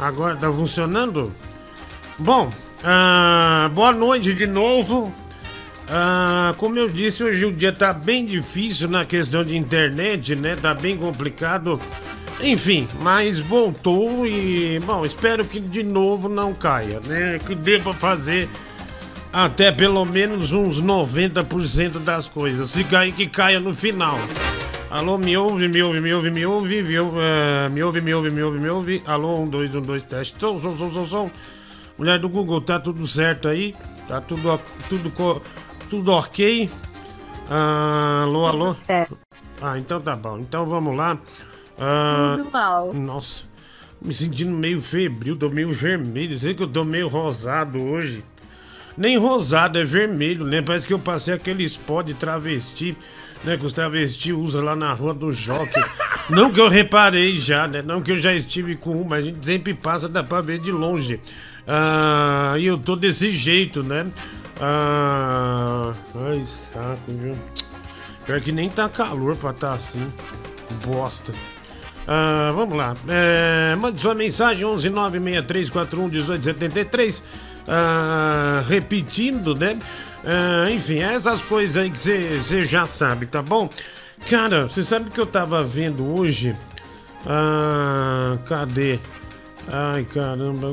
Agora tá funcionando? Bom, ah, boa noite de novo. Ah, como eu disse, hoje o dia tá bem difícil na questão de internet, né? Tá bem complicado. Enfim, mas voltou e, bom, espero que de novo não caia, né? Que pra fazer até pelo menos uns 90% das coisas. Se cair, que caia no final. Alô, me ouve, me ouve, me ouve, me ouve, me ouve, uh, me ouve, me ouve, me ouve, me ouve. Alô, um, dois, um, dois, teste. Som, som, som, som, som. Mulher do Google, tá tudo certo aí? Tá tudo, tudo, tudo ok? Uh, alô, alô? Tudo certo. Ah, então tá bom. Então vamos lá. Uh, tudo mal. Nossa, me sentindo meio febril, tô meio vermelho. Sei que eu tô meio rosado hoje. Nem rosado, é vermelho, né? Parece que eu passei aquele spot de travesti, né? Que os travestis usam lá na rua do Jockey. Não que eu reparei já, né? Não que eu já estive com um, mas a gente sempre passa, dá pra ver de longe. Ah, e eu tô desse jeito, né? Ah, ai, saco, viu? Pior que nem tá calor pra tá assim. Bosta. Ah, vamos lá. É, mande sua mensagem 11963411873. Ah, repetindo, né? Ah, enfim, essas coisas aí que você já sabe, tá bom? Cara, você sabe que eu tava vendo hoje? Ah, cadê? Ai, caramba.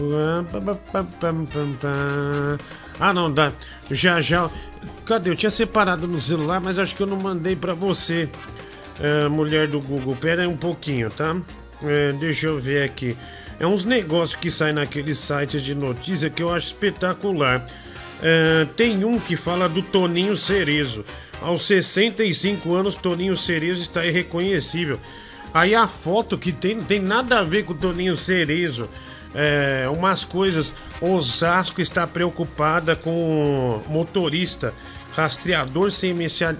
Ah, não, dá. Já, já. Cadê? Eu tinha separado no celular, mas acho que eu não mandei para você, é, mulher do Google. Pera aí um pouquinho, tá? É, deixa eu ver aqui. É uns negócios que saem naqueles sites de notícia que eu acho espetacular. É, tem um que fala do Toninho Cerezo. Aos 65 anos, Toninho Cerezo está irreconhecível. Aí a foto que tem não tem nada a ver com o Toninho Cerezo. É, umas coisas. Osasco está preocupada com motorista. Rastreador sem,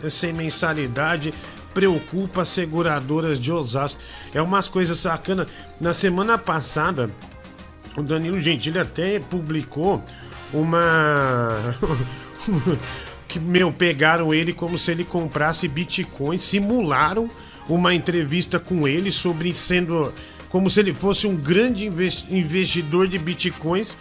sem mensalidade preocupa seguradoras de Osasco. É umas coisas sacanas. Na semana passada, o Danilo Gentili até publicou uma. que, meu, pegaram ele como se ele comprasse Bitcoin, simularam uma entrevista com ele sobre sendo como se ele fosse um grande investidor de bitcoins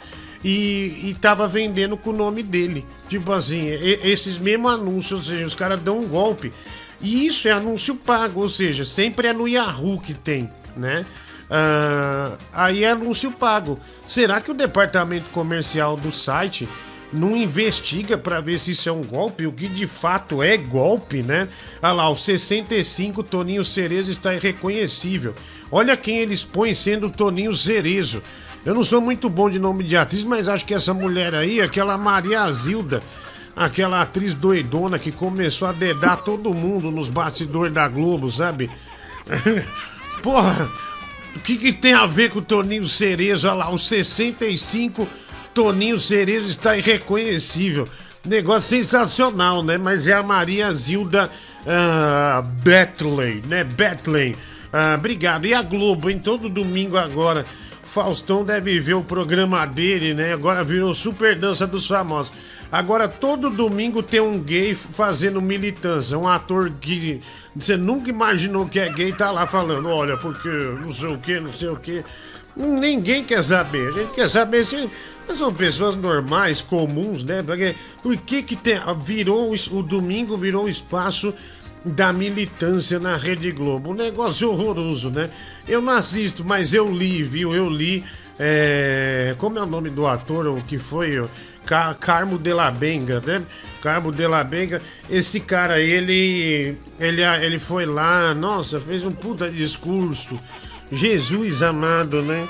e estava vendendo com o nome dele. Tipo assim, esses mesmos anúncios, ou seja, os caras dão um golpe. E isso é anúncio pago, ou seja, sempre é no Yahoo que tem, né? Uh, aí é anúncio pago. Será que o departamento comercial do site não investiga para ver se isso é um golpe, o que de fato é golpe, né? Olha lá, o 65 Toninho Cerezo está irreconhecível. Olha quem eles põem sendo Toninho Cerezo. Eu não sou muito bom de nome de atriz, mas acho que essa mulher aí, aquela Maria Zilda, aquela atriz doidona que começou a dedar todo mundo nos bastidores da Globo, sabe? Porra, o que, que tem a ver com o Toninho Cerezo? Olha lá, o 65 Toninho Cerezo está irreconhecível. Negócio sensacional, né? Mas é a Maria Zilda uh, Betley, né? Betley. Uh, obrigado. E a Globo, em todo domingo agora. Faustão deve ver o programa dele, né? Agora virou Super Dança dos Famosos. Agora todo domingo tem um gay fazendo militância. Um ator que você nunca imaginou que é gay tá lá falando: olha, porque não sei o que, não sei o que. Ninguém quer saber. A gente quer saber se são pessoas normais, comuns, né? Porque, por que que tem, virou o domingo virou o espaço da militância na Rede Globo? Um negócio horroroso, né? Eu não assisto, mas eu li, viu? Eu li. É, como é o nome do ator, o que foi? Car Carmo de la Benga, né? Carmo de la Benga. Esse cara, ele, ele, ele foi lá, nossa, fez um puta discurso Jesus amado, né?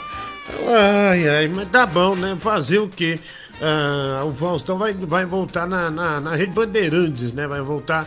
Ai, ai, mas tá bom, né? Fazer o quê? Ah, o Faustão vai, vai voltar na, na, na Rede Bandeirantes, né? Vai voltar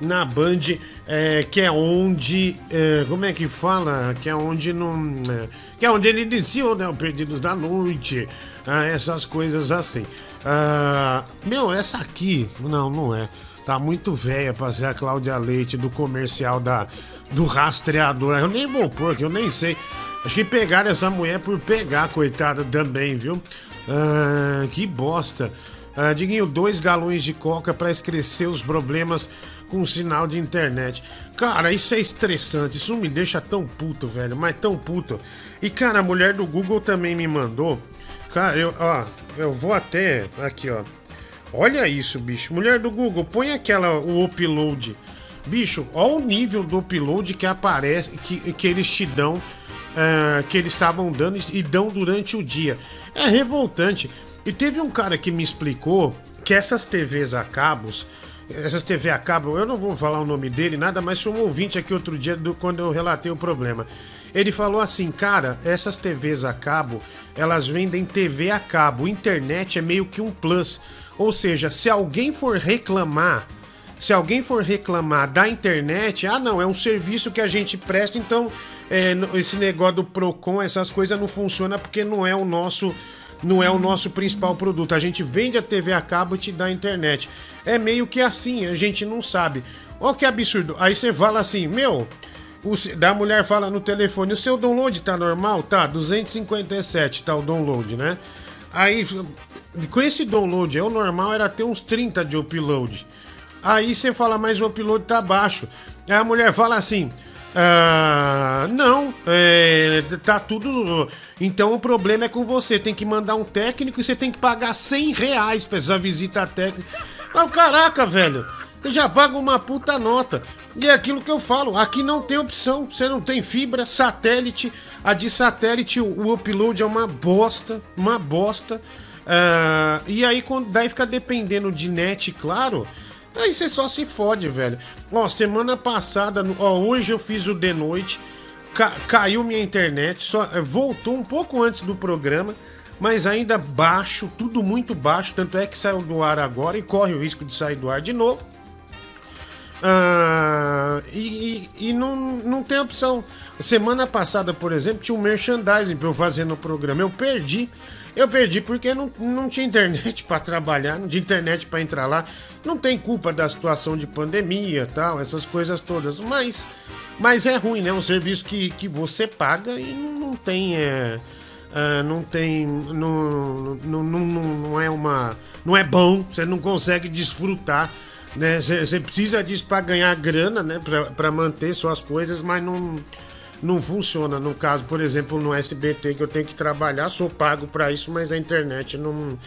na Band, é, que é onde. É, como é que fala? Que é onde não. É, que é onde ele iniciou, né? O Perdidos da Noite, ah, essas coisas assim. Ah, meu, essa aqui. Não, não é. Tá muito velha pra ser a Cláudia Leite do comercial da, do rastreador. Eu nem vou pôr, que eu nem sei. Acho que pegaram essa mulher por pegar, coitada também, viu? Ah, que bosta. Ah, Diguinho, dois galões de coca para esquecer os problemas com sinal de internet. Cara, isso é estressante, isso me deixa tão puto, velho, mas tão puto. E, cara, a mulher do Google também me mandou. Cara, eu, ó, eu vou até. Aqui, ó. Olha isso, bicho. Mulher do Google, põe aquela, o upload. Bicho, olha o nível do upload que aparece, que, que eles te dão, uh, que eles estavam dando e dão durante o dia. É revoltante. E teve um cara que me explicou que essas TVs a cabos essas TV a cabo, eu não vou falar o nome dele, nada, mas foi um ouvinte aqui outro dia do, quando eu relatei o problema. Ele falou assim, cara, essas TVs a cabo, elas vendem TV a cabo, internet é meio que um plus. Ou seja, se alguém for reclamar, se alguém for reclamar da internet, ah não, é um serviço que a gente presta, então é, esse negócio do Procon, essas coisas não funciona porque não é o nosso não é o nosso principal produto. A gente vende a TV a cabo e te dá a internet. É meio que assim, a gente não sabe. Ó que absurdo. Aí você fala assim, meu, o, da mulher fala no telefone, o seu download tá normal? Tá, 257 tá o download, né? Aí, com esse download, o normal era ter uns 30 de upload. Aí você fala, mas o upload tá baixo. Aí a mulher fala assim, ah, não, é, tá tudo. Então o problema é com você. Tem que mandar um técnico e você tem que pagar 100 reais pra essa visita técnica. Ah, caraca, velho. Você já paga uma puta nota. E é aquilo que eu falo, aqui não tem opção. Você não tem fibra, satélite. A de satélite, o upload é uma bosta, uma bosta. Uh, e aí, quando daí fica dependendo de net, claro. Aí você só se fode, velho. Ó, semana passada, ó, hoje eu fiz o de noite, ca caiu minha internet, só eh, voltou um pouco antes do programa, mas ainda baixo, tudo muito baixo, tanto é que saiu do ar agora e corre o risco de sair do ar de novo. Ah, e, e, e não, não tem opção. Semana passada, por exemplo, tinha um merchandising pra eu fazer no programa. Eu perdi. Eu perdi porque não, não tinha internet para trabalhar, não tinha internet para entrar lá. Não tem culpa da situação de pandemia tal, essas coisas todas. Mas, mas é ruim, né? Um serviço que, que você paga e não tem. É, é, não tem. Não, não, não, não é uma. Não é bom, você não consegue desfrutar. Né? Você precisa disso para ganhar grana, né? Para manter suas coisas, mas não não funciona. No caso, por exemplo, no SBT que eu tenho que trabalhar, sou pago para isso, mas a internet não. Uh,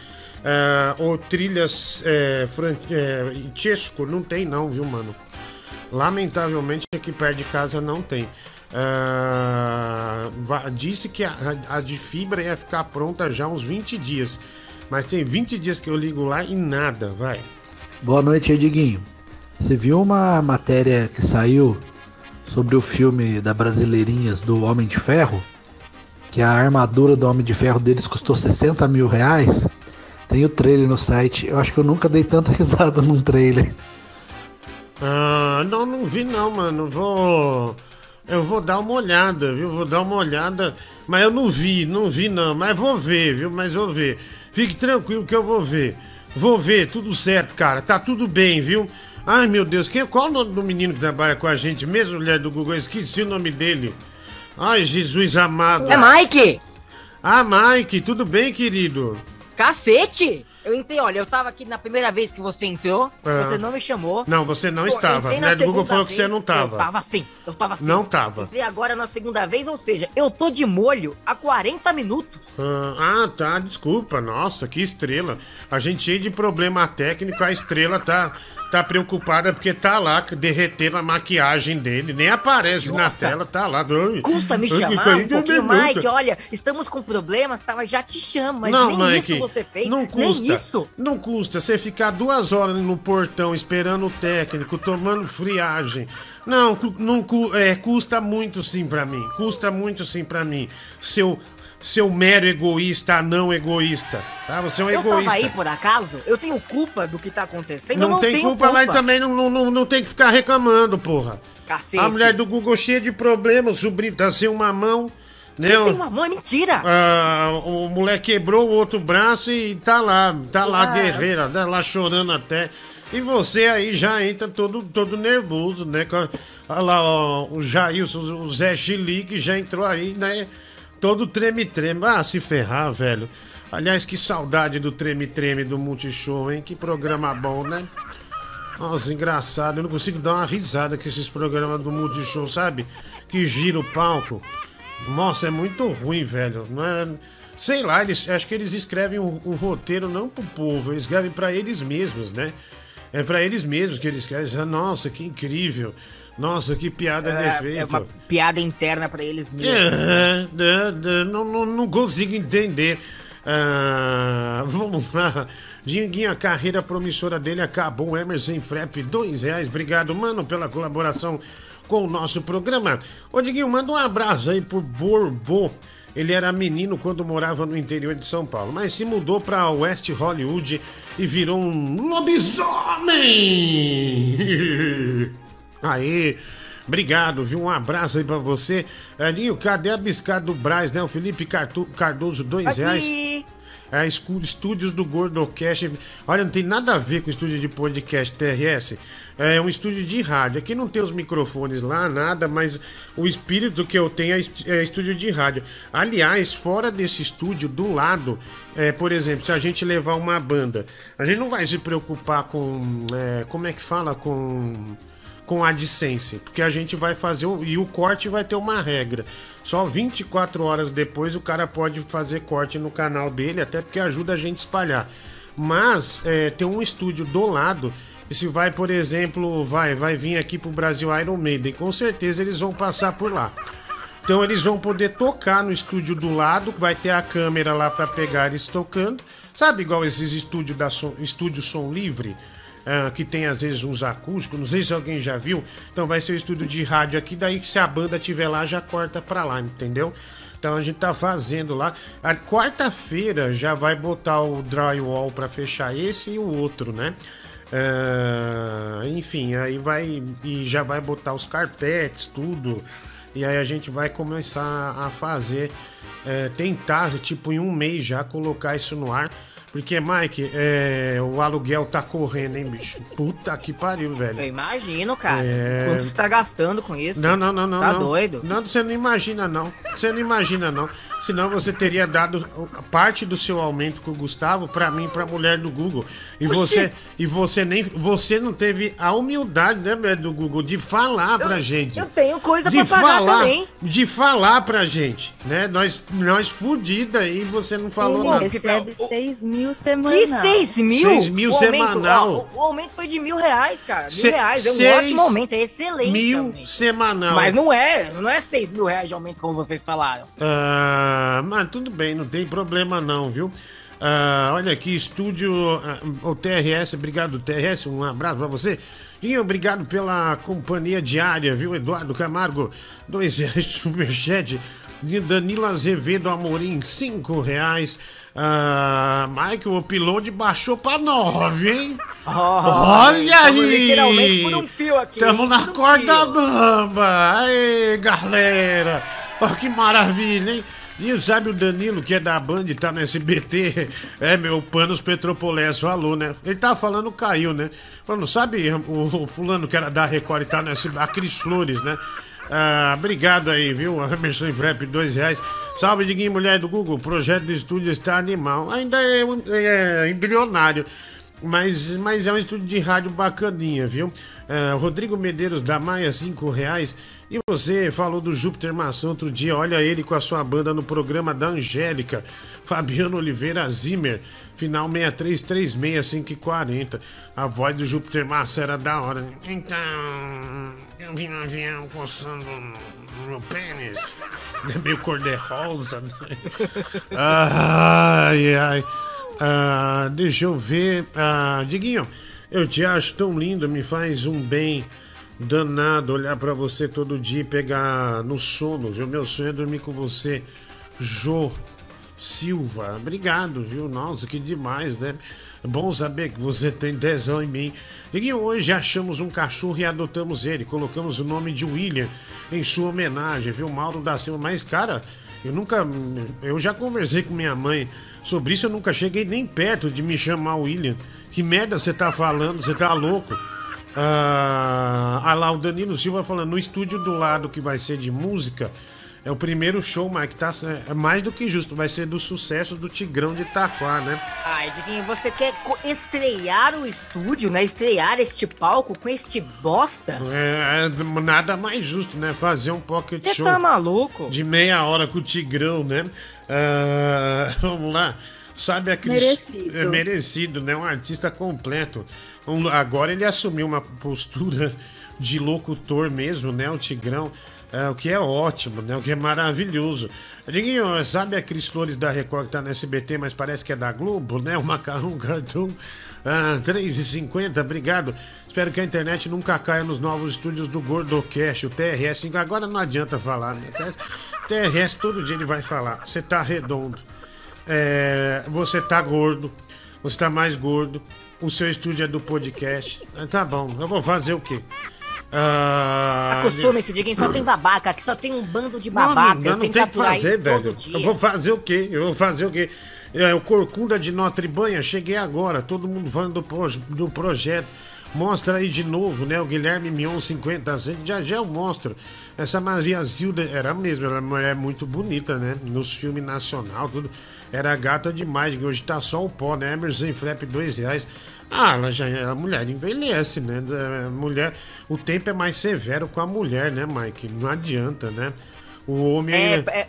ou trilhas é, fran... é, Chesco, não tem não, viu, mano? Lamentavelmente aqui perto de casa não tem. Uh, disse que a, a, de fibra ia ficar pronta já uns 20 dias. Mas tem 20 dias que eu ligo lá e nada, vai. Boa noite, Ediguinho. Você viu uma matéria que saiu sobre o filme da Brasileirinhas do Homem de Ferro? Que a armadura do Homem de Ferro deles custou 60 mil reais? Tem o trailer no site. Eu acho que eu nunca dei tanta risada num trailer. Ah, não, não vi não, mano. Vou. Eu vou dar uma olhada, viu? Vou dar uma olhada. Mas eu não vi, não vi não. Mas vou ver, viu? Mas vou ver. Fique tranquilo que eu vou ver. Vou ver, tudo certo, cara. Tá tudo bem, viu? Ai, meu Deus, quem, qual o nome do menino que trabalha com a gente mesmo, mulher do Google? Eu esqueci o nome dele. Ai, Jesus amado. É Mike! Ah, Mike, tudo bem, querido? Cacete! Eu entrei, olha, eu tava aqui na primeira vez que você entrou, é. você não me chamou. Não, você não Pô, estava. O do Google falou que você não tava. Eu tava sim, eu tava sim. Não tava. Entrei agora na segunda vez, ou seja, eu tô de molho há 40 minutos. Ah, ah, tá, desculpa. Nossa, que estrela. A gente cheio de problema técnico, a estrela tá tá preocupada porque tá lá derretendo a maquiagem dele, nem aparece Jota. na tela, tá lá. Custa me chamar um pouquinho, Mike, olha, estamos com problemas, tava, já te chamo, mas não, nem Mike, isso você fez, não custa, nem isso. Não custa você ficar duas horas no portão esperando o técnico, tomando friagem. Não, não é, custa muito sim para mim, custa muito sim para mim. Seu seu mero egoísta, não egoísta. Tá? Você é um eu egoísta. Eu tava aí por acaso? Eu tenho culpa do que tá acontecendo? Não, não tem culpa, culpa, mas também não, não, não tem que ficar reclamando, porra. Cacete. A mulher do Google cheia de problemas, o sobrinho tá sem uma mão. Né? Sem uma mão é mentira! Ah, o moleque quebrou o outro braço e tá lá, tá lá, guerreira, tá lá chorando até. E você aí já entra todo, todo nervoso, né? Olha lá, ó, o Jailson, o Zé Chilique já entrou aí, né? Todo treme-treme. Ah, se ferrar, velho. Aliás, que saudade do treme-treme do Multishow, hein? Que programa bom, né? Nossa, engraçado. Eu não consigo dar uma risada com esses programas do Multishow, sabe? Que gira o palco. Nossa, é muito ruim, velho. Não é... Sei lá, eles, acho que eles escrevem o um, um roteiro não pro povo, eles escrevem para eles mesmos, né? É para eles mesmos que eles escrevem. Nossa, que incrível. Nossa, que piada é, É uma piada interna para eles mesmos. É, é, é, não, não, não consigo entender. Ah, vamos lá. Dinguinho, a carreira promissora dele acabou. Emerson Frep, dois reais. Obrigado, mano, pela colaboração com o nosso programa. Ô, Diguinho, manda um abraço aí pro Borbô. Ele era menino quando morava no interior de São Paulo, mas se mudou para West Hollywood e virou um lobisomem. Aí, obrigado, viu? Um abraço aí pra você. Aninho, cadê a biscada do Braz, né? O Felipe Cardoso, dois Aqui. reais. É, estúdios do Gordocast. Olha, não tem nada a ver com o estúdio de podcast TRS. É um estúdio de rádio. Aqui não tem os microfones lá, nada, mas o espírito que eu tenho é, é estúdio de rádio. Aliás, fora desse estúdio, do lado, é, por exemplo, se a gente levar uma banda, a gente não vai se preocupar com. É, como é que fala? Com com a AdSense, porque a gente vai fazer o, e o corte vai ter uma regra. Só 24 horas depois o cara pode fazer corte no canal dele, até porque ajuda a gente a espalhar. Mas é, tem um estúdio do lado. E se vai, por exemplo, vai, vai vir aqui pro Brasil Iron Maiden, com certeza eles vão passar por lá. Então eles vão poder tocar no estúdio do lado, vai ter a câmera lá para pegar eles tocando. Sabe igual esses estúdios da som, estúdio som livre? Uh, que tem às vezes uns acústicos, não sei se alguém já viu. Então vai ser o estúdio de rádio aqui, daí que se a banda tiver lá, já corta pra lá, entendeu? Então a gente tá fazendo lá. A quarta-feira já vai botar o drywall para fechar esse e o outro, né? Uh, enfim, aí vai e já vai botar os carpetes, tudo. E aí a gente vai começar a fazer, uh, tentar, tipo, em um mês já colocar isso no ar. Porque, Mike, é, o aluguel tá correndo, hein, bicho? Puta que pariu, velho. Eu imagino, cara. É... Quanto você tá gastando com isso? Não, não, não, não. Tá não. doido? Não, você não imagina, não. Você não imagina, não. Senão você teria dado parte do seu aumento com o Gustavo para mim, pra mulher do Google. E Oxi. você e você nem você não teve a humildade, né, mulher do Google, de falar pra eu, gente. Eu tenho coisa pagar falar, também. De falar pra gente, né? Nós nós fudida aí, você não falou Sim, nada. recebe 6 mil semanal. Que 6 mil? 6 mil o semanal. Aumento, ó, o, aumento foi de mil reais, cara. Mil Se, reais. É um ótimo aumento, é excelente. Mil aumento. semanal. Mas não é, não é 6 mil reais de aumento como vocês falaram. Ah, mas tudo bem, não tem problema não, viu? Ah, olha aqui, estúdio, ah, o TRS, obrigado TRS, um abraço para você. E obrigado pela companhia diária, viu, Eduardo Camargo? Dois reais superchat. Danilo Azevedo Amorim, cinco reais. Ah, Michael, o upload baixou pra nove, hein? Oh, Olha aí! Literalmente por um fio aqui. Tamo na corda fio. bamba. Aí, galera. Oh, que maravilha, hein? E sabe o Danilo, que é da Band, tá no SBT, é, meu, Panos Petropolés falou, né? Ele tava falando, caiu, né? Falando, sabe o, o fulano que era da Record e tá no SBT, a Cris Flores, né? Ah, obrigado aí, viu? Emerson Frep, dois reais. Salve, Diguinho, mulher do Google. O projeto do estúdio está animal. Ainda é, é embrionário. Mas, mas é um estúdio de rádio bacaninha, viu? Uh, Rodrigo Medeiros da Maia, cinco reais. E você falou do Júpiter Maçã outro dia, olha ele com a sua banda no programa da Angélica, Fabiano Oliveira Zimmer, final 6336, 540. A voz do Júpiter Maçã era da hora. Então, eu vim no avião coçando meu pênis, é meio cor-de-rosa. Né? ai, ai. Ah, deixa eu ver. Ah, Diguinho, eu te acho tão lindo, me faz um bem danado olhar para você todo dia e pegar no sono, viu? Meu sonho é dormir com você. Jô Silva, obrigado, viu? Nossa, que demais, né? É bom saber que você tem tesão em mim. E hoje achamos um cachorro e adotamos ele. Colocamos o nome de William em sua homenagem, viu? Mauro da Silva. Mas, cara, eu nunca. Eu já conversei com minha mãe sobre isso, eu nunca cheguei nem perto de me chamar William. Que merda você tá falando? Você tá louco? Ah, ah lá, o Danilo Silva falando, no estúdio do lado que vai ser de música, É o primeiro show, Mike, tá é mais do que justo. Vai ser do sucesso do Tigrão de Itaquá, né? Ai, Diguinho, você quer estrear o estúdio, né? Estrear este palco com este bosta? É, é nada mais justo, né? Fazer um pocket Cê show. Você tá maluco? De meia hora com o Tigrão, né? Uh, vamos lá. Sabe aquele. Merecido. É merecido, né? Um artista completo. Um, agora ele assumiu uma postura de locutor mesmo, né? O Tigrão. É, o que é ótimo, né? O que é maravilhoso. Diguinho, sabe aqueles flores da Record que tá na SBT, mas parece que é da Globo, né? O macarrão cartão ah, 3,50, obrigado. Espero que a internet nunca caia nos novos estúdios do Gordocast, o TRS. Agora não adianta falar, né? TRS todo dia ele vai falar. Você tá redondo. É, você tá gordo. Você tá mais gordo. O seu estúdio é do podcast. Ah, tá bom, eu vou fazer o quê? Ah, Acostume-se, Diguinho, só tem babaca, aqui só tem um bando de babaca. Não, não, não tem que fazer, velho. Eu vou fazer o quê? Eu vou fazer o quê? É, o Corcunda de Notre Banha, cheguei agora, todo mundo falando do, do projeto. Mostra aí de novo, né? O Guilherme Mion 50 já já eu mostro. Essa Maria Zilda era mesmo, ela é muito bonita, né? Nos filmes nacional, tudo. Era gata demais, hoje tá só o pó, né? Emerson Flap, dois reais. Ah, ela já a mulher envelhece, né? A mulher, o tempo é mais severo com a mulher, né, Mike? Não adianta, né? O homem é, é,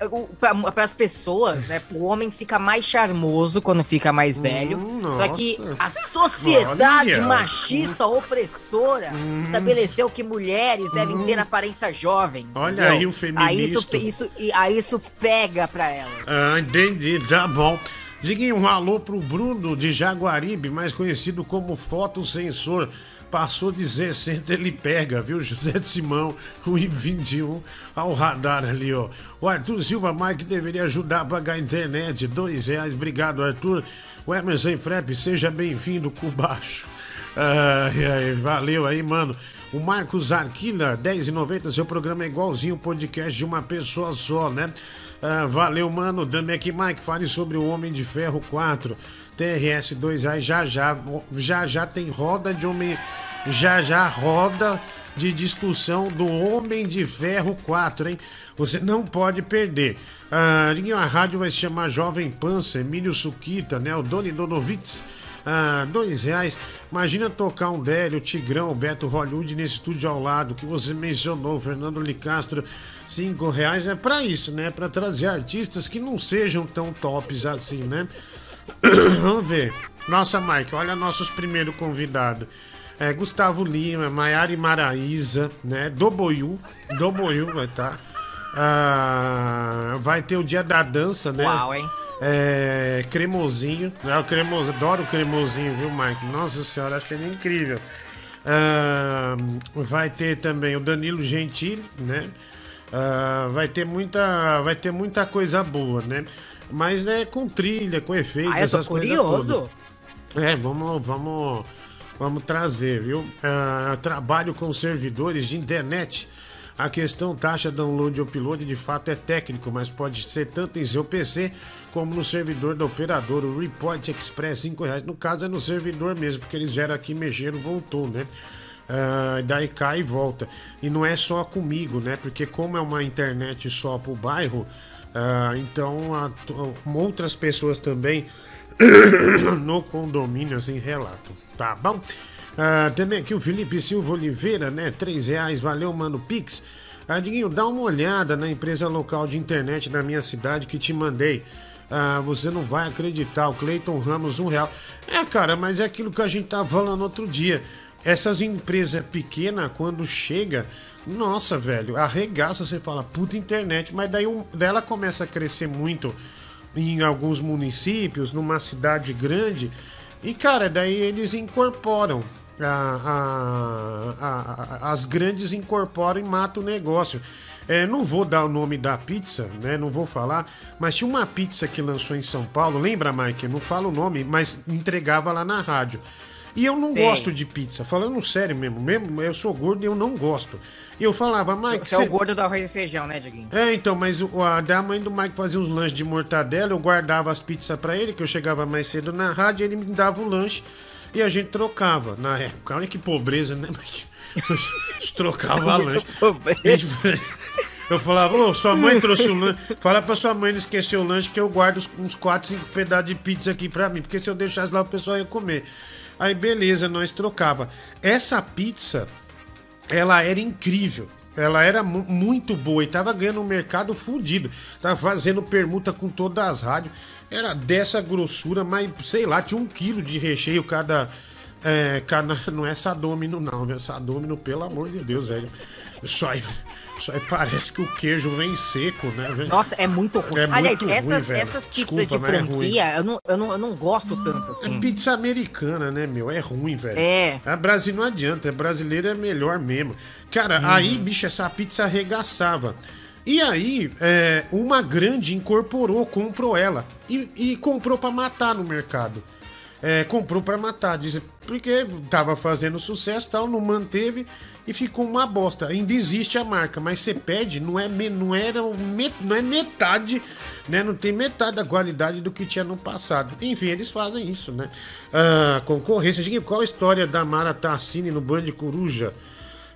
para as pessoas, né? O homem fica mais charmoso quando fica mais hum, velho. Hum, só que a sociedade Olha. machista opressora hum. estabeleceu que mulheres devem ter hum. aparência jovem. Olha entendeu? aí o feminismo. Aí isso, isso, aí isso pega para elas. Ah, entendi, tá bom. Diguinho um alô pro Bruno de Jaguaribe, mais conhecido como Fotossensor. Passou de 60, ele pega, viu? José de Simão, 1,21 ao radar ali, ó. O Arthur Silva Mike deveria ajudar a pagar a internet, dois reais. Obrigado, Arthur. O Emerson Frep, seja bem-vindo, Cubacho. Ai, ai, valeu aí, mano. O Marcos Arquila, 10,90. Seu programa é igualzinho o podcast de uma pessoa só, né? Ah, valeu, mano. Damek Mike, fale sobre o Homem de Ferro 4. TRS 2 aí já já. Já já tem roda de homem. Já já roda de discussão do Homem de Ferro 4, hein? Você não pode perder. A rádio vai se chamar Jovem Pança, Emílio Suquita, né? O Doni Donovitz ah, dois reais. Imagina tocar um Délio, Tigrão, Beto Hollywood nesse estúdio ao lado que você mencionou, Fernando Licastro, cinco reais é para isso, né? Para trazer artistas que não sejam tão tops assim, né? Vamos ver. Nossa, Mike, olha nossos primeiros convidados. É, Gustavo Lima, Maiara Maraíza, né? Doboiu, Doboiu vai estar. Tá. Ah, vai ter o dia da dança, né? Uau, hein? É, cremosinho. É o cremoso, adoro o cremosinho, viu, Mike? Nossa senhora, achei ele incrível. Uh, vai ter também o Danilo Gentili, né? Uh, vai ter muita vai ter muita coisa boa, né? Mas né, com trilha, com efeito, ah, essas coisas curioso. É, vamos vamos vamos trazer, viu? Uh, trabalho com servidores de internet a questão taxa download ou upload de fato é técnico, mas pode ser tanto em seu PC como no servidor da operadora. O Report Express, 5 reais. No caso é no servidor mesmo, porque eles vieram aqui, mexeram, voltou, né? Uh, daí cai e volta. E não é só comigo, né? Porque como é uma internet só pro bairro, uh, então a, outras pessoas também no condomínio assim relatam. Tá bom? Ah, também aqui o Felipe Silva Oliveira, né? Três reais, valeu, mano. Pix. Ah, Diguinho, dá uma olhada na empresa local de internet da minha cidade que te mandei. Ah, você não vai acreditar, o Cleiton Ramos, um real. É, cara, mas é aquilo que a gente tava falando outro dia. Essas empresas pequenas, quando chega, nossa, velho, arregaça, você fala, puta internet, mas daí, um, daí ela começa a crescer muito em alguns municípios, numa cidade grande, e cara, daí eles incorporam a, a, a, as grandes incorporam e matam o negócio. É, não vou dar o nome da pizza, né? Não vou falar, mas tinha uma pizza que lançou em São Paulo, lembra, Mike? Não falo o nome, mas entregava lá na rádio. E eu não Sim. gosto de pizza, falando sério mesmo, mesmo, eu sou gordo e eu não gosto. E eu falava, Mike. Você cê... é o gordo do arroz e feijão, né, Diguinho? É, então, mas a da mãe do Mike fazia uns lanches de mortadela, eu guardava as pizzas para ele, que eu chegava mais cedo na rádio, ele me dava o lanche e a gente trocava na época. Olha que pobreza, né? A gente trocava lanche. Eu falava, ô, sua mãe trouxe o lanche. Fala pra sua mãe não esquecer o lanche que eu guardo uns 4, 5 pedaços de pizza aqui pra mim. Porque se eu deixasse lá, o pessoal ia comer. Aí, beleza, nós trocava. Essa pizza, ela era incrível. Ela era muito boa e tava ganhando um mercado fudido. Tava fazendo permuta com todas as rádios. Era dessa grossura, mas sei lá, tinha um quilo de recheio cada. É, cada não é sadômino, não, é sadômino, pelo amor de Deus, velho. Isso aí, aí parece que o queijo vem seco, né? Nossa, é muito ruim. É Aliás, muito essas, ruim, essas pizzas Desculpa, de é franquia, é eu, não, eu, não, eu não gosto tanto assim. É pizza americana, né, meu? É ruim, velho. É. A Brasil não adianta, a brasileira é melhor mesmo. Cara, hum. aí, bicho, essa pizza arregaçava. E aí, é, uma grande incorporou, comprou ela. E, e comprou para matar no mercado. É, comprou para matar, diz, porque tava fazendo sucesso tal, não manteve e ficou uma bosta. Ainda existe a marca, mas você pede, não é, não era, não é metade, né? Não tem metade da qualidade do que tinha no passado. Enfim, eles fazem isso, né? Ah, concorrência. Diga qual a história da Mara Tassini no Band Coruja?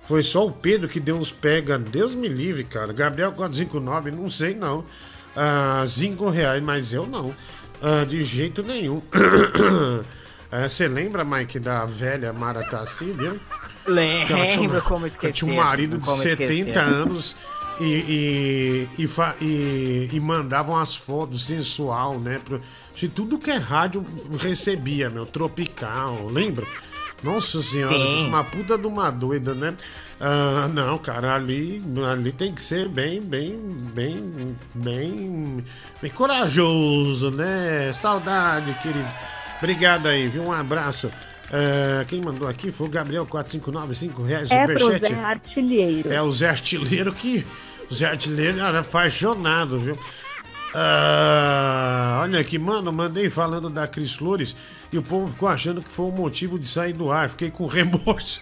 Foi só o Pedro que deu uns pega. Deus me livre, cara. Gabriel 459, não sei não. Ah, cinco reais, mas eu não. Ah, de jeito nenhum. Ah, você lembra, Mike, da velha Mara Tassini? Lembro como esquecer. Tinha um marido de 70 esquecer. anos e, e, e, e, mandavam as fotos sensual, né? De tudo que é rádio recebia, meu. Tropical, lembra? Nossa senhora, Sim. uma puta de uma doida, né? Ah, não, cara, ali, ali tem que ser bem, bem, bem, bem, bem corajoso, né? Saudade, querido. Obrigado aí, viu? Um abraço. Uh, quem mandou aqui foi o Gabriel 4595 reais. É pro Zé Artilheiro. É o Zé Artilheiro que. O Zé Artilheiro era apaixonado, viu? Uh, olha aqui, mano, mandei falando da Cris Flores e o povo ficou achando que foi o motivo de sair do ar. Fiquei com remorso.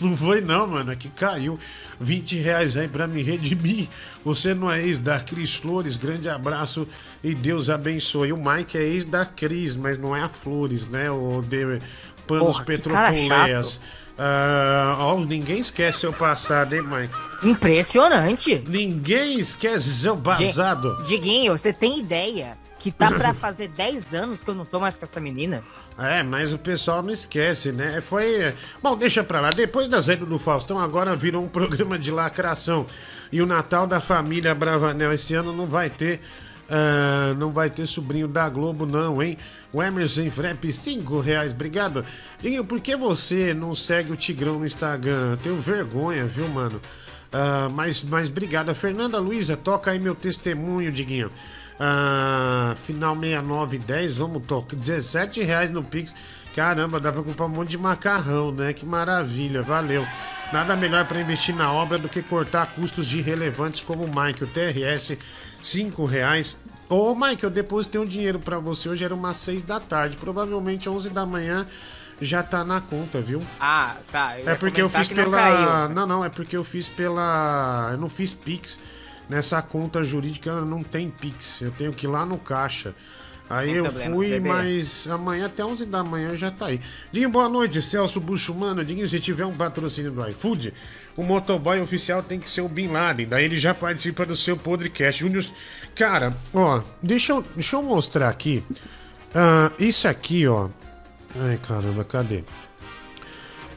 Não foi não, mano, é que caiu 20 reais aí pra me redimir. Você não é ex da Cris Flores, grande abraço e Deus abençoe. O Mike é ex da Cris, mas não é a Flores, né? O de Panos Petropoleias. Uh, oh, ninguém esquece seu passado, hein, Mike? Impressionante. Ninguém esquece seu passado. Diguinho, você tem ideia que tá para fazer 10 anos que eu não tô mais com essa menina? É, mas o pessoal não esquece, né? Foi. Bom, deixa pra lá. Depois da saída do Faustão, agora virou um programa de lacração. E o Natal da família Bravanel esse ano não vai ter. Uh, não vai ter sobrinho da Globo, não, hein? O Emerson Frep, 5 reais, obrigado. Diguinho, por que você não segue o Tigrão no Instagram? Eu tenho vergonha, viu, mano? Uh, mas, mas obrigado. Fernanda Luiza, toca aí meu testemunho, Diguinho. Ah, final 6910, vamos tocar. 17 reais no Pix. Caramba, dá pra comprar um monte de macarrão, né? Que maravilha, valeu. Nada melhor para investir na obra do que cortar custos de relevantes como o Mike, o TRS, 5 reais. Ô, Mike, eu depositei um dinheiro para você hoje, era umas 6 da tarde. Provavelmente 11 da manhã já tá na conta, viu? Ah, tá. é porque eu fiz pela. Não, não, não, é porque eu fiz pela. Eu não fiz Pix nessa conta jurídica não tem Pix. Eu tenho que ir lá no caixa. Aí eu fui, mas amanhã até 11 da manhã já tá aí. Dinho, boa noite, Celso Buchumano. Dinho, se tiver um patrocínio do iFood, o motoboy oficial tem que ser o Bin Laden. Daí ele já participa do seu podcast. Júnior, cara, ó, deixa eu, deixa eu mostrar aqui. Uh, isso aqui, ó. Ai, caramba, cadê?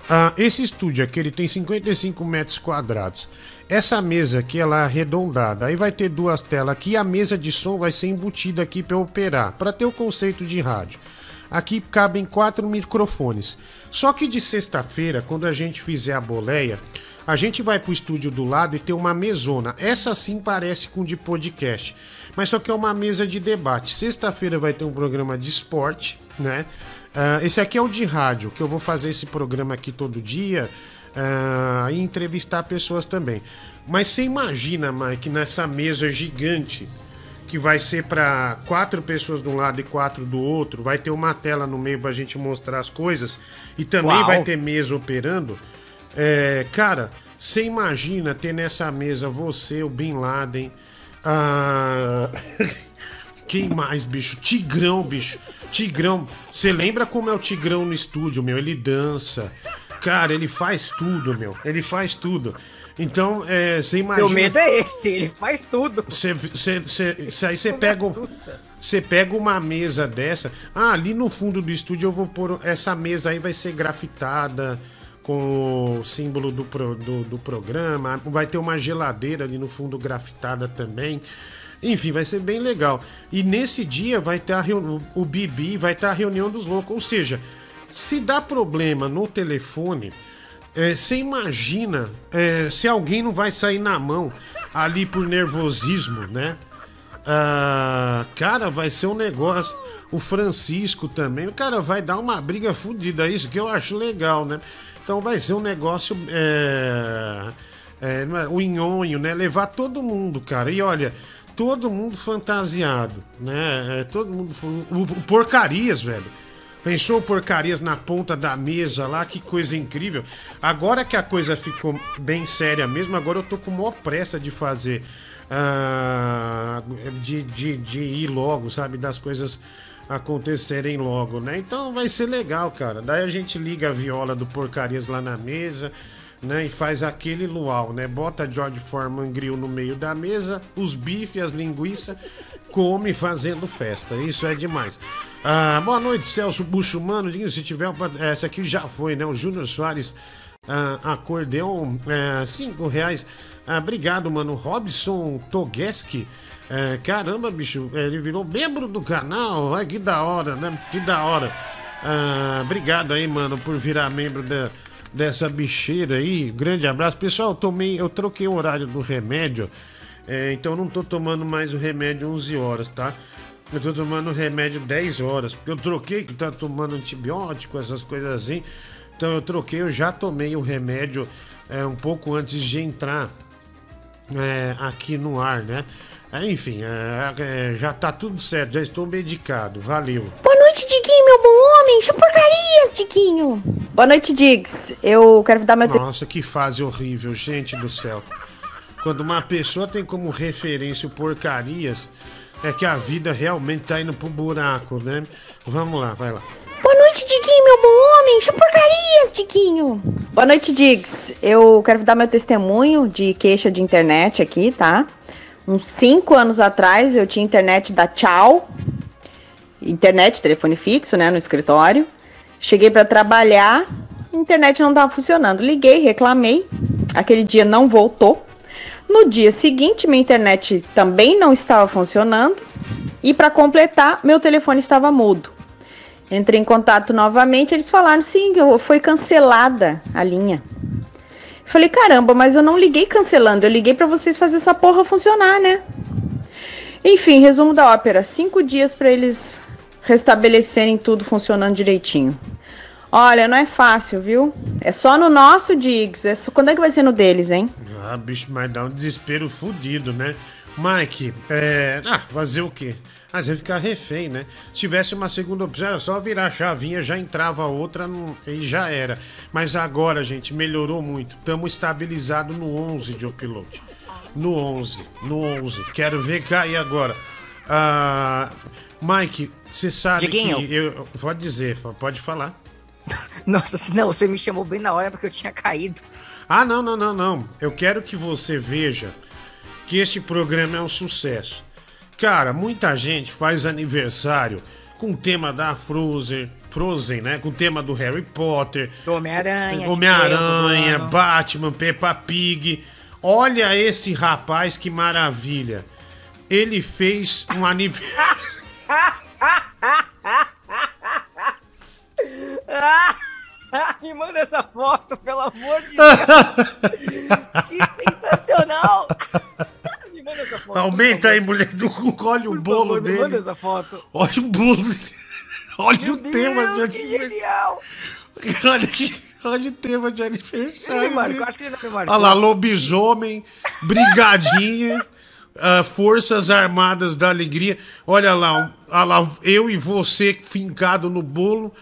Uh, esse estúdio aqui, ele tem 55 metros quadrados. Essa mesa aqui ela é arredondada. Aí vai ter duas telas aqui. A mesa de som vai ser embutida aqui para operar, para ter o conceito de rádio. Aqui cabem quatro microfones. Só que de sexta-feira, quando a gente fizer a boleia, a gente vai pro estúdio do lado e ter uma mesona. Essa sim parece com de podcast, mas só que é uma mesa de debate. Sexta-feira vai ter um programa de esporte, né? Uh, esse aqui é o de rádio, que eu vou fazer esse programa aqui todo dia uh, e entrevistar pessoas também. Mas você imagina, Mike, nessa mesa gigante que vai ser para quatro pessoas de um lado e quatro do outro, vai ter uma tela no meio para a gente mostrar as coisas e também Uau. vai ter mesa operando. É, cara, você imagina ter nessa mesa você, o Bin Laden, a... quem mais, bicho? Tigrão, bicho. Tigrão. Você lembra como é o Tigrão no estúdio, meu? Ele dança. Cara, ele faz tudo, meu. Ele faz tudo. Então, é, você imagina. Meu medo é esse, ele faz tudo. Você, você, você, aí você pega, você pega uma mesa dessa. Ah, ali no fundo do estúdio eu vou pôr. Essa mesa aí vai ser grafitada com o símbolo do, pro, do, do programa. Vai ter uma geladeira ali no fundo grafitada também. Enfim, vai ser bem legal. E nesse dia vai ter o Bibi vai ter a reunião dos loucos. Ou seja, se dá problema no telefone, é, você imagina é, se alguém não vai sair na mão ali por nervosismo, né? Ah, cara, vai ser um negócio. O Francisco também, o cara vai dar uma briga fodida. É isso que eu acho legal, né? Então vai ser um negócio. É, é, é o nhonho, né? Levar todo mundo, cara. E olha, todo mundo fantasiado, né? É, todo mundo. O, o porcarias, velho. Pensou porcarias na ponta da mesa lá, que coisa incrível. Agora que a coisa ficou bem séria mesmo, agora eu tô com maior pressa de fazer. Uh, de, de, de ir logo, sabe? Das coisas acontecerem logo, né? Então vai ser legal, cara. Daí a gente liga a viola do porcarias lá na mesa né? E faz aquele luau, né? Bota George Foreman Grill no meio da mesa, os bifes, as linguiças, come fazendo festa. Isso é demais. Ah, boa noite, Celso Buchumano. Diga se tiver. Essa aqui já foi, né? O Júnior Soares ah, acordeon, é, cinco reais. Ah, obrigado, mano. Robson Togeski. É, caramba, bicho, ele virou membro do canal. Ai, que da hora, né? Que da hora. Ah, obrigado aí, mano, por virar membro da dessa bicheira aí. Grande abraço. Pessoal, eu tomei, eu troquei o horário do remédio. É, então não tô tomando mais o remédio 11 horas, tá? Eu tô tomando o remédio 10 horas. Porque eu troquei que tá tomando antibiótico, essas coisas assim. Então eu troquei, eu já tomei o remédio é, um pouco antes de entrar é, aqui no ar, né? É, enfim, é, é, já tá tudo certo, já estou medicado. Valeu. Boa noite, Diguinho, meu bom Deixa porcarias, Diguinho. Boa noite, Diggs. Eu quero dar meu. Nossa, que fase horrível, gente do céu. Quando uma pessoa tem como referência o porcarias, é que a vida realmente tá indo pro buraco, né? Vamos lá, vai lá. Boa noite, Diguinho, meu bom homem. Deixa porcarias, Diguinho. Boa noite, Diggs. Eu quero dar meu testemunho de queixa de internet aqui, tá? Uns cinco anos atrás eu tinha internet da Tchau, internet, telefone fixo, né, no escritório. Cheguei para trabalhar, a internet não estava funcionando. Liguei, reclamei. Aquele dia não voltou. No dia seguinte, minha internet também não estava funcionando. E para completar, meu telefone estava mudo. Entrei em contato novamente, eles falaram sim, foi cancelada a linha. Falei, caramba, mas eu não liguei cancelando, eu liguei para vocês fazer essa porra funcionar, né? Enfim, resumo da ópera: cinco dias para eles restabelecerem tudo funcionando direitinho. Olha, não é fácil, viu? É só no nosso Diggs. É só... Quando é que vai ser no deles, hein? Ah, bicho, mas dá um desespero fudido, né? Mike, é. Ah, fazer o quê? Às vezes ficar refém, né? Se tivesse uma segunda opção, era só virar a chavinha, já entrava outra no... e já era. Mas agora, gente, melhorou muito. Estamos estabilizados no 11 de upload. No 11, no 11. Quero ver cair agora. Ah, Mike, você sabe Diguinho. que... Eu... Pode dizer, pode falar. Nossa, não, você me chamou bem na hora porque eu tinha caído. Ah, não, não, não, não. Eu quero que você veja que este programa é um sucesso. Cara, muita gente faz aniversário com o tema da Frozen, Frozen, né? Com o tema do Harry Potter, Homem-Aranha, Homem-Aranha, Batman, Peppa Pig. Olha esse rapaz que maravilha. Ele fez um aniversário. Me manda essa foto, pelo amor de Deus! que sensacional! manda essa foto. Aumenta aí, mulher do cu. Olha o bolo favor, dele. manda essa foto. Olha o bolo. Olha Meu o Deus, tema de aniversário. Olha que. Olha o tema de aniversário. Ele marcou, acho que ele não marcou. Olha lá, lobisomem, brigadinha, uh, Forças Armadas da Alegria. Olha lá, olha lá, eu e você fincado no bolo,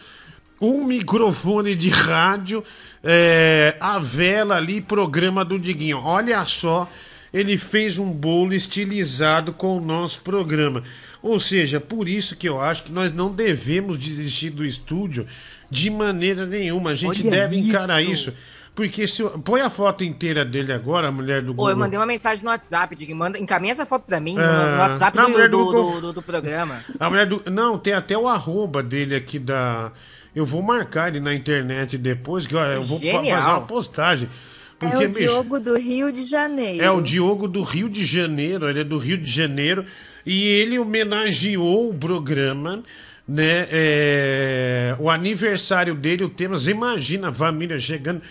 um microfone de rádio, é, a vela ali, programa do Diguinho. Olha só ele fez um bolo estilizado com o nosso programa. Ou seja, por isso que eu acho que nós não devemos desistir do estúdio de maneira nenhuma. A gente Olha deve isso. encarar isso. Porque se eu- põe a foto inteira dele agora, a mulher do Ô, Google. eu mandei uma mensagem no WhatsApp, Dig, manda, encaminha essa foto pra mim no, Ah, no WhatsApp não, do, mulher do do, Google- do- do- do programa. A mulher do. Não, tem até o arroba dele aqui da. Eu vou marcar ele na internet depois, que eu vou Genial. fazer uma postagem. Porque, é o bicho, Diogo do Rio de Janeiro. é o Diogo do Rio de Janeiro, ele é do Rio de Janeiro, e ele homenageou o programa, né? é, o aniversário dele, o tema, você imagina a família chegando.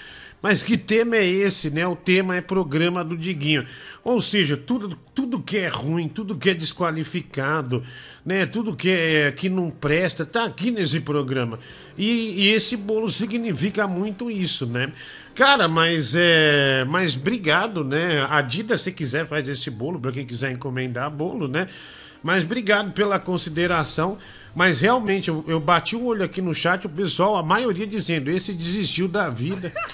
Mas que tema é esse, né? O tema é programa do Diguinho. Ou seja, tudo, tudo que é ruim, tudo que é desqualificado, né? Tudo que, é, que não presta, tá aqui nesse programa. E, e esse bolo significa muito isso, né? Cara, mas é. Mas obrigado, né? A Dida, se quiser, faz esse bolo, para quem quiser encomendar bolo, né? Mas obrigado pela consideração. Mas realmente, eu, eu bati o olho aqui no chat, o pessoal, a maioria dizendo, esse desistiu da vida.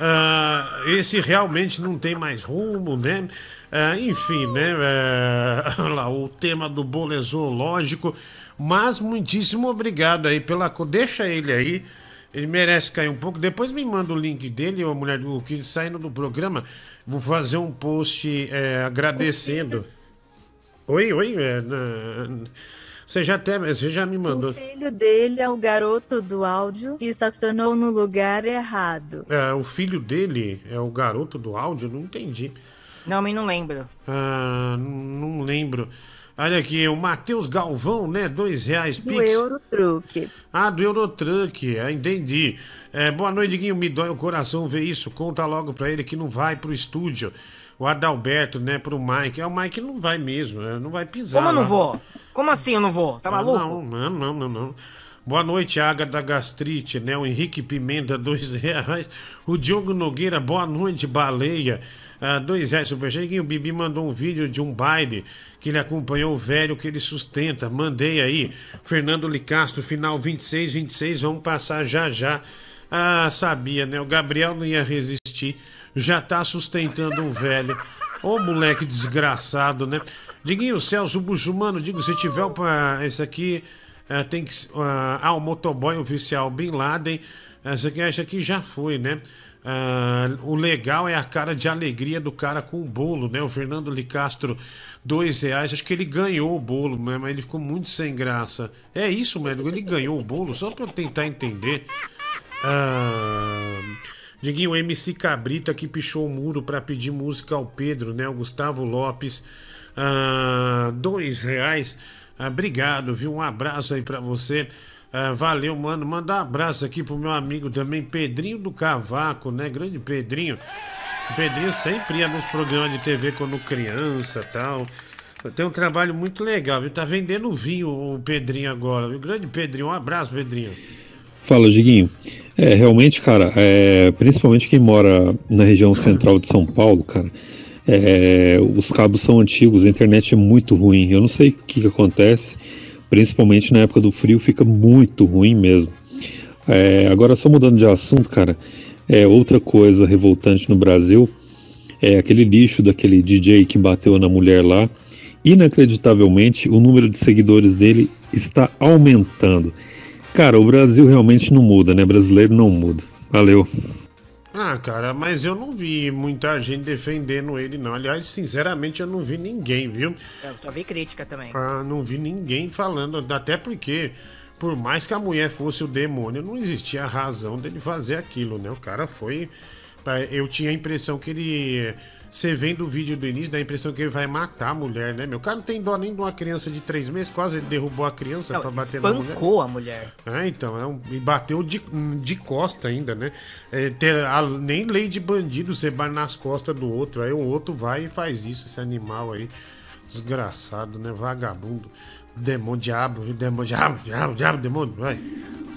Ah, esse realmente não tem mais rumo, né? Ah, enfim, né? Olha lá, o tema do bolo zoológico. Mas muitíssimo obrigado aí pela. Deixa ele aí. Ele merece cair um pouco. Depois me manda o link dele, ô mulher do que saindo do programa. Vou fazer um post é, agradecendo. Oi, oi. é, na- você já até, você já me mandou. O filho dele é o garoto do áudio que estacionou no lugar errado. É, o filho dele é o garoto do áudio? Não entendi. Não, mas não lembro. Ah, não lembro. Olha aqui, o Matheus Galvão, né? Dois reais Do Pix. Eurotruque. Ah, do Eurotruck, é, entendi. É, boa noite, Guinho. Me dói o coração ver isso. Conta logo pra ele que não vai pro estúdio. O Adalberto, né, pro Mike. É, o Mike não vai mesmo, né, não vai pisar. Como eu não lá. vou? Como assim eu não vou? Tá Ah, maluco? Não, não, não, não, não. Boa noite, Ágata da Gastrite, né? O Henrique Pimenta, dois reais. O Diogo Nogueira, boa noite, baleia. Ah, dois reais, superchat. O Bibi mandou um vídeo de um baile que ele acompanhou o velho que ele sustenta. Mandei aí. Fernando Licastro, final 26, 26. Vamos passar já já. Ah, sabia, né? O Gabriel não ia resistir. Já tá sustentando um velho. Ô moleque desgraçado, né? Diguinho, Celso Buchumano, digo, se tiver o pa- esse aqui, eh, tem que. s- ah, ah, o motoboy oficial Bin Laden. Essa aqui, essa aqui já foi, né? Ah, o legal é a cara de alegria do cara com o bolo, né? O Fernando Licastro, dois reais. Acho que ele ganhou o bolo, né? mas ele ficou muito sem graça. É isso, mano. Ele ganhou o bolo, só eu tentar entender. Ah, Diguinho, o MC Cabrita que pichou o muro para pedir música ao Pedro, né? O Gustavo Lopes. Ah, dois reais. Ah, obrigado, viu? Um abraço aí para você. Ah, valeu, mano. Manda um abraço aqui pro meu amigo também, Pedrinho do Cavaco, né? Grande Pedrinho. O Pedrinho sempre ia nos programas de TV quando criança tal. Tem um trabalho muito legal, viu? Tá vendendo vinho o Pedrinho agora, viu? Grande Pedrinho, um abraço, Pedrinho. Fala, Diguinho. É, realmente, cara, é, principalmente quem mora na região central de São Paulo, cara, é, os cabos são antigos, a internet é muito ruim. Eu não sei o que, que acontece, principalmente na época do frio, fica muito ruim mesmo. É, agora, só mudando de assunto, cara, é outra coisa revoltante no Brasil é aquele lixo daquele DJ que bateu na mulher lá. Inacreditavelmente, o número de seguidores dele está aumentando. Cara, o Brasil realmente não muda, né? Brasileiro não muda. Valeu. Ah, cara, mas eu não vi muita gente defendendo ele, não. Aliás, sinceramente, eu não vi ninguém, viu? Eu só vi crítica também. Ah, não vi ninguém falando, até porque, por mais que a mulher fosse o demônio, não existia razão dele fazer aquilo, né? O cara foi. Eu tinha a impressão que ele. Você vendo o vídeo do início, dá a impressão que ele vai matar a mulher, né, meu? Cara não tem dó nem de uma criança de três meses, quase ele derrubou a criança Não, pra bater na mulher. espancou a mulher. Ah, então, é um, e bateu de, de costa ainda, né? É, ter- a- nem lei de bandido você bate nas costas do outro. Aí o outro vai e faz isso, esse animal aí. Desgraçado, né? Vagabundo. Demônio, diabo, demônio, diabo, diabo, diabo, demônio, vai.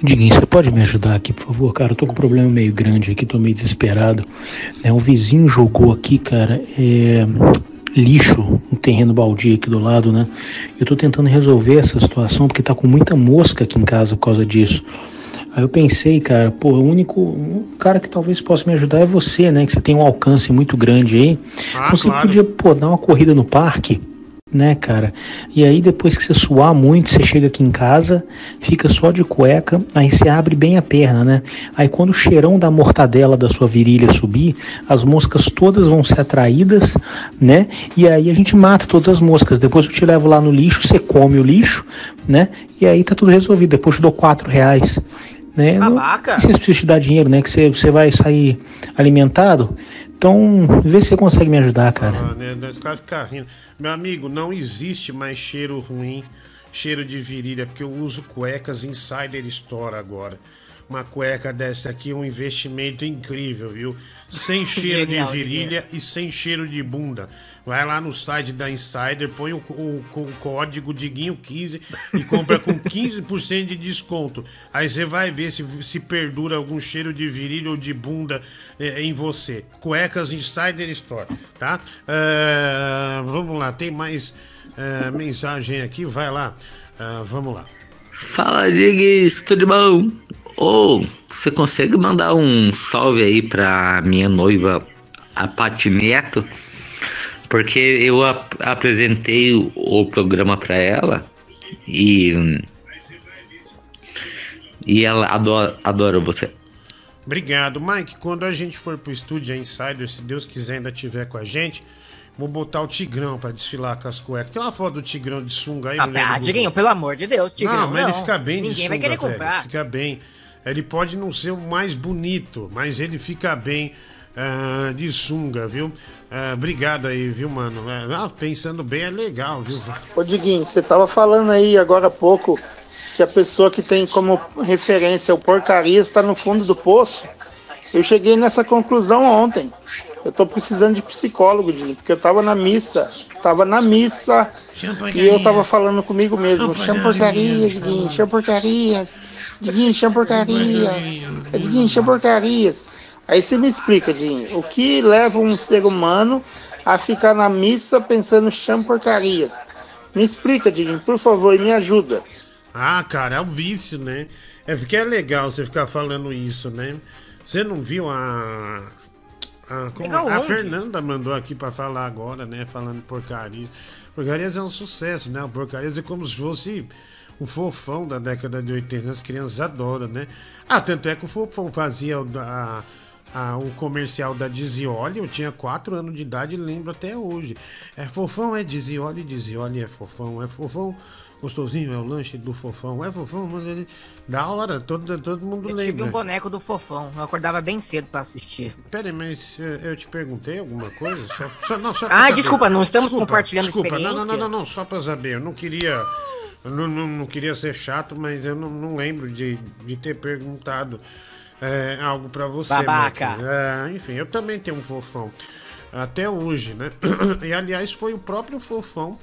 Diguinho, você pode me ajudar aqui, por favor, cara? Eu tô com um problema meio grande aqui, tô meio desesperado. É, um vizinho jogou aqui, cara, é, lixo, um terreno baldio aqui do lado, né? Eu tô tentando resolver essa situação porque tá com muita mosca aqui em casa por causa disso. Aí eu pensei, cara, pô, o único cara que talvez possa me ajudar é você, né? Que você tem um alcance muito grande aí. Ah, então você claro. podia, pô, dar uma corrida no parque né, cara? E aí depois que você suar muito, você chega aqui em casa, fica só de cueca, aí você abre bem a perna, né? Aí quando o cheirão da mortadela da sua virilha subir, as moscas todas vão ser atraídas, né? E aí a gente mata todas as moscas. Depois eu te levo lá no lixo, você come o lixo, né? E aí tá tudo resolvido. Depois eu te dou quatro reais. Né? Babaca. Não, se você precisa te dar dinheiro, né? Que você, você vai sair alimentado. Então, vê se você consegue me ajudar, cara. Ah, né? Ficam rindo. Meu amigo, não existe mais cheiro ruim, cheiro de virilha, porque eu uso cuecas Insider Store agora. Uma cueca dessa aqui é um investimento incrível, viu? Sem cheiro Genial, de virilha e sem cheiro de bunda. Vai lá no site da Insider, põe o, o- o código Diguinho15 e compra com 15% de desconto. Aí você vai ver se, se perdura algum cheiro de virilha ou de bunda eh, em você. Cuecas Insider Store, tá? Eh, vamos lá, tem mais eh, mensagem aqui, vai lá. Ah, vamos lá. Fala, Diggs, tudo bom? Ô, você consegue mandar um salve aí pra minha noiva, a Pati Neto? Porque eu ap- apresentei o, o programa pra ela e. E ela adora, adora você. Obrigado, Mike. Quando a gente for pro estúdio Insider, se Deus quiser ainda tiver com a gente, vou botar o Tigrão pra desfilar com as cuecas. Tem uma foto do Tigrão de sunga aí, Ah, mulher ah? Diguinho, pelo amor de Deus, Tigrão. Não, mas ele fica bem de Ninguém sunga, vai querer velho. comprar. Fica bem. Ele pode não ser o mais bonito, mas ele fica bem ah, de sunga, viu? Ah, obrigado aí, viu, mano? Ah, pensando bem é legal, viu? Ô Diguinho, você tava falando aí agora há pouco que a pessoa que tem como referência o porcaria está no fundo do poço. Eu cheguei nessa conclusão ontem. Eu tô precisando de psicólogo, Diguinho, porque eu tava na missa. Tava na missa e eu tava falando comigo mesmo. Chama porcaria, Diguinho, chama porcarias. Diguinho, chama porcaria. Diguinho, chama porcarias. Aí você me explica, Diguinho, o que leva um ser humano a ficar na missa pensando chama porcarias? Me explica, Diguinho, por favor, e me ajuda. Ah, cara, é o vício, né? É porque é legal você ficar falando isso, né? Você não viu a. A, como- a? Fernanda mandou aqui pra falar agora, né? Falando porcarias. Porcarias é um sucesso, né? O porcarias é como se fosse o fofão da década de 80. As crianças adoram, né? Ah, tanto é que o fofão fazia o da. a- o comercial da Dizioli, eu tinha 4 anos de idade e lembro até hoje. É fofão, é Dizioli, Dizioli é fofão, é fofão, gostosinho, é o lanche do fofão, é fofão, mano, da hora, todo, todo mundo Eu tive lembra. um boneco do fofão. Eu acordava bem cedo pra assistir. Pera aí, mas eh, eu te perguntei alguma coisa? Só, só- não, só Ah, saber. desculpa, não estamos compartilhando desculpa. Não, não, não, não, experiências? não, só pra saber. Eu não queria. Eu não, não, não queria ser chato, mas eu não, não lembro de, de ter perguntado eh, algo pra você. Babaca. Eh, enfim, eu também tenho um fofão. Até hoje, né? E aliás, foi o próprio fofão.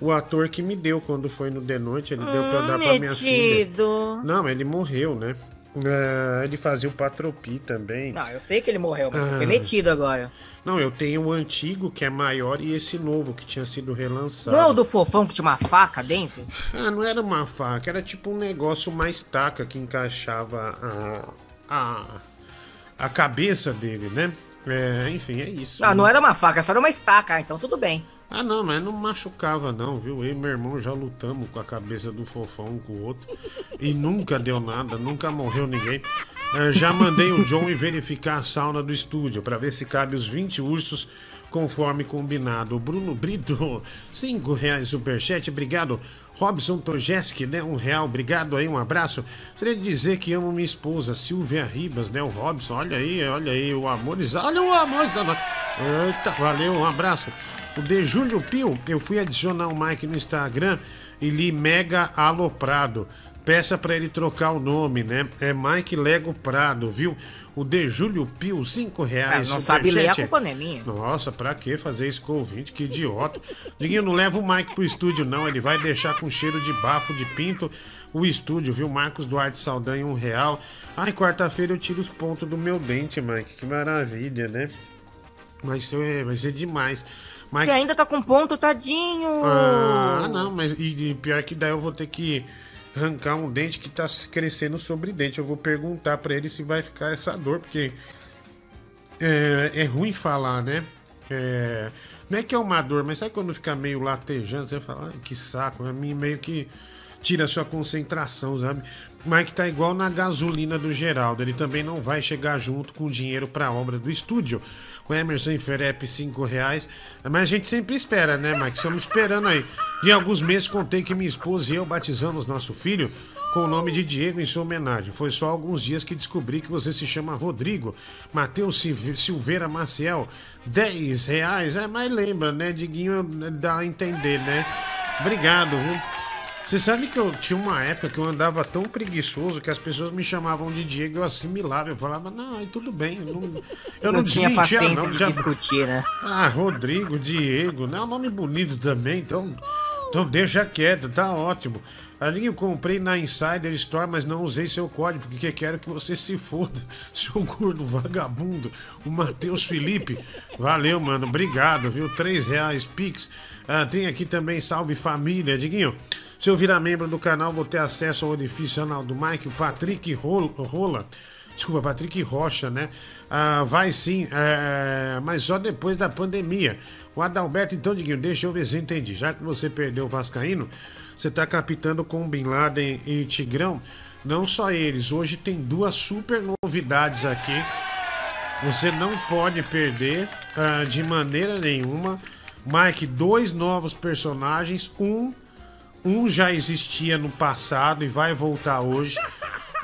O ator que me deu quando foi no The Noite, ele deu pra dar pra minha filha. Metido. Não, ele morreu, né? Eh, ele fazia o Patropi também. Não, eu sei que ele morreu, mas você foi Ah. metido agora. Não, eu tenho o antigo, que é maior, e esse novo, que tinha sido relançado. Não é o do fofão que tinha uma faca dentro? Ah, não era uma faca, era tipo um negócio mais taca que encaixava a, a, a cabeça dele, né? É, enfim, é isso. Ah, não era uma faca, só era uma estaca, então tudo bem. Ah, não, mas não machucava, não, viu? Eu e meu irmão já lutamos com a cabeça do fofão um com o outro. E nunca deu nada, nunca morreu ninguém. Eh, já mandei o John ir verificar a sauna do estúdio para ver se cabe os 20 ursos conforme combinado. O Bruno Brito, 5 reais superchat, obrigado. Robson Tojeski, né? Um real, obrigado aí, um abraço. Gostaria de dizer que amo minha esposa, Silvia Ribas, né? O Robson, olha aí, olha aí, o amor. Olha o amor. Eita, valeu, um abraço. O de Júlio Pio, eu fui adicionar o Mike no Instagram e li mega aloprado. Peça pra ele trocar o nome, né? É Mike Lego Prado, viu? O de Júlio Pio, 5 Ah, reais. não sabe ler, a culpa não é minha. Nossa, pra que fazer isso com o ouvinte? Que idiota. Diguinho, não leva o Mike pro estúdio, não. Ele vai deixar com cheiro de bafo de pinto o estúdio, viu? Marcos Duarte Saldanha, um real. Ai, quarta-feira eu tiro os pontos do meu dente, Mike. Que maravilha, né? Vai ser, vai ser demais. Mike, ainda tá com ponto, tadinho. ah, não, mas e, e pior que daí eu vou ter que arrancar um dente que tá crescendo sobre dente. Eu vou perguntar pra ele se vai ficar essa dor, porque é, é ruim falar, né? É, não é que é uma dor, mas sabe quando fica meio latejando, você fala, "Ai, que saco, a mim meio que tira a sua concentração, sabe? Mike tá igual na gasolina do Geraldo, ele também não vai chegar junto com o dinheiro pra obra do estúdio. O Emerson Ferep, 5 reais. Mas a gente sempre espera, né, Mike? Estamos esperando aí. Em alguns meses contei que minha esposa e eu batizamos nosso filho com o nome de Diego em sua homenagem. Foi só alguns dias que descobri que você se chama Rodrigo. Matheus Silve- Silveira Maciel, 10 reais. É, mas lembra, né? Diguinho dá a entender, né? Obrigado, viu? Você sabe que eu tinha uma época que eu andava tão preguiçoso que as pessoas me chamavam de Diego e eu assimilava. Eu falava, não, tudo bem. Eu não, eu não, Não tinha paciência não, de já- discutir, né? Ah, Rodrigo, Diego, né? É um nome bonito também, então, então deixa quieto, tá ótimo. Ali eu comprei na Insider Store, mas não usei seu código, porque quero que você se foda, seu gordo vagabundo. O Matheus Felipe, valeu, mano, obrigado, viu? Três reais, Pix. Ah, tem aqui também, salve família, Diguinho. Se eu virar membro do canal, vou ter acesso ao orifício anal do Mike, o Patrick Rol- Rola. Desculpa, Patrick Rocha, né? Ah, vai sim, é, mas só depois da pandemia. O Adalberto, então, Diguinho, deixa eu ver se eu entendi. Já que você perdeu o Vascaíno, você tá capitando com Bin Laden e Tigrão. Não só eles, hoje tem duas super novidades aqui. Você não pode perder ah, de maneira nenhuma. Mike, dois novos personagens. Um, um já existia no passado e vai voltar hoje.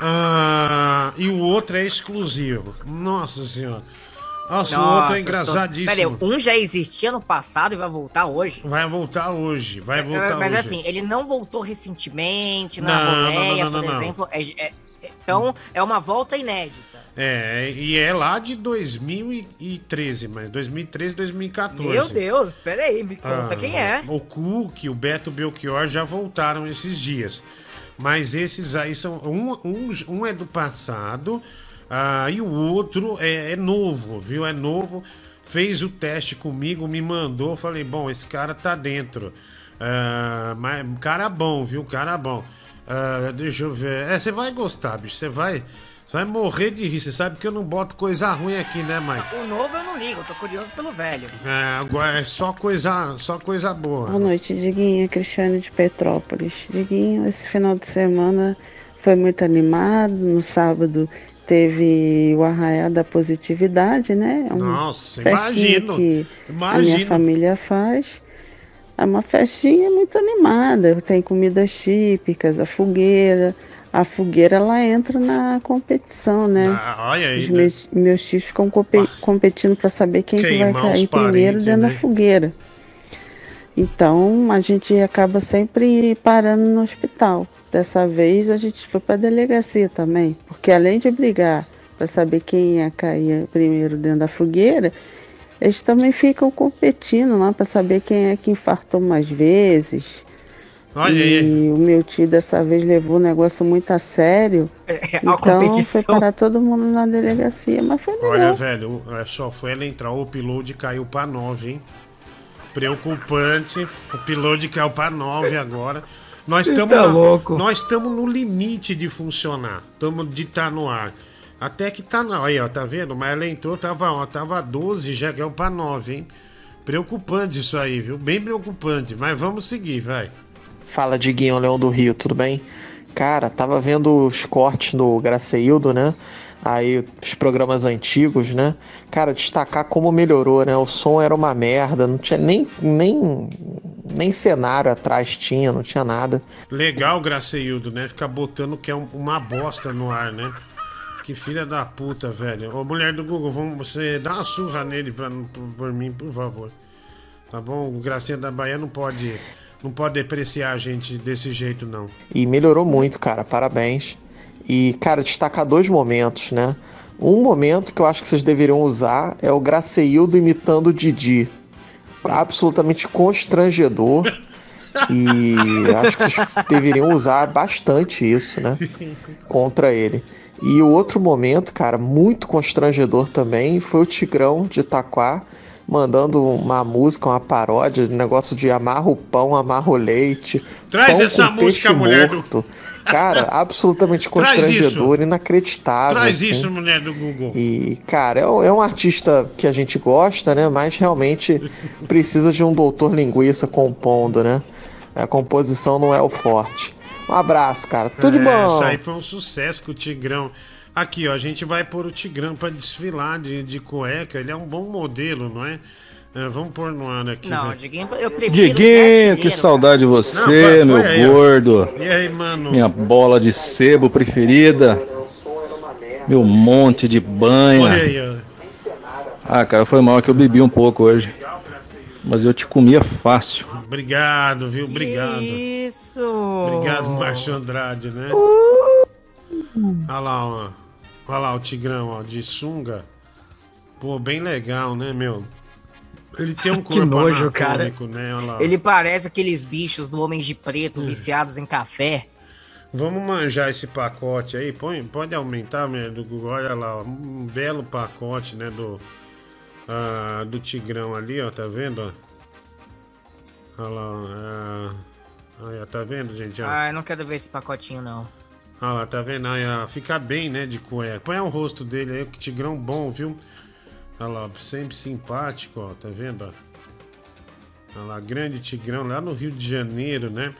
Ah, e o outro é exclusivo. Nossa senhora. Nossa, o outro Nossa, é engraçadíssimo. Peraí, um já existia no passado e vai voltar hoje? Vai voltar hoje, vai voltar Mas hoje. assim, ele não voltou recentemente Não, na não, Roleia, não, não, por não, não. exemplo. É- é- é- então, é uma volta inédita. É, e é lá de 2013, mas 2013, 2014. Meu Deus, peraí, me conta Ah, quem é. O Cook, o Beto Belchior já voltaram esses dias. Mas esses aí são. Um, um, um é do passado ah, e o outro é, é novo, viu? É novo. Fez o teste comigo, me mandou. Falei, bom, esse cara tá dentro. Ah, mas cara bom, viu? Cara bom. Ah, deixa eu ver. É, você vai gostar, bicho. Você vai. Você vai morrer de rir. Você sabe que eu não boto coisa ruim aqui, né, Mike? O novo eu não ligo, eu tô curioso pelo velho. É, agora é só coisa, só coisa boa. Boa noite, Diguinho. Cristiane de Petrópolis. Diguinho, esse final de semana foi muito animado. No sábado teve o arraial da positividade, né? É uma Nossa, imagino. que a Imagino. minha família faz. É uma festinha muito animada. Tem comidas típicas, a fogueira. A fogueira ela entra na competição, né? Ah, olha aí, Os né? meus, meus tios ficam compe- competindo para saber quem que vai cair primeiro dentro né? da fogueira. Então a gente acaba sempre parando no hospital. Dessa vez a gente foi para a delegacia também, porque além de brigar para saber quem ia cair primeiro dentro da fogueira, eles também ficam competindo lá para saber quem é que infartou mais vezes. Olha e aí. o meu tio dessa vez levou o negócio muito a sério. É, a então competição. foi parar todo mundo na delegacia, mas foi legal. Olha, velho, é só foi ela entrar, o upload caiu pra 9, hein? Preocupante. O upload caiu pra 9 agora. Nós estamos tá louco. Nós estamos no limite de funcionar. Estamos de estar no ar. Até que tá na. Aí, ó, tá vendo? Mas ela entrou, tava, ó, tava 12, já caiu pra 9, hein? Preocupante isso aí, viu? Bem preocupante. Mas vamos seguir, vai. Fala, Diguinho Leão do Rio, tudo bem? Cara, tava vendo os cortes no Graceildo, né? Aí os programas antigos, né? Cara, destacar como melhorou, né? O som era uma merda, não tinha nem, nem, nem cenário atrás tinha, não tinha nada. Legal, Graceildo, né? Ficar botando que é um- uma bosta no ar, né? Que filha da puta, velho. Ô, mulher do Google, vamos, você dá uma surra nele pra, por, por mim, por favor. Tá bom? O Gracinha da Bahia não pode, não pode depreciar a gente desse jeito, não. E melhorou muito, cara, parabéns. E, cara, destacar dois momentos, né? Um momento que eu acho que vocês deveriam usar é o Graceildo imitando o Didi. Absolutamente constrangedor. E acho que vocês deveriam usar bastante isso, né? Contra ele. E o outro momento, cara, muito constrangedor também, foi o Tigrão de Itaquá mandando uma música, uma paródia, um negócio de amarra o pão, amarra o leite. Traz pão essa com música, peixe mulher do- morto. Cara, absolutamente constrangedor, inacreditável. Traz assim. isso, mulher do Google. E, cara, é um, é um artista que a gente gosta, né? Mas realmente precisa de um doutor linguiça compondo, né? A composição não é o forte. Um abraço, cara. Tudo de É, bom. Isso aí foi um sucesso com o Tigrão. Aqui, ó, a gente vai pôr o Tigrão pra desfilar de, de cueca. Ele é um bom modelo, não é? É, vamos pôr no ar aqui. Não, né? Diguinho, eu prefiro Diguinho, que saudade de Não, você, põe- meu gordo. E aí, mano? Minha bola de sebo preferida. Meu monte de banha. Olha aí, ó. Ah, cara, foi mal que eu bebi um pouco hoje. Mas eu te comia fácil. Obrigado, viu? Obrigado. Isso. Obrigado, Márcio Andrade, né? Olha lá, ó. Olha lá o Tigrão, ó, de sunga. Pô, bem legal, né, meu? Ele tem um Que corpo nojo, cara. né? Olha lá. Ele parece aqueles bichos do Homem de Preto viciados em café. Vamos manjar esse pacote aí. Põe, pode aumentar, mulher do Google. Olha lá, ó, um belo pacote, né, do ah, do Tigrão ali, ó, tá vendo? Olha lá, ah, tá vendo, gente? ó? Ah, eu não quero ver esse pacotinho, não. Olha lá, tá vendo? Aí, ó, fica bem, né, de cueca. Põe o rosto dele aí, que Tigrão bom, viu? Olha lá, sempre simpático, ó, tá vendo? Olha lá, grande Tigrão lá no Rio de Janeiro, né?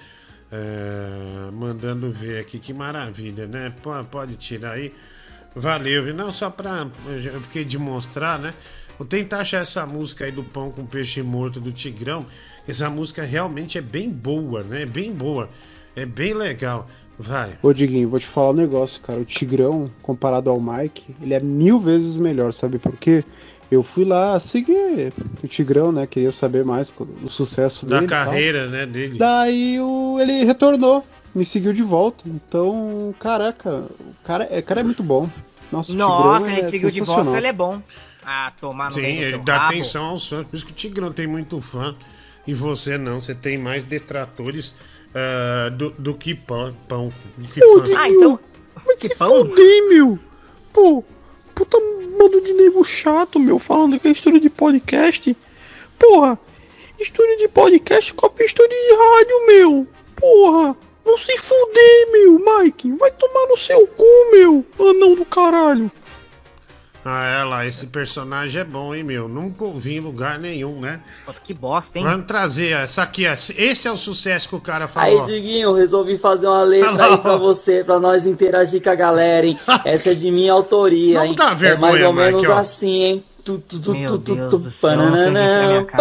É, mandando ver aqui, que maravilha, né? Pode tirar aí. Valeu, viu? Não, só pra. Eu fiquei de mostrar, né? Vou tentar achar essa música aí do Pão com Peixe Morto do Tigrão. Essa música realmente é bem boa, né? Bem boa. É bem legal. Vai. Ô Diguinho, vou te falar um negócio, cara. O Tigrão, comparado ao Mike, ele é mil vezes melhor, sabe por quê? Eu fui lá seguir o Tigrão, né? Queria saber mais do sucesso Da dele. tal. carreira, né, dele. Daí o, ele retornou, me seguiu de volta. Então, caraca, o cara, é- o cara é muito bom. Nossa, o Nossa, ele é seguiu de volta, sensacional. ele é bom. Ah, tomar no Sim, ele dá rabo. atenção aos fãs. Por isso que o Tigrão tem muito fã. E você não. Você tem mais detratores ah, do, do que pão. pão do que fã. Diguinho, Ah, então. Vai Que se pão? fuder, meu. Pô, puta bando de nego chato, meu, falando que é estúdio de podcast. Porra, estúdio de podcast copia estúdio de rádio, meu. Porra, não se fuder, meu, Mike. Vai tomar no seu cu, meu. Anão do caralho. Ah, é lá. Esse personagem é bom, hein, meu? Nunca ouvi em lugar nenhum, né? Que bosta, hein? Vamos trazer essa aqui. ó. Esse é o sucesso que o cara Aí, falou. Diguinho, resolvi fazer uma letra aí pra você, pra nós interagir com a galera, hein? Essa é de minha autoria, Não hein? dá vergonha, é mais ou menos ó. assim, hein? Tu, tu, tu, Meu tu, tu, Deus tu, do céu, não que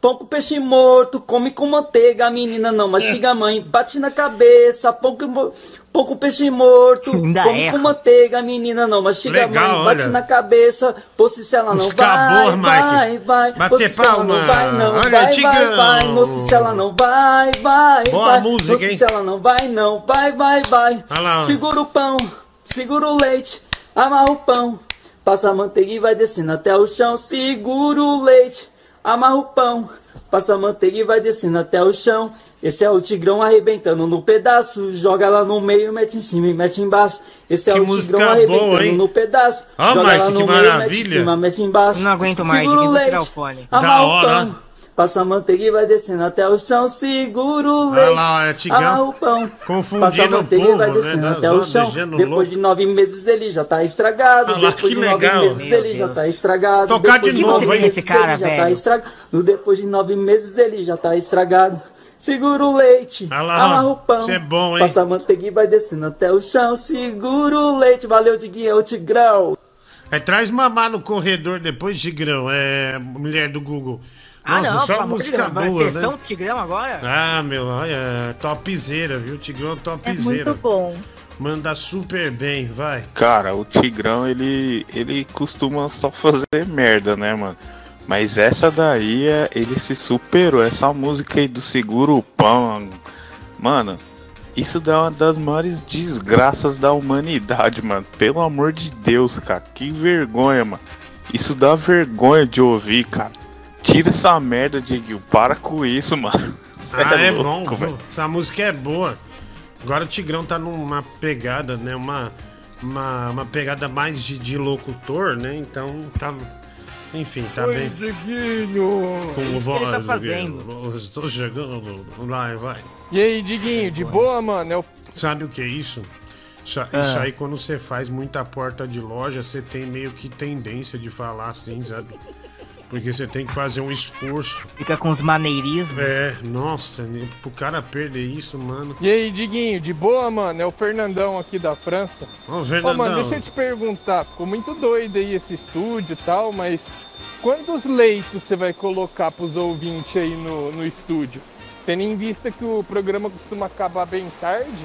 Pão com peixe morto, come com manteiga, a menina não mastiga a mãe, bate na cabeça, pão com, pão com peixe morto, Ainda come erra. com manteiga, a menina não mastiga Legal, a mãe, bate olha. na cabeça, poxa, se ela não Os vai, cabor, Mike. vai, vai, Bater se ela palma. não vai, não, Olha, vai, vai, Tigrão. vai, moço, se ela não vai, vai, Boa vai, música, moço, hein? se ela não vai, não, vai, vai, vai, Olha lá, ó. segura o pão, segura o leite, amarra o pão, passa a manteiga e vai descendo até o chão, segura o leite, amarra o pão, passa a manteiga e vai descendo até o chão, esse é o tigrão arrebentando no pedaço, joga lá no meio, mete em cima e mete embaixo, esse é Que o música tigrão boa, arrebentando hein? no pedaço, Ó, joga Mike, lá que no meio, mete em maravilha. cima, mete embaixo, Não aguento mais, segura vou tirar o fone. Da amarra o hora. Passa a manteiga e vai descendo até o chão, segura o Olha leite. lá, é Tigrão amarra o pão. confundindo Passa a manteiga povo, e vai né, descendo das até o chão. Depois louco. de nove meses ele já tá estragado. Ah lá, Depois que de nove legal. meses Meu ele já Deus. tá estragado. Tocar Depois de nove novo, hein? meses Esse cara, já tá velho. estragado. Depois de nove meses ele já tá estragado. Segura o leite, Ah lá, amarra o pão. isso é bom, hein? Passa a manteiga e vai descendo até o chão. Segura o leite, valeu, Diguinho, é o Tigrão. Aí traz mamar no corredor depois, Tigrão. É mulher do Google. Ah, Nossa, não, só pelo amor de música Deus. Vai boa, sessão né? Tigrão agora? Ah, meu, olha, topzera, viu? Tigrão é É topzera. muito bom. Manda super bem, vai. Cara, o Tigrão, ele, ele costuma só fazer merda, né, mano? Mas essa daí, é, ele se superou. Essa música aí do Seguro o Pão, mano, isso dá uma das maiores desgraças da humanidade, mano. Pelo amor de Deus, cara. Que vergonha, mano. Isso dá vergonha de ouvir, cara. Tira essa merda, Dieguinho. Para com isso, mano. Ah, é, louco, bom. Essa música é boa. Agora o Tigrão tá numa pegada, né? Uma, uma, uma pegada mais de, de locutor, né? Então tá. Enfim, tá Oi, bem. Diguinho. Com que voz, ele tá fazendo. Estou chegando. Vai, vai. E aí, Diguinho, de boa, mano? Eu... Sabe o que é isso? Isso, Ah. isso aí, quando você faz muita porta de loja, você tem meio que tendência de falar assim, sabe? Porque você tem que fazer um esforço. Fica com os maneirismos. É, nossa, né? pro cara perder isso, mano. E aí, Diguinho, de boa, mano? É o Fernandão aqui da França. Ô, Fernandão. mano, deixa eu te perguntar. Ficou muito doido aí esse estúdio e tal, mas quantos leitos você vai colocar pros ouvintes aí no, no estúdio? Tendo em vista que o programa costuma acabar bem tarde,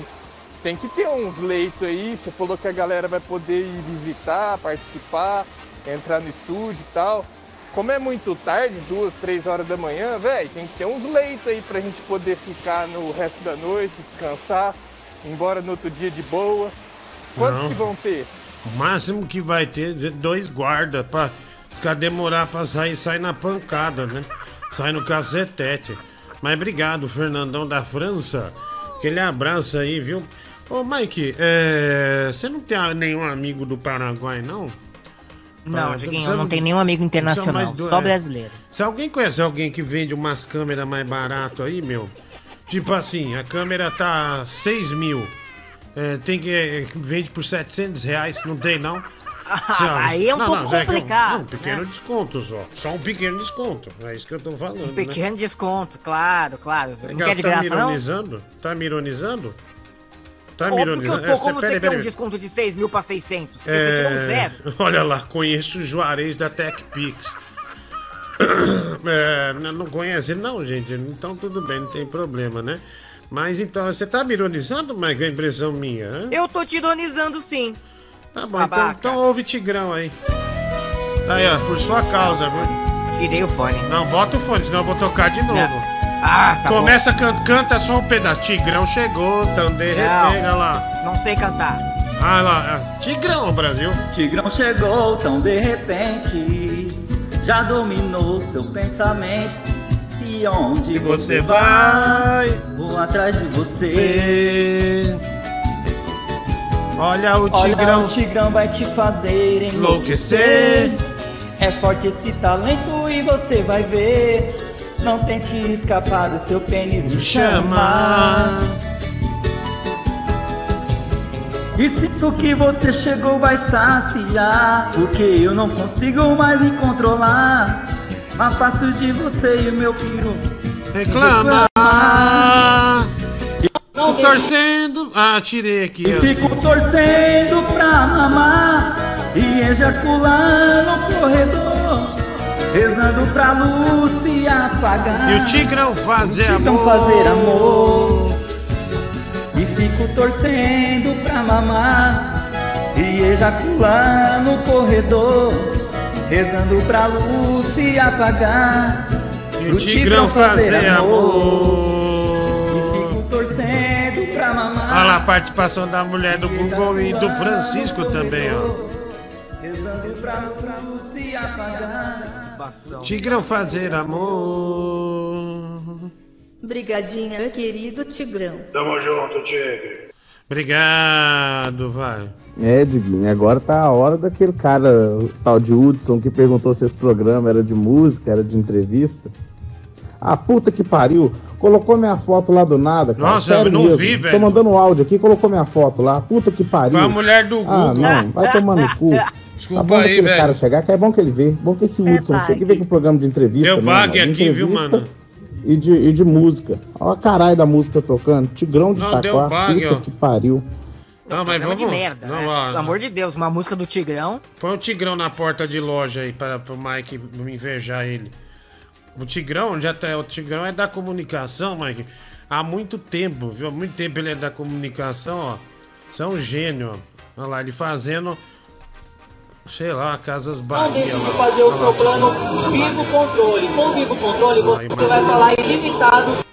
tem que ter uns leitos aí. Você falou que a galera vai poder ir visitar, participar, entrar no estúdio e tal. Como é muito tarde, duas, três horas da manhã, velho, tem que ter uns leitos aí pra gente poder ficar no resto da noite, descansar, embora no outro dia de boa. Quantos Não. que vão ter? O máximo que vai ter dois guardas pra ficar demorar pra sair, sai na pancada, né? Sai no cacetete. Mas obrigado, Fernandão da França. Aquele abraço aí, viu? Ô, Mike, é, você não tem nenhum amigo do Paraguai, não? Não, Diguinho, não tenho nenhum amigo internacional, do- só é. brasileiro. Se alguém conhece alguém que vende umas câmeras mais barato aí, meu, tipo assim, a câmera tá 6 mil, é, tem que é, vende por 700 reais, não tem não? aí é um pouco é que complicado, Não, um pequeno né? desconto só, só um pequeno desconto, é isso que eu tô falando, Um né? pequeno desconto, claro, claro. Você É não que quer de tá me graça, não? ironizando? Tá me ironizando? Tá Óbvio que eu tô, É, como você quer um desconto de 6 mil pra 600? Você tirou um zero. Olha lá, conheço o Juarez da TechPix. É, não não conhece não, gente? Então tudo bem, não tem problema, né? Mas então, você tá me ironizando, Mike? É impressão minha, né? Eu tô te ironizando sim. Tá bom, então, então ouve Tigrão aí. Aí, ó, por sua causa, viu? Tirei o fone. Não, bota o fone, senão eu vou tocar de novo. Ah, tá Começa, can canta só um pedaço. Tigrão chegou, tão de repente, olha lá. Não sei cantar. Ah lá, ah, Tigrão, Brasil. Tigrão chegou tão de repente, já dominou seu pensamento. E onde você vai? Vou atrás de você. Olha o Olha, Tigrão. o Tigrão vai te fazer Enlouquecer. enlouquecer. É forte esse talento e você vai ver. Não tente escapar do seu pênis me chamar. E sinto que você chegou vai saciar Porque eu não consigo mais me controlar Mas faço de você e o meu piru Reclama. Tô torcendo. Ah, tirei aqui. E fico torcendo pra mamar E ejacular no corredor Rezando pra luz se apagar. E o Tigrão fazer O Tigrão amor. fazer amor. E fico torcendo pra mamar. E ejacular no corredor. Rezando pra luz se apagar. E o Tigrão fazer amor. E fico torcendo pra mamar. Olha lá a participação da mulher do Google e do Francisco também, ó. Rezando pra, luz Tigrão fazer amor. Brigadinha, querido Tigrão. Tamo junto, Tigre. Obrigado, vai. É, Diguinho, agora tá a hora daquele cara, o tal de Hudson, que perguntou se esse programa era de música, era de entrevista. Ah, puta que pariu. Colocou minha foto lá do nada, cara. Nossa, eu Sério não mesmo. vi, Tô velho. mandando um áudio aqui, colocou minha foto lá. Puta que pariu. Foi a mulher do Ah, Google. não, vai tomar no cu. Desculpa tá bom aí, velho. cara chegar, que é bom que ele vê. Bom que esse Hudson bag. chega e vê com o programa de entrevista. Deu ó, de aqui, viu, entrevista mano? E de, e de música. Olha a caralho da música tocando. Tigrão de Não, deu Itaquá. bag, Puta ó. que pariu. Não, mas vamos. de merda, não, né? ó, Pelo amor de Deus, uma música do Tigrão. Põe o Tigrão na porta de loja aí para o Mike não invejar ele. O Tigrão já tá. O Tigrão é da comunicação, Mike. Há muito tempo, viu? Há muito tempo ele é da comunicação, ó. Você é um gênio, ó. Olha lá, ele fazendo. Sei lá, Casas Não Bahia. deixe de fazer o seu plano Vivo Controle. Com Vivo Controle você vai falar ilimitado.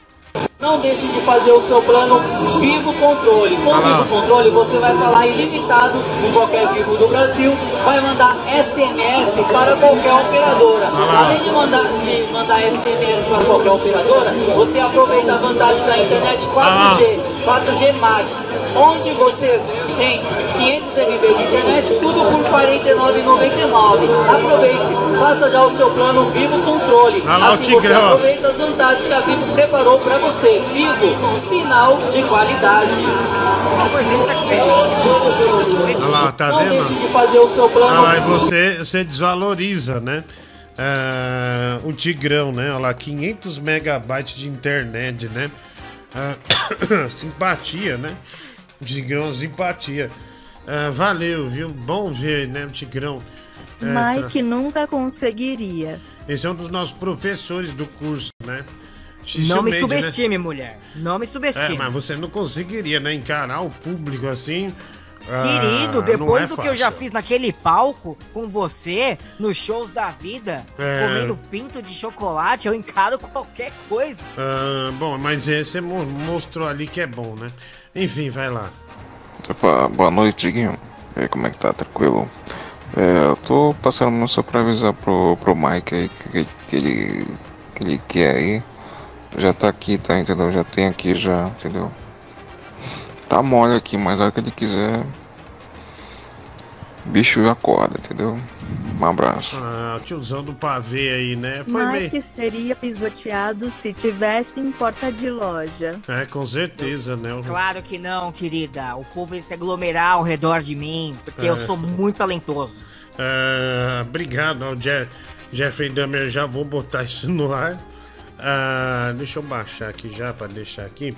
Não deixe de fazer o seu plano Vivo Controle. Com Vivo Controle você vai falar ilimitado em qualquer Vivo do Brasil. Vai mandar SMS para qualquer operadora. Além de mandar, de mandar SMS para qualquer operadora, você aproveita a vantagem da internet 4G, 4G Max, onde você tem 500 MB de internet, tudo por R$ 49,99. Aproveite, faça já o seu plano Vivo Controle. Olha lá o assim você aproveita as vantagens que a Vivo preparou para você. Vivo, sinal de qualidade. Olha lá, tá vendo? deixe de fazer o seu plano Ah lá, e você, você desvaloriza, né? Ah, o Tigrão, né? Olha lá, 500 megabytes de internet, né? Ah, simpatia, né? Tigrão, simpatia. Ah, valeu, viu? Bom ver, né, Tigrão. É, Mike tá- nunca conseguiria. Esse é um dos nossos professores do curso, né? Não me Dificilmente, né? subestime, mulher. Não me É, subestime. mas você não conseguiria, né? Encarar o público assim. Ah, Querido, depois é do que eu já fácil. fiz naquele palco com você, nos shows da vida, É. comendo pinto de chocolate, eu encaro qualquer coisa. Ah, bom, mas é, você mo- mostrou ali que é bom, né? Enfim, vai lá. Opa, boa noite, Diguinho. E aí, como é que tá? Tranquilo? É, eu tô passando só pra avisar pro, pro Mike aí que, que ele, que ele quer aí. Já tá aqui, tá? Entendeu? Já tem aqui já, entendeu? Tá mole aqui, mas a hora que ele quiser. Bicho acorda, entendeu? Um abraço. Ah, o tiozão do pavê aí, né? Foi Mike meio. seria pisoteado se tivesse em porta de loja. É, com certeza, né? O- Claro que não, querida. O povo ia se aglomerar ao redor de mim, porque eu É. sou muito talentoso. Ah, obrigado Je- Jeffrey Dahmer, já vou botar isso no ar. Ah, deixa eu baixar aqui já para deixar aqui.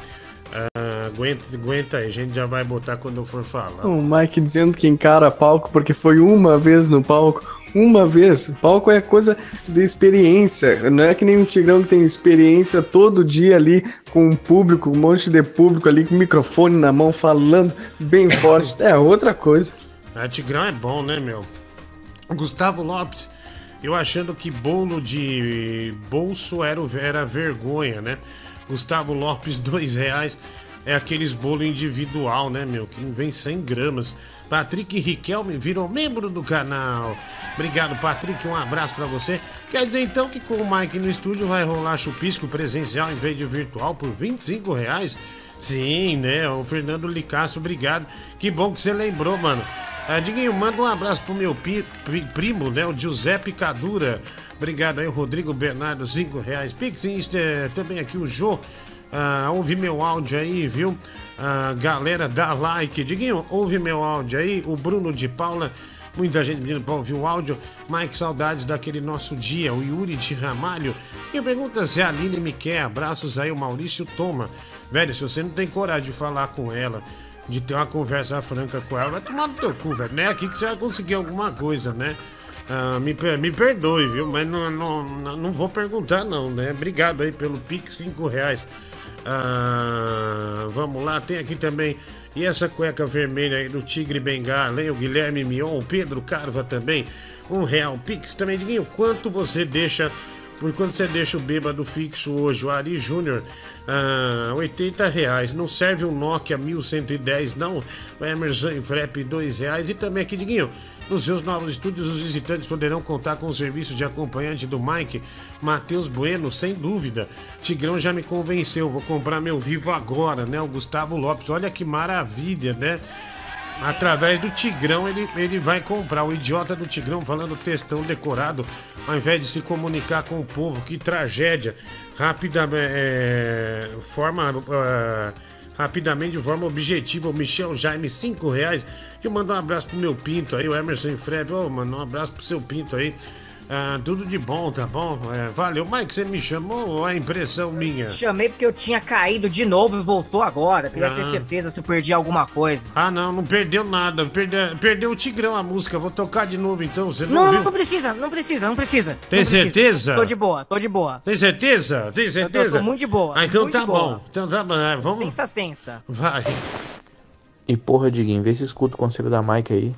Ah, aguenta, aguenta aí, a gente já vai botar quando eu for falar. O Mike dizendo que encara palco porque foi uma vez no palco. Uma vez. Palco é coisa de experiência. Não é que nem um Tigrão que tem experiência todo dia ali com um público, um monte de público ali com o microfone na mão falando bem forte. É outra coisa. A Tigrão é bom, né, meu? Gustavo Lopes, eu achando que bolo de bolso era, o- era vergonha, né? Gustavo Lopes, dois reais. É aqueles bolo individual, né, meu? Que não vem 100 gramas. Patrick Riquelme virou membro do canal. Obrigado, Patrick. Um abraço pra você. Quer dizer então que com o Mike no estúdio vai rolar chupisco presencial em vez de virtual por 25 reais? Sim, né? O Fernando Licasso, obrigado. Que bom que você lembrou, mano. Ah, Diguinho, manda um abraço pro meu pi- pri- primo, né? O Giuseppe Cadura. Obrigado aí, Rodrigo Bernardo, 5 reais. Pix, Insta, também aqui o Jô. Ah, ouve meu áudio aí, viu? Ah, galera, dá like. Diguinho, ouve meu áudio aí. O Bruno de Paula, muita gente pedindo pra ouvir o áudio. Mike, saudades daquele nosso dia. O Yuri de Ramalho. E pergunta se a Aline me quer. Abraços aí, o Maurício Toma. Velho, se você não tem coragem de falar com ela, de ter uma conversa franca com ela, vai tomar no teu cu, velho. Não é aqui que você vai conseguir alguma coisa, né? Ah, me, me perdoe, viu? Mas não, não, não, não vou perguntar, não, né? Obrigado aí pelo Pix, 5 reais. Ah, vamos lá, tem aqui também. E essa cueca vermelha aí do Tigre Bengala, hein? O Guilherme Mion, o Pedro Carva também. Um real. Pix também, Diguinho, quanto você deixa por quanto você deixa o bêbado fixo hoje? O Ari Júnior, ah, 80 reais. Não serve um Nokia 1110, não. O Emerson Frep, 2 reais. E também aqui, Diguinho, nos seus novos estúdios, os visitantes poderão contar com o serviço de acompanhante do Mike, Matheus Bueno, sem dúvida. Tigrão já me convenceu, vou comprar meu vivo agora, né? O Gustavo Lopes, olha que maravilha, né? Através do Tigrão ele, ele vai comprar. O idiota do Tigrão falando textão decorado, ao invés de se comunicar com o povo. Que tragédia. Rapidamente, é, forma. ah, rapidamente, de forma objetiva, o Michel Jaime, 5 reais. Que manda um abraço pro meu pinto aí, o Emerson Freb. Ô, mano, um abraço pro seu pinto aí. Ah, tudo de bom, tá bom? É, valeu. Mike, você me chamou ou é impressão minha? Chamei porque eu tinha caído de novo e voltou agora. Queria ter Ah. certeza se eu perdi alguma coisa. Ah, não, não perdeu nada. Perdeu, perdeu o Tigrão a música. Vou tocar de novo então. Você não, Não, viu? não precisa, não precisa, não precisa. Tem Não precisa. certeza? Tô de boa, tô de boa. Tem certeza? Tem certeza? Eu tô muito de boa. Ah, então tá de boa. bom. Então tá bom. é, vamos. Sensa, sensa. Vai. E porra, Diguinho, vê se escuta o conselho da Mike aí.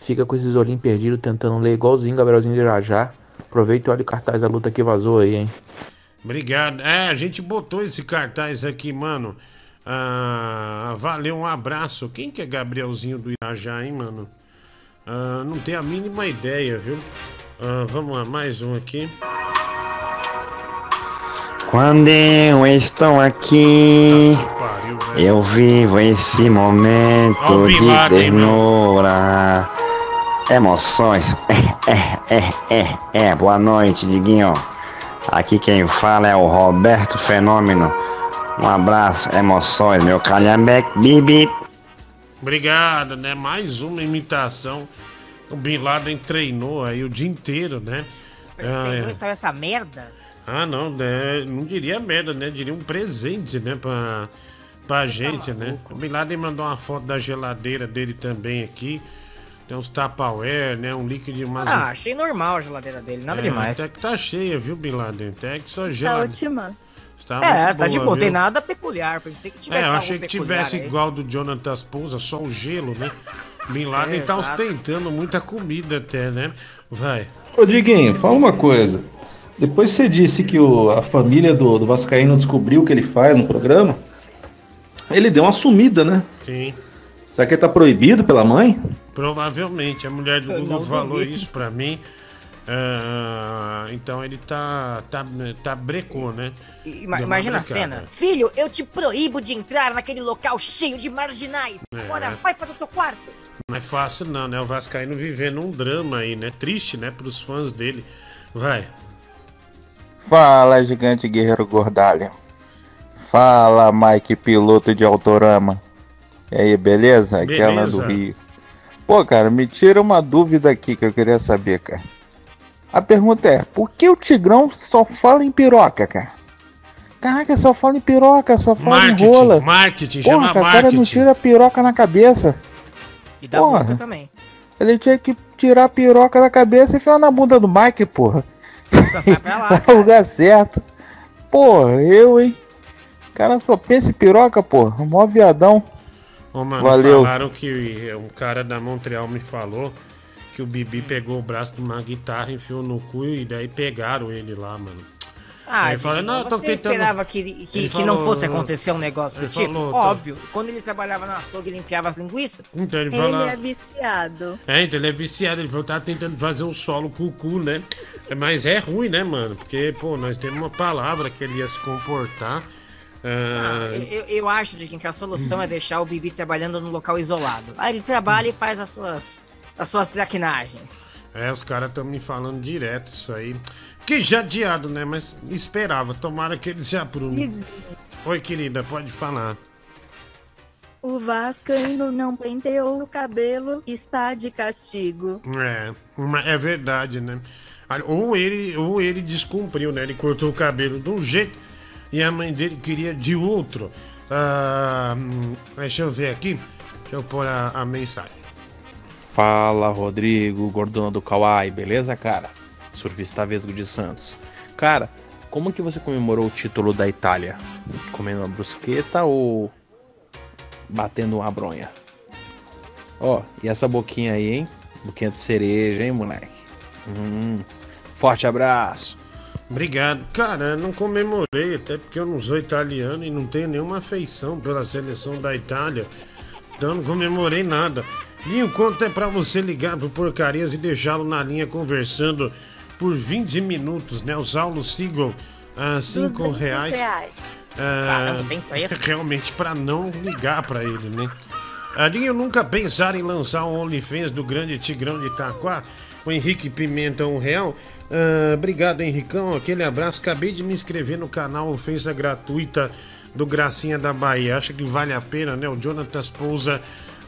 Fica com esses olhinhos perdidos tentando ler igualzinho Gabrielzinho de Irajá. Aproveita e olha o cartaz da luta que vazou aí, hein? Obrigado. É, a gente botou esse cartaz aqui, mano. Ah, valeu, um abraço. Quem que é Gabrielzinho do Irajá, hein, mano? Ah, não tenho a mínima ideia, viu? Ah, vamos lá, mais um aqui. Quando eu estou aqui Eu vivo esse momento Ó o Bin de ternura. Emoções. É, é, é, é, é. Boa noite, Diguinho. Aqui quem fala é o Roberto Fenômeno. Um abraço, emoções, meu calhambeque, bibi. Obrigado, né? Mais uma imitação. O Bin Laden treinou aí o dia inteiro, né? Ah, Entendeu? é. Sabe essa merda? Ah, não, né? não diria merda, né? Diria um presente, né? Pra, pra gente, né? O Bin Laden mandou uma foto da geladeira dele também aqui. Tem uns Tupperware, né? Um líquido, umas... Ah, achei normal a geladeira dele, nada É, demais. Até que tá cheia, viu, Bin Laden? Até que só Tá geladeira. ótima. Tá é, tá de boa, boa, tem nada peculiar. Pensei que tivesse É, eu algo achei que tivesse aí. igual do Jonathan Pousa, só o gelo, né? Bin Laden É, tá exato. ostentando muita comida até, né? Vai. Ô Diguinho, fala uma coisa. Depois você disse que o- a família do, do Vascaíno descobriu o que ele faz no programa. Ele deu uma sumida, né? Sim. Será que ele tá proibido pela mãe? Provavelmente, a mulher do Eu Google falou isso pra mim. Ah, então ele tá, tá, tá brecou, né? Ima- imagina a cena. Filho, eu te proíbo de entrar naquele local cheio de marginais. É. Agora vai para o seu quarto. Não é fácil não, né? O Vascaíno vivendo um drama aí, né? Triste, né? Pros fãs dele. Vai. Fala, gigante guerreiro gordalha. Fala, Mike, piloto de Autorama. E aí, beleza? Aquela Beleza. do Rio. Pô, cara, me tira uma dúvida aqui que eu queria saber, cara. A pergunta é, por que o Tigrão só fala em piroca, cara? Caraca, só fala em piroca, só fala Marketing, em rola. marketing, Porra, chama cara, o cara não marketing. tira a piroca na cabeça. E dá Porra. boca também. Ele tinha que tirar a piroca da cabeça e enfiar na bunda do Mike, porra. no lugar certo. Porra, eu, hein? O cara só pensa em piroca, porra. Mó viadão. Ô, mano, Valeu. falaram que um cara da Montreal me falou que o Bibi pegou o braço de uma guitarra, enfiou no cu e daí pegaram ele lá, mano. Ah, Aí fala, Diguinho, não, eu tô você tentando- esperava que, que, Ele que não falou- fosse acontecer um negócio do ele tipo? falou, tô- Óbvio. Quando ele trabalhava na açougue, ele enfiava as linguiças. Então ele Ele fala. é viciado. É, então ele é viciado, ele falou que tava tentando fazer um solo com o cu, né? Mas é ruim, né, mano? Porque, pô, nós temos uma palavra que ele ia se comportar. Ah, Eu, eu acho, Diguinho, que a solução é deixar o Bibi trabalhando num local isolado. Aí ele trabalha e faz as suas, as suas traquinagens. É, os caras estão me falando direto isso aí. Fiquei jadeado, né? Mas esperava. Tomara que eles se aprumem. Oi, querida, pode falar. O Vascaíno não penteou o cabelo, está de castigo. É, é verdade, né? Ah, Ou ele, ou ele descumpriu, né? Ele cortou o cabelo de um jeito e a mãe dele queria de outro. Ah, hum, deixa eu ver aqui. Deixa eu pôr a, a mensagem. Fala, Rodrigo, gordona do Kawaii, beleza, cara? Surfista Vesgo de Santos. Cara, como que você comemorou o título da Itália? Comendo uma brusqueta ou batendo uma bronha? Ó, e essa boquinha aí, hein? Boquinha de cereja, hein, moleque? Hum, forte abraço. Obrigado. Cara, eu não comemorei, até porque eu não sou italiano e não tenho nenhuma afeição pela seleção da Itália. Então eu não comemorei nada. Linho, quanto é pra você ligar pro Porcarias e deixá-lo na linha conversando por 20 minutos, né? O Saulo Sigel, a 5 200 reais. reais. Ah, Caramba. Realmente pra não ligar pra ele, né? Adinho nunca pensar em lançar um OnlyFans do grande Tigrão de Itaquá. O Henrique Pimenta, um real. Ah, obrigado, Henricão. Aquele abraço. Acabei de me inscrever no canal Ofensa Gratuita do Gracinha da Bahia. Acha que vale a pena, né? O Jonathan Pousa,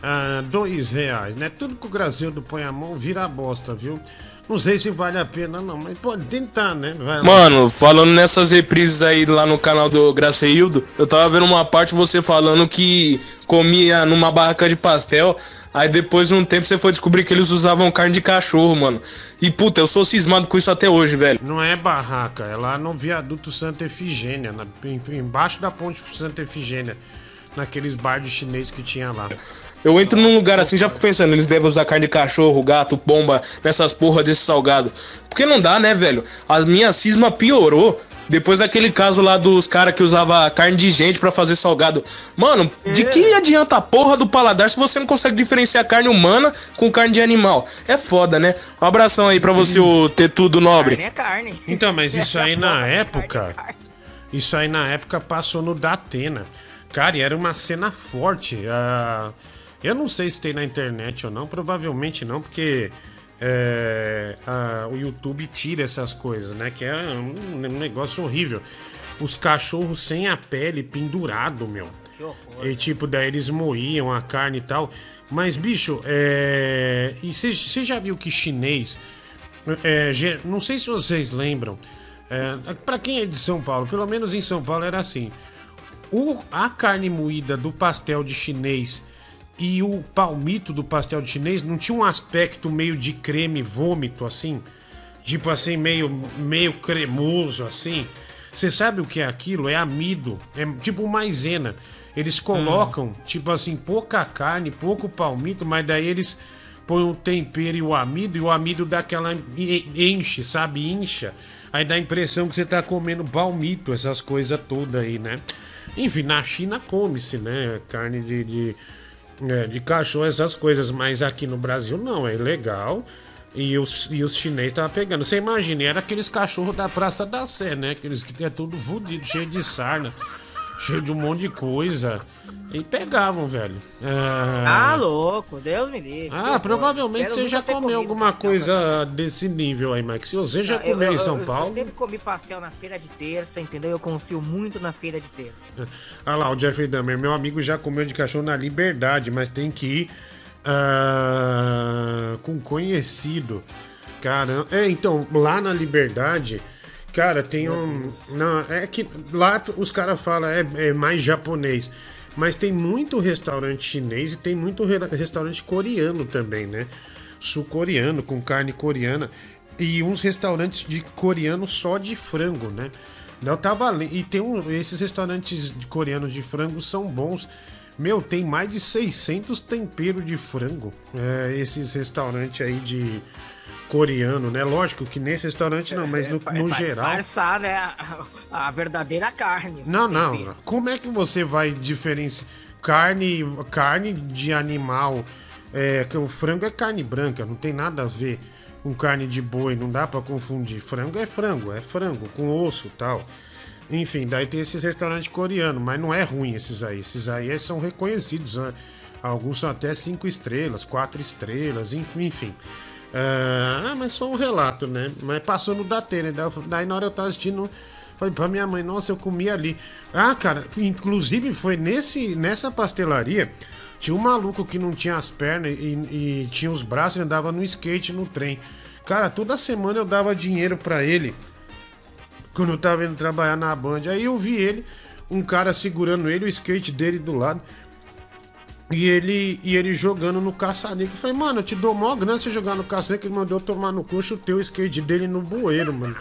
ah, dois reais, né? Tudo que o Gracildo põe a mão vira bosta, viu? Não sei se vale a pena, não, mas pode tentar, né? Mano, falando nessas reprises aí lá no canal do Graceildo, eu tava vendo uma parte você falando que comia numa barraca de pastel. Aí depois de um tempo você foi descobrir que eles usavam carne de cachorro, mano. E puta, eu sou cismado com isso até hoje, velho. Não é barraca, é lá no viaduto Santa Efigênia, na- em- embaixo da ponte Santa Efigênia, naqueles bar de chinês que tinha lá. Eu entro num lugar assim já fico pensando, eles devem usar carne de cachorro, gato, pomba, nessas porra desse salgado. Porque não dá, né, velho? A minha cisma piorou. Depois daquele caso lá dos caras que usava carne de gente pra fazer salgado. Mano, de que adianta a porra do paladar se você não consegue diferenciar carne humana com carne de animal? É foda, né? Um abração aí pra você, o Tetudo Nobre. Carne é carne. Então, mas isso aí na época. Isso aí na época passou no Datena. Cara, e era uma cena forte. ah, eu não sei se tem na internet ou não, provavelmente não, porque é, ah, o YouTube tira essas coisas, né? Que é um, um negócio horrível. Os cachorros sem a pele pendurado, meu. E tipo, daí eles moíam a carne e tal. Mas, bicho, é. E você já viu que chinês. é, não sei se vocês lembram. É, para quem é de São Paulo, pelo menos em São Paulo era assim. O, a carne moída do pastel de chinês e o palmito do pastel de chinês não tinha um aspecto meio de creme vômito assim? Tipo assim, meio, meio cremoso assim. Você sabe o que é aquilo? É amido. É tipo maisena. Eles colocam, tipo assim, pouca carne, pouco palmito, mas daí eles põem o tempero e o amido, e o amido dá aquela en- enche, sabe? Incha. Aí dá a impressão que você tá comendo palmito, essas coisas todas aí, né? Enfim, na China come-se, né? Carne de, de, é, de cachorro, essas coisas, mas aqui no Brasil não, é ilegal. E os, e os chineses estavam pegando. Você imagina, era aqueles cachorros da Praça da Sé, né? Aqueles que é tudo fudido, cheio de sarna, cheio de um monte de coisa. E pegavam, velho. Ah, louco, Deus me livre. Ah, provavelmente você já comeu alguma coisa desse nível aí, Mike. Se você já comeu eu- em São eu- Paulo. Eu sempre comi pastel na feira de terça, entendeu? Eu confio muito na feira de terça. Olha lá, o Jeffrey Dahmer. Meu amigo já comeu de cachorro na Liberdade, mas tem que ir ah, com conhecido. Caramba. É, então, lá na Liberdade, cara, tem um. Não, é que lá os caras falam é, é mais japonês. Mas tem muito restaurante chinês e tem muito re- restaurante coreano também, né? Sul-coreano, com carne coreana. E uns restaurantes de coreano só de frango, né? Eu tava ali. E tem um, esses restaurantes coreanos de frango são bons. Meu, tem mais de 600 temperos de frango. É, esses restaurantes aí de coreano, né? Lógico que nesse restaurante não, mas no, É, no pra geral. disfarçar, né? A, a verdadeira carne. Não, não. temperos. Como é que você vai diferenciar carne, carne de animal? É, que o frango é carne branca, não tem nada a ver com carne de boi, não dá pra confundir. Frango é frango, é frango com osso, tal. Enfim, daí tem esses restaurantes coreanos, mas não é ruim esses aí. Esses aí são reconhecidos, né? Alguns são até cinco estrelas, quatro estrelas, enfim. Enfim. Ah, mas só um relato, né? Mas passou no Datena, eu- daí na hora eu tava assistindo, falei pra minha mãe, nossa, eu comi ali. Ah, cara, inclusive foi nesse, nessa pastelaria, tinha um maluco que não tinha as pernas e, e tinha os braços e andava no skate no trem. Cara, toda semana eu dava dinheiro pra ele quando eu tava indo trabalhar na Band. Aí eu vi ele, um cara segurando ele, o skate dele do lado. E ele, e ele jogando no caça-níquel. Eu falei, mano, eu te dou mó grana você jogar no caça-níquel. Ele mandou eu tomar no cu, chutei o skate dele no bueiro, mano.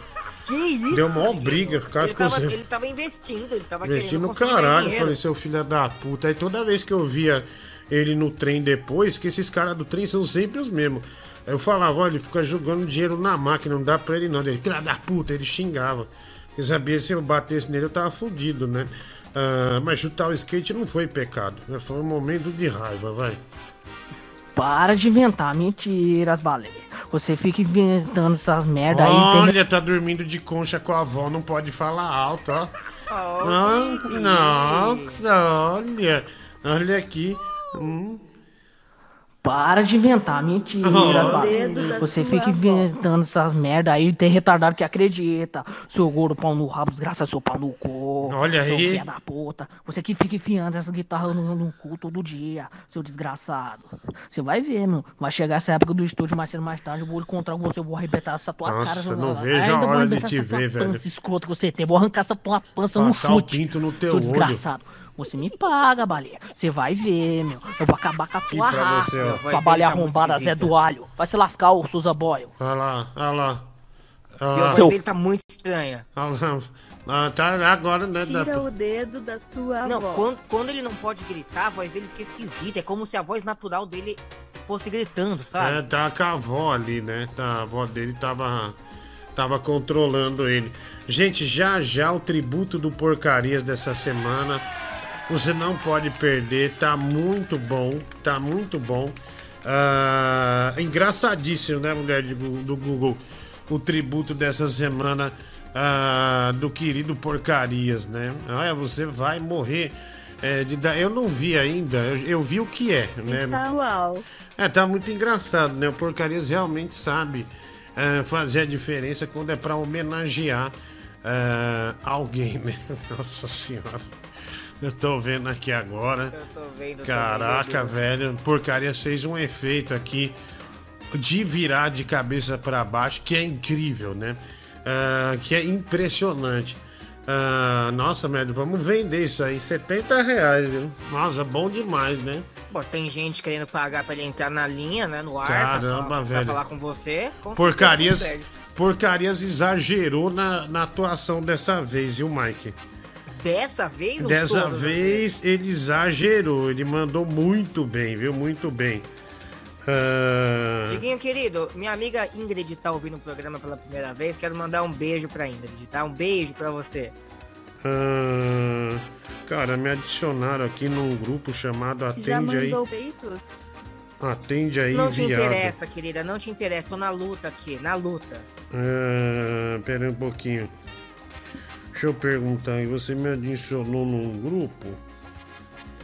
Que isso? Deu mó briga, o cara Ele ficou tava, assim, ele tava investindo, ele tava investindo querendo mais caralho. Eu falei, seu filho da puta. Aí toda vez que eu via ele no trem depois, que esses caras do trem são sempre os mesmos. Aí eu falava, olha, ele fica jogando dinheiro na máquina, não dá pra ele não. Ele, filha da puta, ele xingava. Porque sabia se eu batesse nele, eu tava fudido, né? Ah, mas chutar o skate não foi pecado. né? Foi um momento de raiva, vai. Para de inventar mentiras, baleia. Você fica inventando essas merda aí. tem- Olha, tá dormindo de concha com a avó, não pode falar alto, ó. Ah, nossa, olha. Olha aqui. Hum. Para de inventar Oh. Dedo da Você fica inventando essas merda aí. Tem retardado que acredita. Seu gordo pau no rabo, desgraça seu pau no cu. Olha seu aí. filho da puta. Você que fica enfiando essa guitarra no, no cu todo dia, seu desgraçado. Você vai ver, meu. Vai chegar essa época do estúdio mais cedo mais tarde. Eu vou encontrar você, eu vou arrebentar essa tua Nossa, cara. seu não vejo a Ainda vou hora de te ver, velho. pança escrota que você tem. Vou arrancar essa tua pança no Passar o chute. pinto no teu seu olho. desgraçado. Você me paga, baleia. Você vai ver, meu. Eu vou acabar com a tua raça. você, Sua baleia tá arrombada, Zé do Alho. Vai se lascar, ô Souza Boyle. Olha lá, olha lá. E Olha a lá. voz dele tá muito estranha. Olha lá. Ah, tá agora, né? Tira da- o dedo da sua Não, avó. quando, quando ele não pode gritar, a voz dele fica esquisita. É como se a voz natural dele fosse gritando, sabe? É, tá com a avó ali, né? Tá, a avó dele tava, tava controlando ele. Gente, já já o tributo do Porcarias dessa semana. Você não pode perder, tá muito bom, tá muito bom. Ah, engraçadíssimo, né, mulher de do Google? O tributo dessa semana ah, do querido Porcarias, né? Olha, você vai morrer. é, de dar... Eu não vi ainda, eu, eu vi o que é, né? Está uau. É, tá muito engraçado, né? O Porcarias realmente sabe é, fazer a diferença quando é pra homenagear é, alguém, né? Nossa senhora. Eu tô vendo aqui agora. Eu tô vendo Caraca, também, velho. Porcaria fez um efeito aqui de virar de cabeça pra baixo, que é incrível, né? Ah, que é impressionante. Ah, nossa, velho, vamos vender isso aí, 70 reais, viu? Nossa, bom demais, né? Bom, tem gente querendo pagar pra ele entrar na linha, né? No ar. pra Caramba, falar- velho. Pra falar com você. com Porcarias, porcarias exagerou na, na atuação dessa vez, viu, Mike? Dessa vez ou Dessa vez ele exagerou, ele mandou muito bem, viu? Muito bem. Ah, Diguinho, querido, minha amiga Ingrid tá ouvindo o programa pela primeira vez. Quero mandar um beijo pra Ingrid, tá? Um beijo pra você. ah, cara, me adicionaram aqui num grupo chamado Já Atende aí. mandou peitos? Atende aí, não te viado. interessa, querida, não te interessa. Tô na luta aqui, na luta. Ah, pera aí um pouquinho. Deixa eu perguntar aí, você me adicionou num grupo?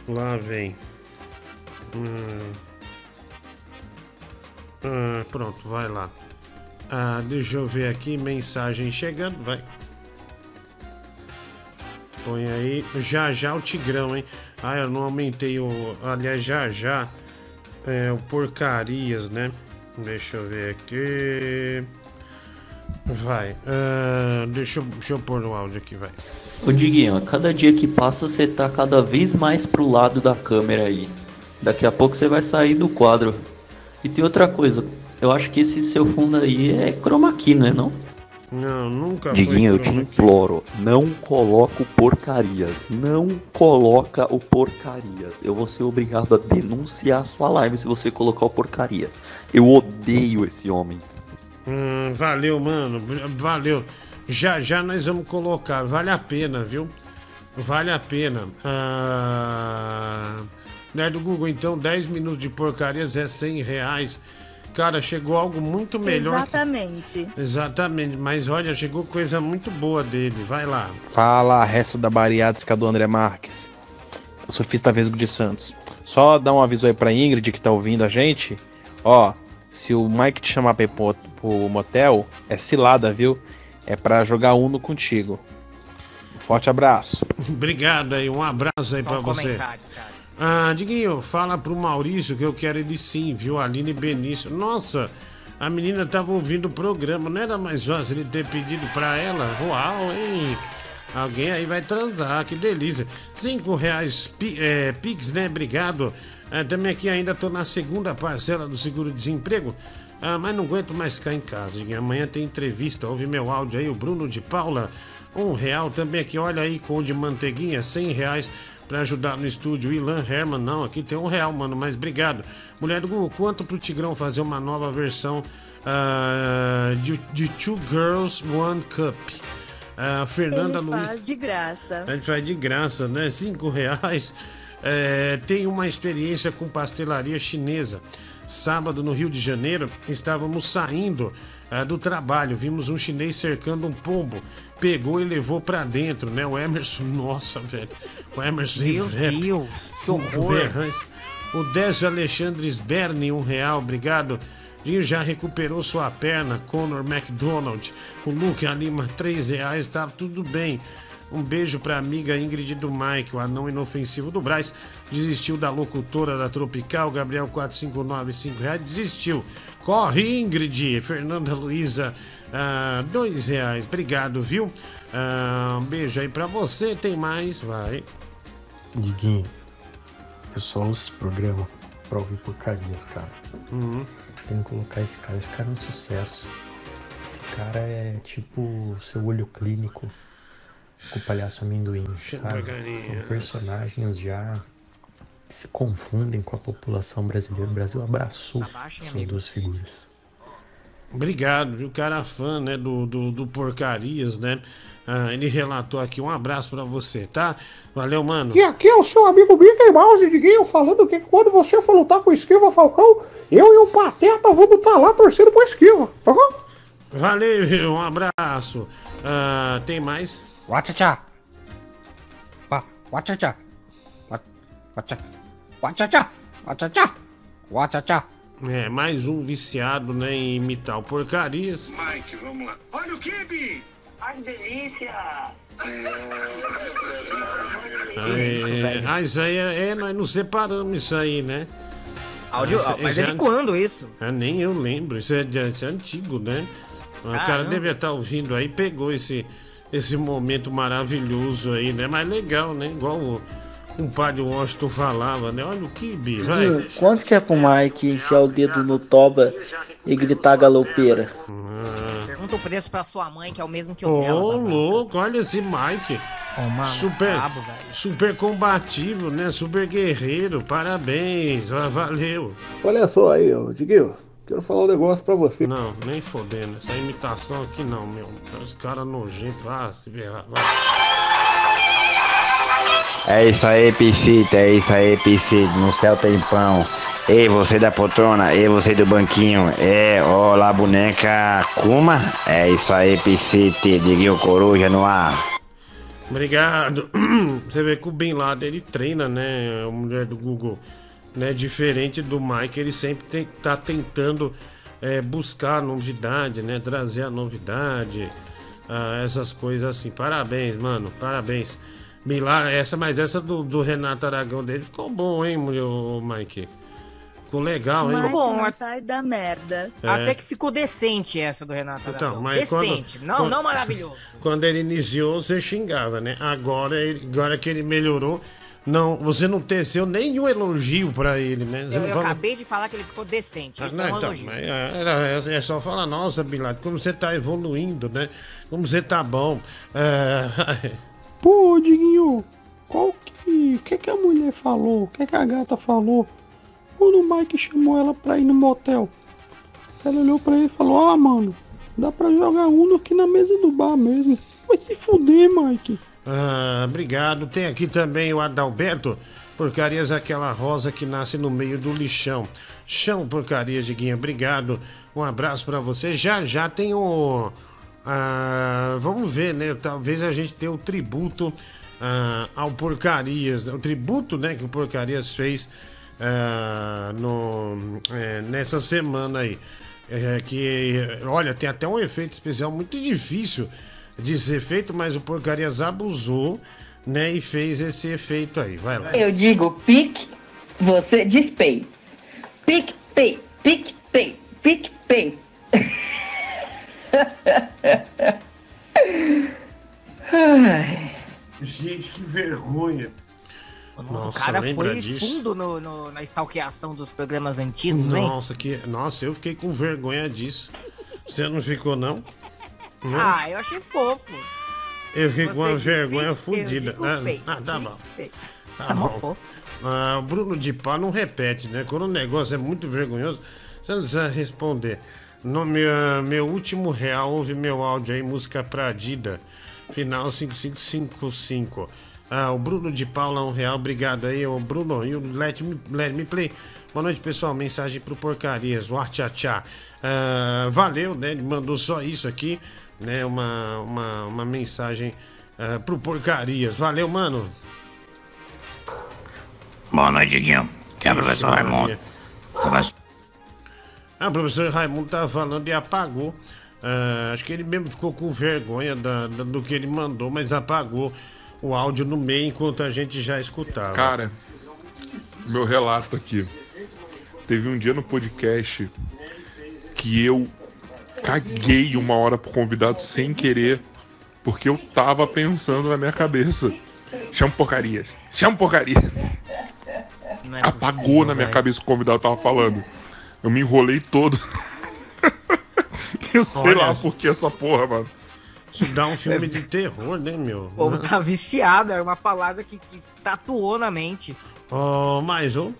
Lá vem. Ah, ah, pronto, vai lá. Ah, deixa eu ver aqui, mensagem chegando, vai. Põe aí, já já o Tigrão, hein? Ah, eu não aumentei o. Aliás, já já. É, o Porcarias, né? Deixa eu ver aqui. Vai. ah, deixa, eu, deixa eu pôr no áudio aqui, vai. Ô Diguinho, a cada dia que passa você tá cada vez mais pro lado da câmera aí. Daqui a pouco você vai sair do quadro. E tem outra coisa, eu acho que esse seu fundo aí é chroma key, não é não? Não, nunca Diguinho, eu te imploro, não coloca o porcarias. Não coloca o porcarias. Eu vou ser obrigado a denunciar a sua live se você colocar o porcarias. Eu odeio esse homem. Hum, valeu, mano. Valeu. Já já nós vamos colocar. Vale a pena, viu? Vale a pena. Ah... Né, do Google, então, 10 minutos de porcarias é 100 reais. Cara, chegou algo muito melhor. que- Exatamente. Exatamente, mas olha, chegou coisa muito boa dele. Vai lá. Fala, resto da bariátrica do André Marques. O surfista Vesgo de Santos. Só dar um aviso aí pra Ingrid que tá ouvindo a gente. Ó, se o Mike te chamar pra ir pro, pro motel, é cilada, viu? É pra jogar Uno contigo. Um forte abraço. Obrigado aí, um abraço aí pra um você. Ah, Diguinho, fala pro Maurício que eu quero ele sim, viu? Aline Benício. Nossa, a menina tava ouvindo o programa, não era mais fácil ele ter pedido pra ela? Uau, hein? Alguém aí vai transar, que delícia. Cinco reais pi, é, Pix, né? Obrigado. Ah, também aqui ainda tô na segunda parcela do seguro-desemprego. Ah, mas não aguento mais ficar em casa. Diguinho. Amanhã tem entrevista. Ouve meu áudio aí, o Bruno de Paula. Um real também aqui, olha aí, com de manteiguinha, cem reais pra ajudar no estúdio. Ilan Herman, não, aqui tem um real, mano, mas obrigado. Mulher do Google, quanto pro Tigrão fazer uma nova versão ah, de, de Two Girls, One Cup? Ah, Fernanda Ele Luiz. faz de graça. A gente faz de graça, né? Cinco reais. É, tem uma experiência com pastelaria chinesa. Sábado, no Rio de Janeiro, estávamos saindo ah, do trabalho. Vimos um chinês cercando um pombo. Pegou e levou pra dentro, né? O Emerson, nossa, velho. O Emerson Meu Ivete. Deus, que horror. O Décio Alexandre Sberni, um real, obrigado. Dinho já recuperou sua perna, Conor McDonald. O Luke Lima, três reais, tá tudo bem. Um beijo pra amiga Ingrid do Mike, o anão inofensivo do Braz. Desistiu da locutora da Tropical, Gabriel 459, 5 reais. Desistiu. Corre, Ingrid. Fernanda Luiza, ah, dois reais. Obrigado, viu? Ah, um beijo aí pra você. Tem mais? Vai. Diguinho, eu só ouço esse programa pra ouvir porcarias, cara. Uhum. Tem que colocar esse cara. Esse cara é um sucesso. Esse cara é tipo seu olho clínico com o palhaço amendoim, sabe? São personagens já que se confundem com a população brasileira. O Brasil abraçou essas duas figuras. Obrigado, viu? O cara fã, né, do, do, do Porcarias, né? Ah, ele relatou aqui. Um abraço pra você, tá? Valeu, mano. E aqui é o seu amigo Mickey Mouse Diguinho falando que quando você for lutar com o Esquiva Falcão, eu e o Pateta vamos estar lá torcendo pro Esquiva, tá bom? Valeu, um abraço. Ah, tem mais? Watcha-cha. Watcha-cha. Watcha. Watcha-cha. Watcha-cha. Watcha-cha. É, mais um viciado, né, em imitar o porcarias. Mike, vamos lá. Olha o Kibe! Ai, que delícia! É, ah, isso aí é, é, nós nos separamos isso aí, né? Ah, mas isso é de quando isso? Ah, nem eu lembro, isso é, de- isso é antigo, né? O cara Caramba. devia estar ouvindo aí, pegou esse, esse momento maravilhoso aí, né? Mas legal, né? Igual o compadre Washington falava, né? Olha o Kibe, vai. Diguinho, quanto que é pro Mike enfiar o dedo no toba e gritar galopeira? Pergunta o preço pra sua mãe, que é o mesmo que o Ô, dela. louco, olha esse Mike. mano, super, brabo, velho. super combativo, né? Super guerreiro. Parabéns, ah, valeu. Olha só aí, ô, Diguinho. Quero falar um negócio pra você. Não, nem fodendo. Essa imitação aqui não, meu. Os caras nojentos. Ah, se ferrar. vai. É isso aí, Piscita, é isso aí, Piscita. No céu tem pão. Ei, você da poltrona, ei, você do banquinho. É, ó lá, boneca Kuma. É isso aí, Piscita. Diguinho Coruja no ar. Obrigado. Você vê que o Bin Laden ele treina, né? A mulher do Google, né? Diferente do Mike, ele sempre tem, tá tentando é, buscar a novidade, né? Trazer a novidade, ah, essas coisas assim. Parabéns, mano. Parabéns. Laden, essa, mas essa do, do Renato Aragão dele ficou bom, hein, ô, Mike? Ficou legal, hein? Mike Bom, não sai da merda. É. Até que ficou decente essa do Renato Então, Aragão. mas quando- decente. não, quando- não maravilhoso. Quando ele iniciou, você xingava, né? Agora, ele- agora que ele melhorou, não, você não teceu nenhum elogio pra ele, né? Você Eu, eu fala- acabei de falar que ele ficou decente. Ah, Isso não, é um então, elogio. é, era- é só falar, nossa, Bin Laden, como você tá evoluindo, né? Como você tá bom. É... Pô, Diguinho, qual que. O que, que a mulher falou? O que, que a gata falou? Quando o Mike chamou ela pra ir no motel. Ela olhou pra ele e falou: Ah, mano, dá pra jogar Uno aqui na mesa do bar mesmo. Vai se fuder, Mike. Ah, obrigado. Tem aqui também o Adalberto. Porcarias, aquela rosa que nasce no meio do lixão. Chão, porcarias, Diguinha. Obrigado. Um abraço pra você. Já já tem o. ah, vamos ver, né? Talvez a gente tenha o tributo ah, ao Porcarias. O tributo, né, que o Porcarias fez ah, no, é, nessa semana aí. É, que, olha, tem até um efeito especial muito difícil de ser feito, mas o Porcarias abusou, né, e fez esse efeito aí. Vai lá. Eu digo pique, você diz pay. Pique, pay, pique, pay, pique, pay. Ai. Gente, que vergonha. Nossa, o cara lembra foi disso? fundo no, no- na stalkeação dos programas antigos, hein? Nossa, que, nossa, eu fiquei com vergonha disso. Você não ficou, não? Não? Ah, eu achei fofo. eu fiquei com uma vergonha fodida. digo Ah, tá bom. Tá Tá bom. fofo. Ah, o Bruno de Pá não repete, né? Quando o negócio é muito vergonhoso, você não precisa responder. No meu, meu último real, ouve meu áudio aí, música Pradida, final 5555. Ah, o Bruno de Paula, um real, obrigado aí, o Bruno. E o Let Me, Let Me Play. Boa noite, pessoal. Mensagem pro Porcarias, o Tchá. Ah, valeu, né? Ele mandou só isso aqui, né? Uma, uma, uma mensagem ah, pro Porcarias. Valeu, mano. Boa noite, Diguinho. Que é o professor. Raimundo. Conversa- Ah, o professor Raimundo tava falando e apagou. Ah, acho que ele mesmo ficou com vergonha da- da- do que ele mandou, mas apagou o áudio no meio enquanto a gente já escutava. Cara, meu relato aqui. Teve um dia no podcast que eu caguei uma hora pro convidado sem querer, porque eu tava pensando na minha cabeça. Chama porcarias, chama porcaria. É Apagou possível, na minha velho. cabeça o que o convidado tava falando. Eu me enrolei todo. eu sei Olha. lá por que essa porra, mano. Isso dá um filme de terror, né, meu? O povo tá viciado, é uma palavra que, que tatuou na mente. Oh, mais um.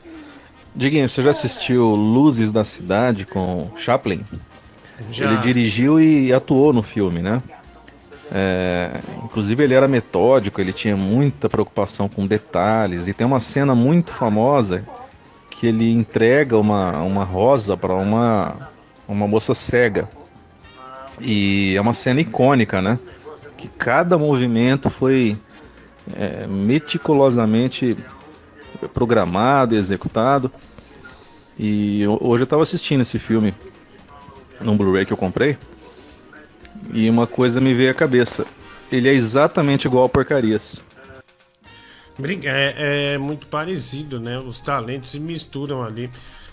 Diguinho, você já assistiu Luzes da Cidade com Chaplin? Já. Ele dirigiu e atuou no filme, né? É, inclusive ele era metódico, ele tinha muita preocupação com detalhes e tem uma cena muito famosa que ele entrega uma, uma rosa para uma, uma moça cega. E é uma cena icônica, né? Que cada movimento foi é, meticulosamente programado executado. E hoje eu estava assistindo esse filme num Blu-ray que eu comprei. E uma coisa me veio à cabeça. Ele é exatamente igual ao Porcarias. É, é muito parecido, né? Os talentos se misturam ali.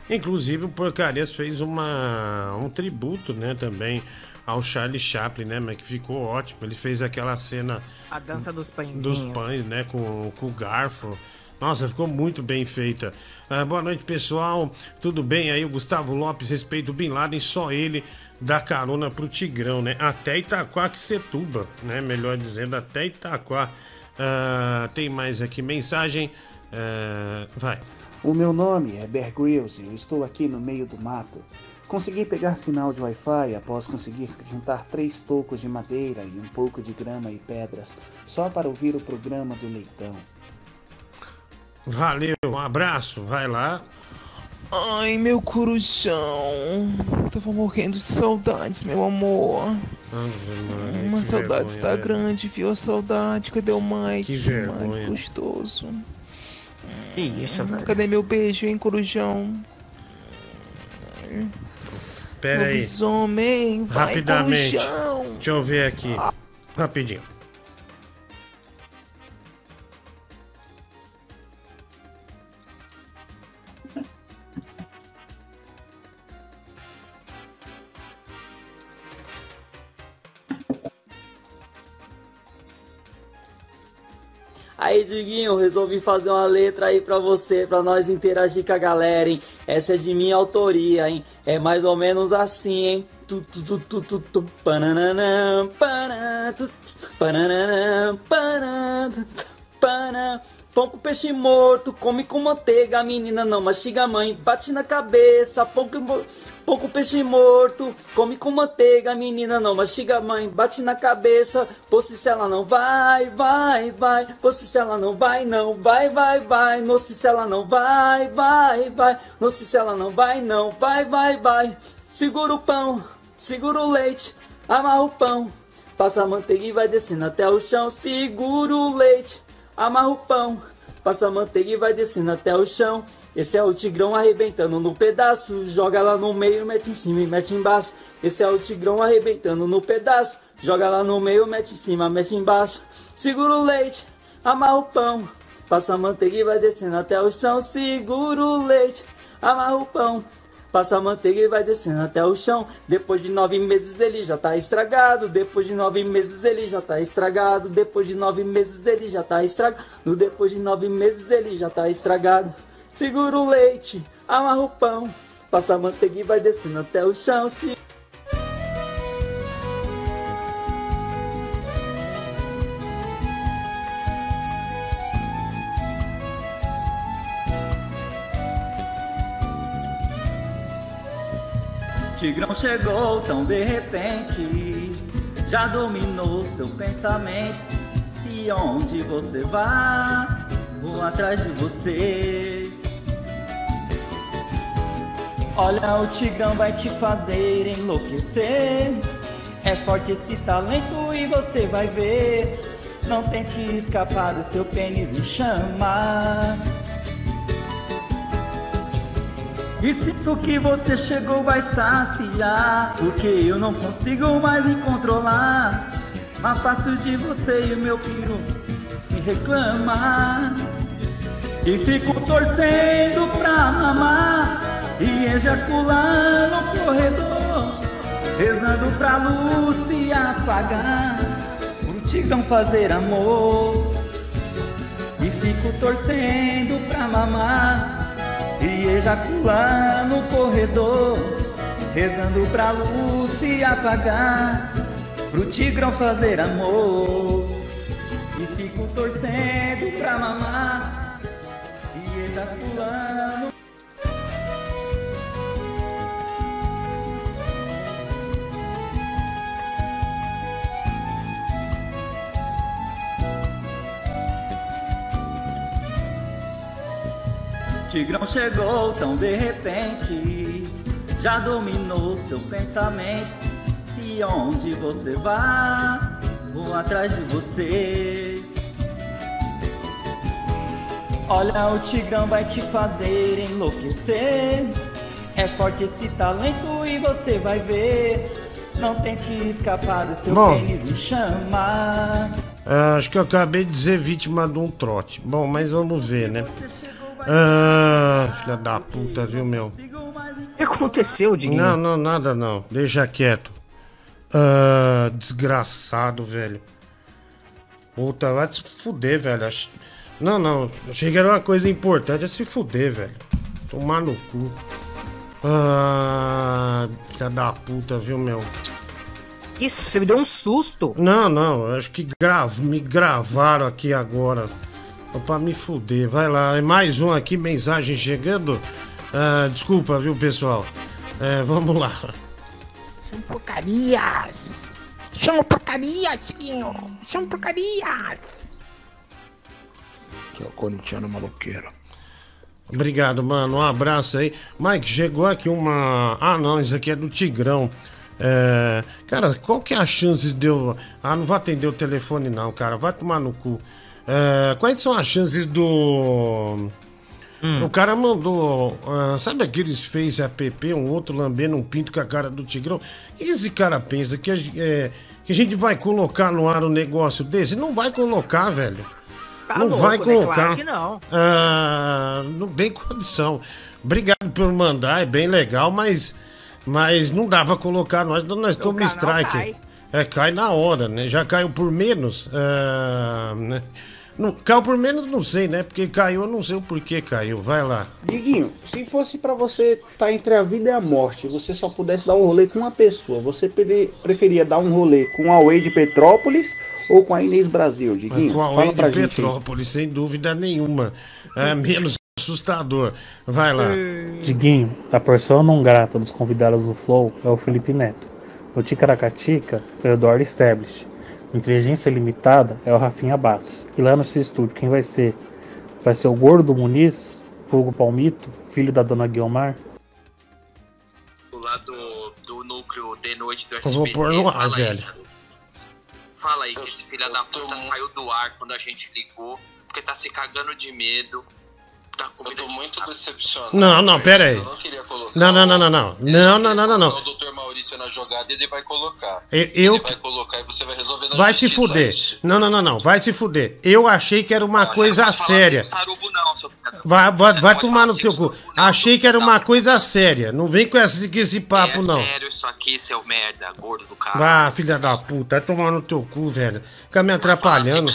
Inclusive o Porcarias fez uma, um tributo, né, também ao Charlie Chaplin, né, mas que ficou ótimo. Ele fez aquela cena A dança dos pãezinhos. dos pães, né, com, com o garfo. Nossa, ficou muito bem feita. Ah, boa noite, pessoal. Tudo bem? Aí o Gustavo Lopes, respeito o Bin Laden, só ele dá carona pro Tigrão, né? Até Itaquaquecetuba, né? Melhor dizendo, até Itaquá. Ah, tem mais aqui mensagem. Ah, vai. O meu nome é Bear Grylls e eu estou aqui no meio do mato. Consegui pegar sinal de Wi-Fi após conseguir juntar três tocos de madeira e um pouco de grama e pedras só para ouvir o programa do leitão. Valeu, um abraço, vai lá. Ai, meu corujão. Tava morrendo de saudades, meu amor. Uma que saudade vergonha, está né? grande, viu a saudade? Cadê o Mike? Que vergonha. Mike gostoso. Que isso, Hum, velho. Cadê meu beijo, hein, corujão? Pera aí. Vai, Rapidamente. corujão. Deixa eu ver aqui. Rapidinho. Aí, Diguinho, resolvi fazer uma letra aí pra você, pra nós interagir com a galera, hein? Essa é de minha autoria, hein? É mais ou menos assim, hein? Tu, tu, tu, tu, tu, tu, pananã, panã, tu, pananã, tu, panã. Pão com peixe morto, come com manteiga, menina não mastiga a mãe, bate na cabeça, pão com, pão com peixe morto, come com manteiga, menina não mastiga a mãe, bate na cabeça, posto se ela não vai, vai, vai, posto se ela não vai, não, vai, vai, vai, no se ela não vai, vai, vai, no se ela não vai, não, vai, vai, vai, segura o pão, segura o leite, amarra o pão, passa a manteiga e vai descendo até o chão, segura o leite, amarra o pão, passa a manteiga e vai descendo até o chão. Esse é o tigrão arrebentando no pedaço, joga lá no meio, mete em cima e mete embaixo. Esse é o tigrão arrebentando no pedaço, joga lá no meio, mete em cima, mete embaixo. Segura o leite, amarra o pão, passa a manteiga e vai descendo até o chão. Segura o leite, amarra o pão, Passa manteiga e vai descendo até o chão. Depois de nove meses ele já tá estragado. Depois de nove meses ele já tá estragado. Depois de nove meses ele já tá estragado. Depois de nove meses ele já tá estragado. Segura o leite, amarra o pão. Passa manteiga e vai descendo até o chão. Se... Tigrão chegou tão de repente, já dominou seu pensamento. E onde você vai, vou atrás de você. Olha, o Tigrão vai te fazer enlouquecer. É forte esse talento e você vai ver. Não tente escapar do seu pênis em chama. E sinto que você chegou vai saciar Porque eu não consigo mais me controlar. Afasto de você e o meu piro me reclama E fico torcendo pra mamar E ejacular no corredor Rezando pra luz se apagar tigrão fazer amor. E fico torcendo pra mamar e ejacular no corredor, rezando pra luz se apagar, pro tigrão fazer amor. E fico torcendo pra mamar e ejaculando. Tigrão chegou tão de repente, já dominou seu pensamento. que onde você vá, vou atrás de você. Olha, o Tigrão vai te fazer enlouquecer. É forte esse talento e você vai ver. Não tente escapar do seu Bom. pênis me chama. Ah, acho que eu acabei de dizer vítima de um trote. Bom, mas vamos ver, né? Ah, filha da puta, viu, meu? O que aconteceu, Diguinho? Não, não, nada não. Deixa quieto. Ah, desgraçado, velho. Puta, vai se fuder, velho. Não, não. Achei que era uma coisa importante. É se fuder, velho. Tomar no cu. Ah, filha da puta, viu, meu? Isso, você me deu um susto. Não, não, acho que gravo, me gravaram aqui agora. Pra me fuder. Vai lá, é mais um aqui, mensagem chegando. Ah, desculpa, viu, pessoal? É, vamos lá. São porcarias! São porcarias, Chiquinho! São porcarias! Que é o corintiano maloqueiro. Obrigado, mano. Um abraço aí. Mike, chegou aqui uma. Ah, não, isso aqui é do Tigrão. É... Cara, qual que é a chance de eu. Ah, não vou atender o telefone, não, cara. Vai tomar no cu. É... Quais são as chances do. O cara mandou. ah, sabe aqueles Face app, um outro lambendo um pinto com a cara do Tigrão? O que esse cara pensa? Que a, é, que a gente vai colocar no ar um negócio desse? Não vai colocar, velho. Tá não louco, vai né? colocar. Claro que não. Ah, não tem condição. Obrigado por mandar, é bem legal, mas, mas não dá pra colocar nós, nós estamos canal strike. cai. É, cai na hora, né? Já caiu por menos. ah, né? Não, caiu por menos, não sei, né? Porque caiu, eu não sei o porquê caiu. Vai lá. Diguinho, se fosse pra você estar entre a vida e a morte, você só pudesse dar um rolê com uma pessoa, você preferia dar um rolê com a Way de Petrópolis ou com a Inês Brasil, Diguinho? Com a pra de. Petrópolis, sem dúvida nenhuma. É menos assustador. Vai lá. Diguinho, a pessoa não grata dos convidados do Flow é o Felipe Neto. O Ticaracatica é o Eduardo Stablish. O Inteligência Limitada é o Rafinha Bastos. E lá no seu estúdio, quem vai ser? Vai ser o Gordo Muniz, Fogo Palmito, filho da Dona Guilmar? lá do, do núcleo de noite do Eu vou SBT. pôr no ar, Fala aí, velho. Fala aí que esse filho da puta saiu do ar quando a gente ligou, porque tá se cagando de medo. Tá Eu tô muito decepcionado. Não, não, pera aí. Eu não queria colocar. Não, não, não, não, não. Não, não, não, não, não. O Dr. Maurício na jogada ele vai colocar. Eu- Ele vai colocar e você vai resolver na Vai se fuder. isso. Não, não, não, não. Vai se fuder. Eu achei que era uma coisa séria. Sarubo não, seu filho da Vai, vai, vai tomar no teu cu. Achei que era uma coisa séria. Não vem com esse, com esse papo, é não. sério isso aqui, seu merda, gordo do cara. Vá, filha da puta. Vai tomar no teu cu, velho. Fica me atrapalhando.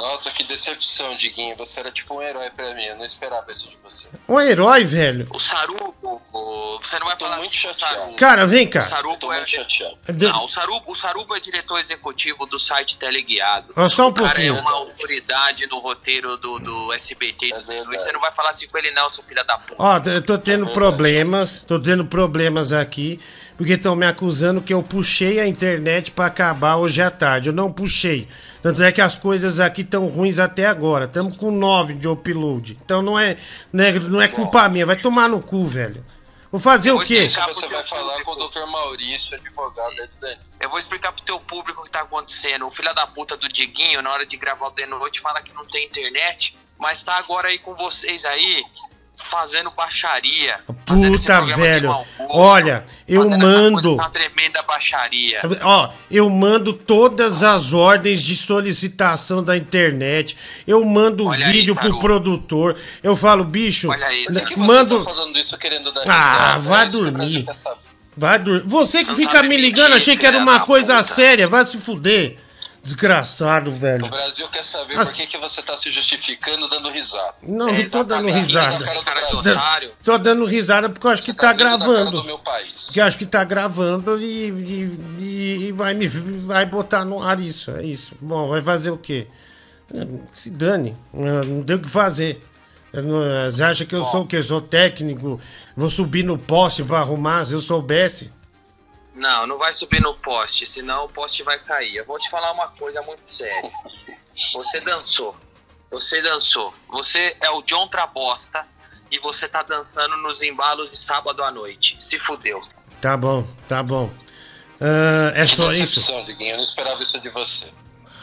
Nossa, que decepção, Diguinho. Você era tipo um herói pra mim. Eu não esperava isso de você. Um herói, velho. O Sarubo, o- você não vai falar muito assim, Sarubo. Cara, vem cá. O Sarubo é... De- Não, o Sarubo, o Sarubo é diretor executivo do site Teleguiado. Só um o cara pouquinho. é uma autoridade no roteiro do, do SBT. do Luiz. Você não vai falar assim com ele não, seu filho da puta. Ó, eu tô tendo problemas. Tô tendo problemas aqui. Porque estão me acusando que eu puxei a internet pra acabar hoje à tarde. Eu não puxei. Tanto é que as coisas aqui estão ruins até agora. Estamos com 9 de upload. Então não é, não é, não é culpa minha. Vai tomar no cu, velho. Vou fazer o quê? Você vai falar com o Dr. Maurício, advogado aí do Dani. Eu vou explicar pro teu público o que tá acontecendo. O filho da puta do Diguinho, na hora de gravar o de noite, fala que não tem internet, mas tá agora aí com vocês aí, fazendo baixaria. fazendo Puta, velho. gosto, Olha, eu essa mando. coisa, Uma tremenda baixaria. Ó, eu mando todas as ordens de solicitação da internet. Eu mando Olha aí, vídeo pro Saru. produtor. Eu falo, bicho, Olha. Por que mando. tá falando isso querendo dar Ah, risada? vai É o Brasil dormir. Vai dormir. Você que Não fica me mentir, ligando, achei que era uma coisa puta. séria. Vai se fuder. Desgraçado, velho. O Brasil quer saber As- por que, que você tá se justificando dando risada. Não, não tô dando risada. Otário. Tô dando risada porque eu acho que tá da cara gravando. do meu país. Que eu acho que tá gravando e, e- e vai me vai botar no ar isso. É isso. Bom, vai fazer o quê? Se dane. Não tem o que fazer. Você acha que eu sou o quê? Eu sou técnico? Vou subir no poste pra arrumar? Se eu soubesse. Não, não vai subir no poste, senão o poste vai cair. Eu vou te falar uma coisa muito séria. Você dançou. Você dançou. Você é o John Trabosta e você tá dançando nos embalos de sábado à noite. Se fudeu. Tá bom, tá bom. Ah, é que só isso? decepção, Diguinho. Eu não esperava isso de você.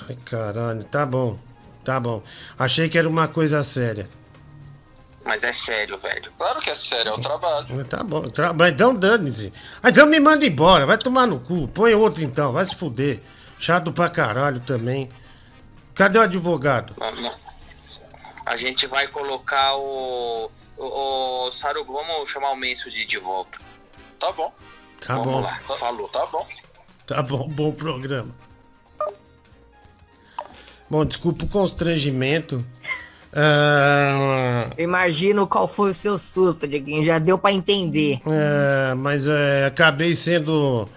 Ai, caralho, tá bom. Tá bom. Achei que era uma coisa séria. Mas é sério, velho. Claro que é sério, é o trabalho. Mas Tá bom, tra... mas então dane-se. Ah, então me manda embora, vai tomar no cu. Põe outro então, vai se fuder. Chato pra caralho também. Cadê o advogado? A gente vai colocar o. O, o Sarugo, vamos chamar o Menso de, de volta. Tá bom. Tá vamos bom. lá, falou. Tá bom. Tá bom, bom programa. Bom, desculpa o constrangimento. Ah, Eu imagino qual foi o seu susto, Diguinho. Já deu pra entender. é, mas é, acabei sendo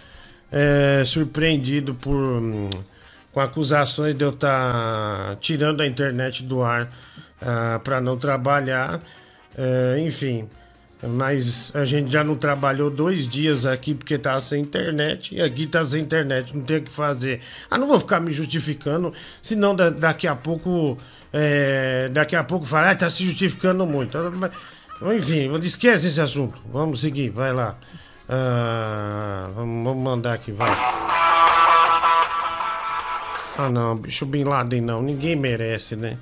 é, surpreendido por com acusações de eu estar tirando a internet do ar para não trabalhar. É, enfim, mas a gente já não trabalhou dois dias aqui porque tá sem internet e aqui tá sem internet, não tem o que fazer. Ah, não vou ficar me justificando, senão da- daqui a pouco, é, daqui a pouco falar, ah, tá se justificando muito. Enfim, esquece esse assunto. Vamos seguir, vai lá. Ah, vamos, vamos mandar aqui, vai. Ah não, bicho Bin Laden não, ninguém merece, né?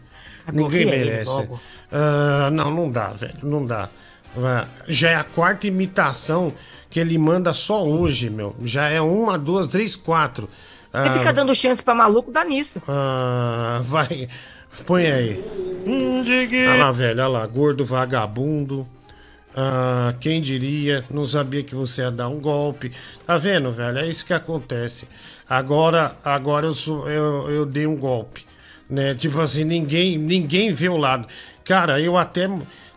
Ninguém merece. Ah, não, não dá, velho, não dá. Já é a quarta imitação que ele manda só hoje, meu. Já é uma, duas, três, quatro. Você Ah, fica dando chance pra maluco, dá nisso. ah, vai, põe aí. Olha lá, velho, olha lá, gordo vagabundo. Ah, quem diria, não sabia que você ia dar um golpe. Tá vendo, velho? É isso que acontece. Agora, agora eu, sou, eu, eu dei um golpe. Né? Tipo assim, ninguém, ninguém vê o lado. Cara, eu até.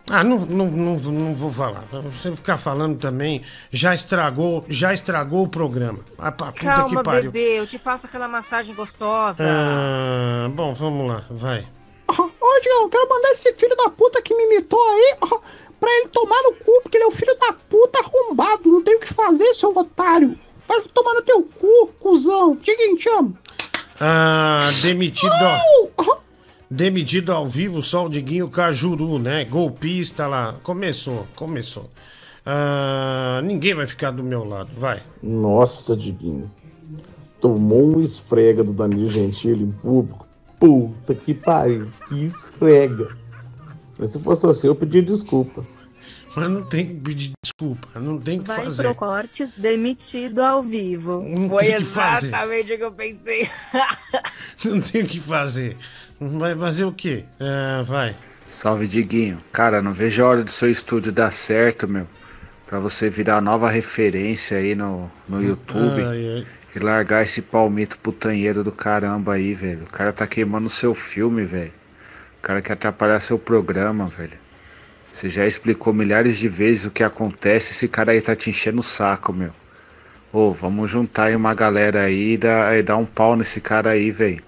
Ah, não, não, não, não vou falar. Você ficar falando também, já estragou, já estragou o programa. Ah, pra puta Calma, que pariu. bebê, eu te faço aquela massagem gostosa. Ah, bom, vamos lá, vai. Ô, Diego, eu quero mandar esse filho da puta que me imitou aí, ó, pra ele tomar no cu, porque ele é um filho da puta arrombado. Não tem o que fazer, seu otário. Vai tomar no teu cu, cuzão. Diguinho, te amo. Ah, demitido. ó. Demitido ao vivo, só o Diguinho Cajuru, né? Golpista lá. Começou, começou. Ah, ninguém vai ficar do meu lado, vai. Nossa, Diguinho. Tomou um esfrega do Danilo Gentili em público. Puta que pariu. Que esfrega. Mas se fosse você, eu pedia desculpa. Mas não tem que pedir desculpa, não tem que Vai fazer. pro cortes demitido ao vivo. Foi que fazer. exatamente o que eu pensei. Não tem o que fazer. Vai fazer o quê? Ah, vai. Salve, Diguinho. Cara, não vejo a hora do seu estúdio dar certo, meu. Pra você virar nova referência aí no, no YouTube. Ai, ai. E largar esse palmito putanheiro do caramba aí, velho. O cara tá queimando o seu filme, velho. O cara quer atrapalhar seu programa, velho. Você já explicou milhares de vezes o que acontece. Esse cara aí tá te enchendo o saco, meu. Ô, vamos juntar aí uma galera aí e dar, e dar um pau nesse cara aí, velho.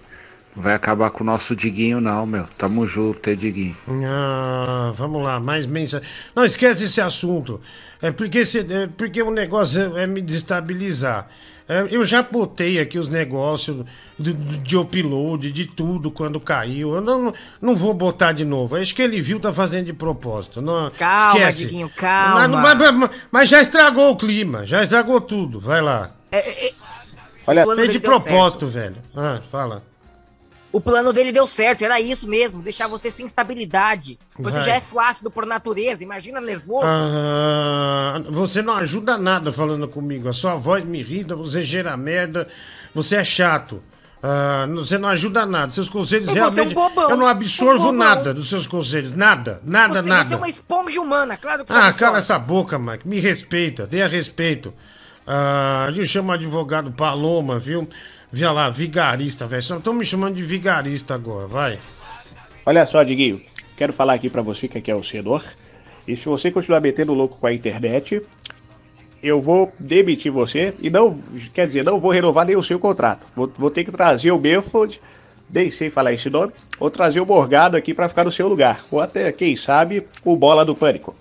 Não vai acabar com o nosso Diguinho, não, meu. Tamo junto, hein, Diguinho. Ah, vamos lá, mais mensagem. Não esquece esse assunto. É porque, se- é porque o negócio é, é me destabilizar. É, eu já botei aqui os negócios de, de upload, de tudo quando caiu. Eu não, não vou botar de novo. Acho que ele viu, tá fazendo de propósito. Não, Calma, esquece. Diguinho, calma. Mas, mas- mas- mas já estragou o clima, já estragou tudo. Vai lá. Olha, Fez de propósito, velho. Ah, fala. O plano dele deu certo, era isso mesmo, deixar você sem estabilidade. Você Vai. já é flácido por natureza, imagina nervoso. Ah, você não ajuda nada falando comigo. A sua voz me irrita, você gera merda, você é chato. Ah, você não ajuda nada. Seus conselhos E você é um realmente. bobão, eu não absorvo um nada dos seus conselhos. Nada, nada, você, você nada. é uma esponja humana, claro que Ah, você cala essa boca, Mike. Me respeita, tenha respeito. Ah, eu chamo o advogado Paloma, viu? Via lá, vigarista, velho. Só estão me chamando de vigarista agora, vai. Olha só, Diguinho, quero falar aqui pra você que aqui é o senhor. E se você continuar metendo louco com a internet, eu vou demitir você e não, quer dizer, não vou renovar nem o seu contrato. Vou, vou ter que trazer o Belford, nem sei falar esse nome, ou trazer o Morgado aqui pra ficar no seu lugar. Ou até, quem sabe, o Bola do Pânico.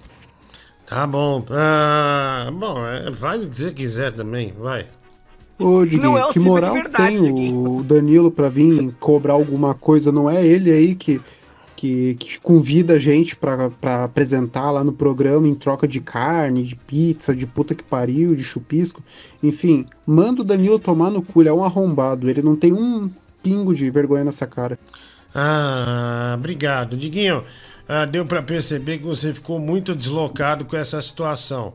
Tá bom. Ah, bom, é, faz o que você quiser também, vai. Ô, Diguinho, Não é o que moral verdade, tem o Danilo pra vir cobrar alguma coisa? Não é ele aí que que, que convida a gente pra, pra apresentar lá no programa em troca de carne, de pizza, de puta que pariu, de chupisco. Enfim, manda o Danilo tomar no cu, ele é um arrombado, ele não tem um pingo de vergonha nessa cara. Ah, obrigado. Diguinho, ah, deu pra perceber que você ficou muito deslocado com essa situação.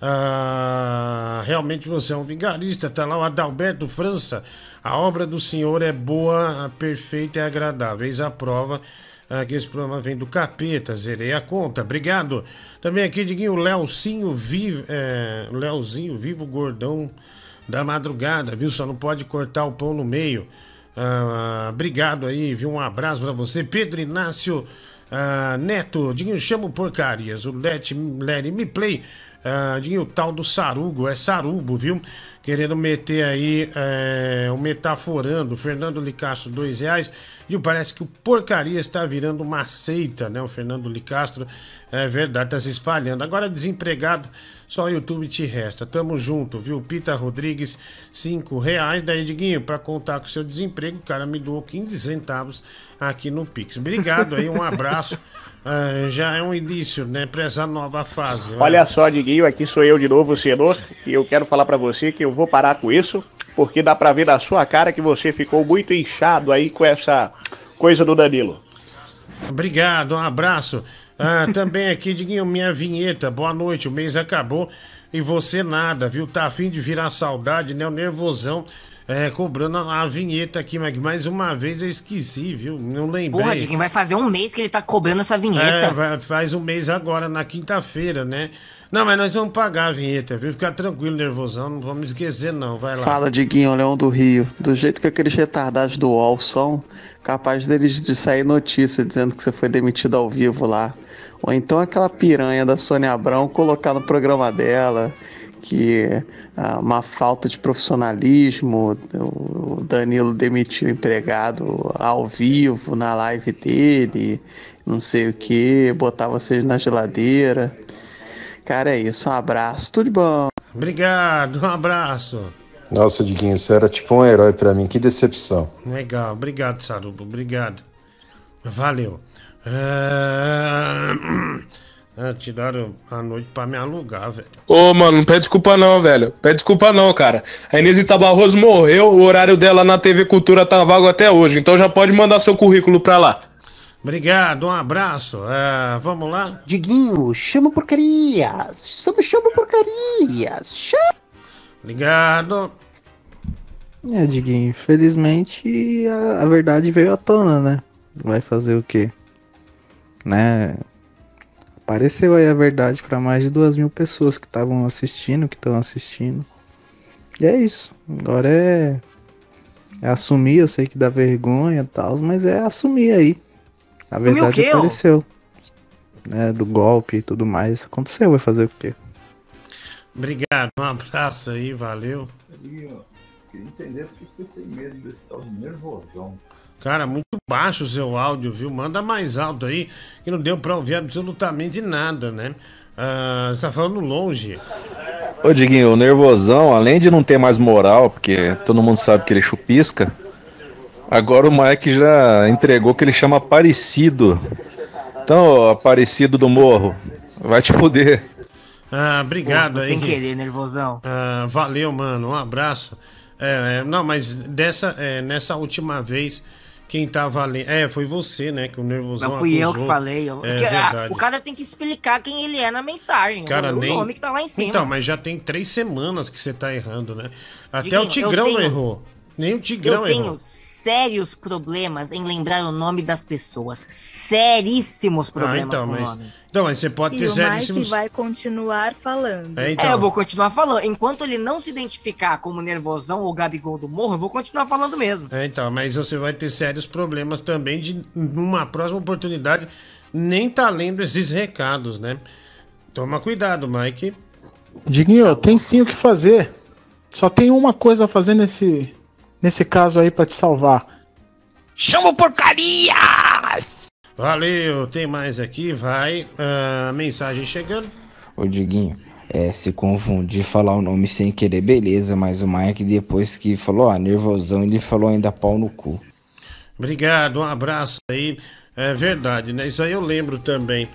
Ah, realmente você é um vigarista. Tá lá o Adalberto França. A obra do senhor é boa, perfeita e agradável. Eis a prova ah, que esse programa vem do capeta. Zerei a conta. Obrigado. Também aqui, Diguinho, Leozinho vivo, é, Leozinho vivo gordão da madrugada, viu? Só não pode cortar o pão no meio. Ah, obrigado aí, viu? Um abraço pra você. Pedro Inácio ah, Neto, Dinho, chamo porcarias. O Let, Let Me Play. Ah, Dinho, tal do Sarugo, é Sarubo, viu? Querendo meter aí é, o metaforando. Fernando Licastro, dois reais. Dinho, parece que o porcaria está virando uma seita, né? O Fernando Licastro, é verdade, tá se espalhando. Agora desempregado, só o YouTube te resta. Tamo junto, viu? Pita Rodrigues, cinco reais. Daí, Diguinho, pra contar com o seu desemprego, o cara me doou 15 centavos aqui no Pix. Obrigado aí, um abraço. Ah, já é um início, né, pra essa nova fase. né? Olha só, Diguinho, aqui sou eu de novo, o senhor, e eu quero falar pra você que eu vou parar com isso, porque dá pra ver na sua cara que você ficou muito inchado aí com essa coisa do Danilo. Obrigado, um abraço. Ah, também aqui, Diguinho, minha vinheta. Boa noite, o mês acabou e você nada, viu? Tá afim de virar saudade, né? O nervosão é, cobrando a, a vinheta aqui, mas mais uma vez eu esqueci, viu? Não lembrei. Porra, Diguinho, vai fazer um mês que ele tá cobrando essa É, vinheta. vai- faz um mês agora, na quinta-feira, né? Não, mas nós vamos pagar a vinheta, viu? Fica tranquilo, nervosão, não vamos esquecer, não. Vai lá. Fala, Diguinho, Leão do Rio. Do jeito que aqueles retardados do UOL são, capaz deles de sair notícia dizendo que você foi demitido ao vivo lá. Ou então aquela piranha da Sônia Abrão colocar no programa dela que ah, uma falta de profissionalismo, o Danilo demitiu o empregado ao vivo na live dele, não sei o que, botar vocês na geladeira. Cara, é isso, um abraço, tudo de bom. Obrigado, um abraço. Nossa, Diguinho, você era tipo um herói pra mim, que decepção. Legal, obrigado, Sarubo, obrigado. Valeu. É... Ah, tiraram a noite pra me alugar, velho. Ô, mano, não pede desculpa não, velho. Pede desculpa não, cara. A Inesita Barroso morreu, o horário dela na TV Cultura tá vago até hoje, então já pode mandar seu currículo pra lá. Obrigado, um abraço. É, vamos lá? Diguinho, chama porcarias. Chama, chama porcarias. Chama. Obrigado. É, Diguinho, infelizmente a, a verdade veio à tona, né? Vai fazer o quê? Né? Apareceu aí a verdade para mais de duas mil pessoas que estavam assistindo, que estão assistindo. E é isso. Agora é, é assumir, eu sei que dá vergonha e tal, mas é assumir aí. A verdade quê, ó? apareceu. Né, do golpe e tudo mais. Aconteceu, vai fazer o quê? Obrigado, um abraço aí, valeu. Queria entender por que vocês têm medo desse tal de nervosão. Cara, muito baixo o seu áudio, viu? Manda mais alto aí, que não deu pra ouvir absolutamente nada, né? Ah, você tá falando longe. Ô Diguinho, o nervosão, além de não ter mais moral, porque todo mundo sabe que ele chupisca, agora o Mike já entregou que ele chama Aparecido. Então, ô, Aparecido do Morro, vai te fuder. Ah, obrigado Pô, aí. Sem querer, nervosão. Ah, valeu, mano. Um abraço. É, é, não, mas dessa, é, nessa última vez, quem tava ali. É, foi você, né? Que o nervosão. Não fui eu que acusou. falei. eu- É porque, ah, verdade. o cara tem que explicar quem ele é na mensagem. Cara, o nem... nome que tá lá em cima. Então, mas já tem três semanas que você tá errando, né? Até Diguinho, o Tigrão eu tenho- errou. Nem o Tigrão eu tenho errou. Sérios problemas em lembrar o nome das pessoas. Seríssimos Ah, problemas então, com o mas. nome. Então, mas você pode E ter o Mike seríssimos. vai continuar falando. É, então. É, eu vou continuar falando. Enquanto ele não se identificar como nervosão ou Gabigol do Morro, eu vou continuar falando mesmo. É, então, mas você vai ter sérios problemas também de, numa próxima oportunidade, nem tá lendo esses recados, né? Toma cuidado, Mike. Diguinho, tem sim o que fazer. Só tem uma coisa a fazer nesse, nesse caso aí pra te salvar. Chama o porcarias! Valeu, tem mais aqui, vai. Ah, mensagem chegando. Ô Diguinho, é, se confundir falar o nome sem querer, beleza, mas o Mike depois que falou, ah, nervosão, ele falou ainda pau no cu. Obrigado, um abraço aí. É verdade, né? Isso aí eu lembro também.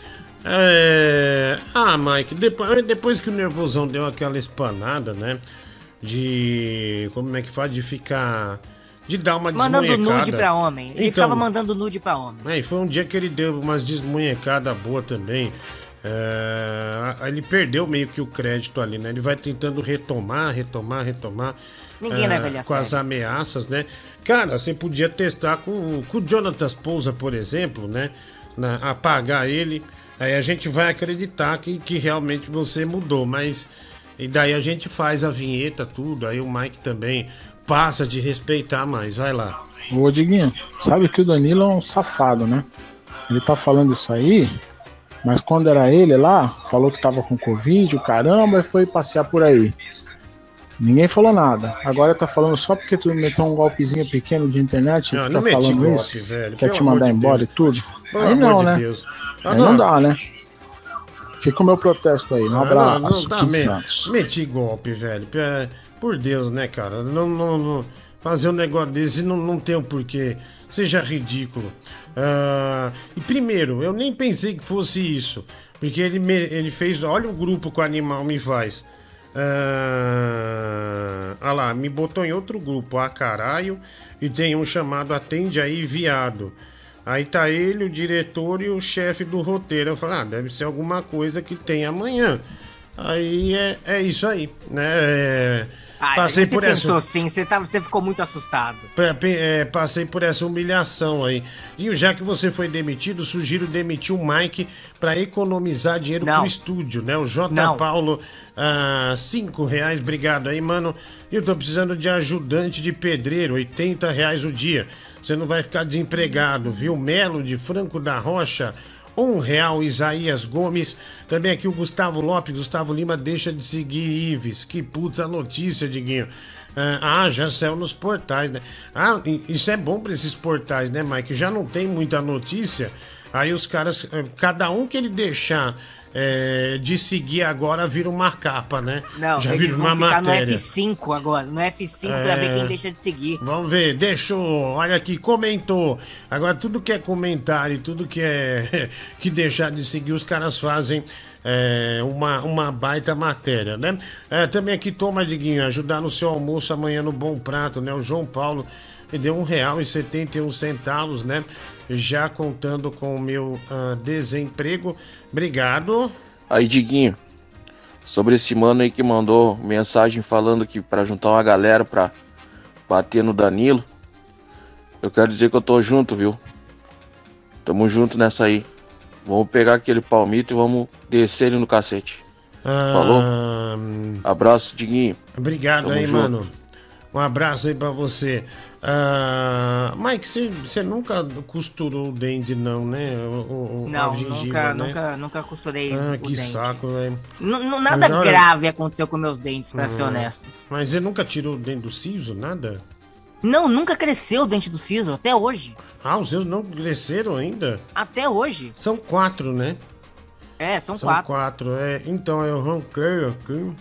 É... Ah, Mike, depois, depois que o nervosão deu aquela espanada, né? De. Como é que faz? De ficar. De dar uma Mandando nude pra homem. Ele Então, ficava mandando nude pra homem. é, e foi um dia que ele deu umas desmunhecadas boas também. É, ele perdeu meio que o crédito ali, né? Ele vai tentando retomar, retomar, retomar. Ninguém é, leva ele a Com as sério. ameaças, né? Cara, você podia testar com, com o Jonathan Pousa, por exemplo, né? Na, apagar ele. Aí a gente vai acreditar que, que realmente você mudou, mas. E daí a gente faz a vinheta, tudo. Aí o Mike também passa de respeitar mais. Vai lá. Ô Diguinho, sabe que o Danilo é um safado, né? Ele tá falando isso aí, mas quando era ele lá, falou que tava com Covid, o caramba, e foi passear por aí. Ninguém falou nada. Agora tá falando só porque tu meteu um golpezinho pequeno de internet e Não, fica não meti falando golpe, isso. velho, Quer te mandar de embora Deus. e tudo. Pelo aí não, de né? Deus. Ah, Aí não. não dá, né? Fica o meu protesto aí. Um Ah, abraço. Não, não, tá, me- meti golpe, velho. Por Deus, né, cara? Não, não, não- fazer um negócio desse não, não tem o porquê. Seja ridículo. Ah, e primeiro, eu nem pensei que fosse isso. Porque ele, me- ele fez. Olha o grupo que o animal me faz. Ah, ah lá, me botou em outro grupo, ah caralho, e tem um chamado Atende aí, viado. Aí tá ele, o diretor e o chefe do roteiro. Eu falei, ah, deve ser alguma coisa que tem amanhã. Aí é, é isso aí, né? É, Ah, passei você por pensou essa. sim, você, tá, você ficou muito assustado. É, passei por essa humilhação aí. E já que você foi demitido, sugiro demitir o Mike para economizar dinheiro Não. pro estúdio, né? O J. Não. Paulo, ah, cinco reais, obrigado aí, mano. Eu tô precisando de ajudante de pedreiro, 80 reais o dia. Você não vai ficar desempregado, viu? Melo de Franco da Rocha. Um real, Isaías Gomes. Também aqui o Gustavo Lopes. Gustavo Lima deixa de seguir Ives. Que puta notícia, Diguinho. Ah, ah, já saiu nos portais, né? Ah, isso é bom pra esses portais, né, Mike? Já não tem muita notícia. Aí os caras, eh, cada um que ele deixar eh, de seguir agora vira uma capa, né? Não, já vira uma matéria. no F5 agora, no F5 pra ver É. quem deixa de seguir. Vamos ver, deixou, olha aqui, comentou. Agora, tudo que é comentário, tudo que é que deixar de seguir, os caras fazem é, uma, uma baita matéria, né? É, também aqui, toma, Diguinho, ajudar no seu almoço amanhã no Bom Prato, né? O João Paulo deu um real e setenta centavos, né? Já contando com o meu ah, desemprego. Obrigado. Aí, Diguinho, sobre esse mano aí que mandou mensagem falando que pra juntar uma galera pra bater no Danilo, eu quero dizer que eu tô junto, viu? Tamo junto nessa aí. Vamos pegar aquele palmito e vamos descer ele no cacete. Falou? Ah, Abraço, Diguinho. Obrigado Tamo aí, junto. mano. Um abraço aí pra você. Ah, Mike, você- nunca costurou o dente, não, né? O, o- Não, gengiva, nunca, né? nunca, nunca costurei Ah, o que dente. saco, velho. N- n- nada grave aconteceu com meus dentes, pra ser Hum. honesto. Mas você nunca tirou o dente do siso, nada? Não, nunca cresceu o dente do siso, até hoje. Ah, os seus não cresceram ainda? Até hoje. São quatro, né? É, são, São quatro. quatro, é. Então, eu arranquei aqui.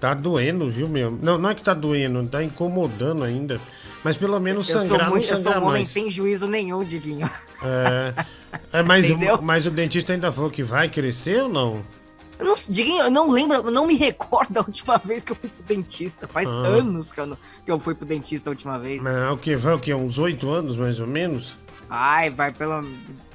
Tá doendo, viu, meu? Não, não é que tá doendo, tá incomodando ainda. Mas pelo menos Eu sangrar muito, não eu sou sangra um homem mais. sem juízo nenhum, Diguinho. É, é mas, Entendeu? mas o dentista ainda falou que vai crescer ou não? Eu não, Diguinho, eu não lembro, eu não me recordo da última vez que eu fui pro dentista. Faz Ah. anos que eu, não, que eu fui pro dentista a última vez. É, o que? Vai o que? Uns oito anos, mais ou menos? Ai, vai pelo.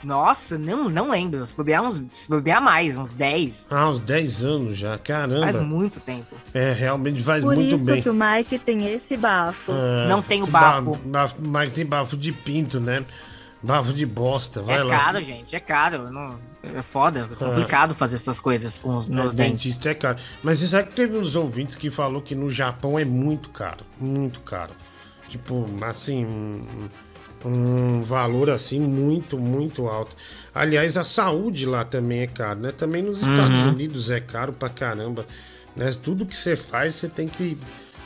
Nossa, não, não lembro. Se bobear, uns, se bobear mais, uns 10. Ah, uns 10 anos já, caramba. Faz muito tempo. É, realmente faz Por muito isso bem. que o Mike tem esse bafo. É, Não tenho bafo. bafo. Mas tem bafo de pinto, né? Bafo de bosta, vai é lá. caro, gente, é caro. Não, é foda, é complicado fazer essas coisas com os meus É, dentes. dentista é caro. Mas você sabe que teve uns ouvintes que falou que no Japão é muito caro. Muito caro. Tipo, assim, um, valor assim muito, muito alto. Aliás, a saúde lá também é caro, né? Também nos Estados Uhum. Unidos é caro pra caramba. Né? Tudo que você faz, você tem que.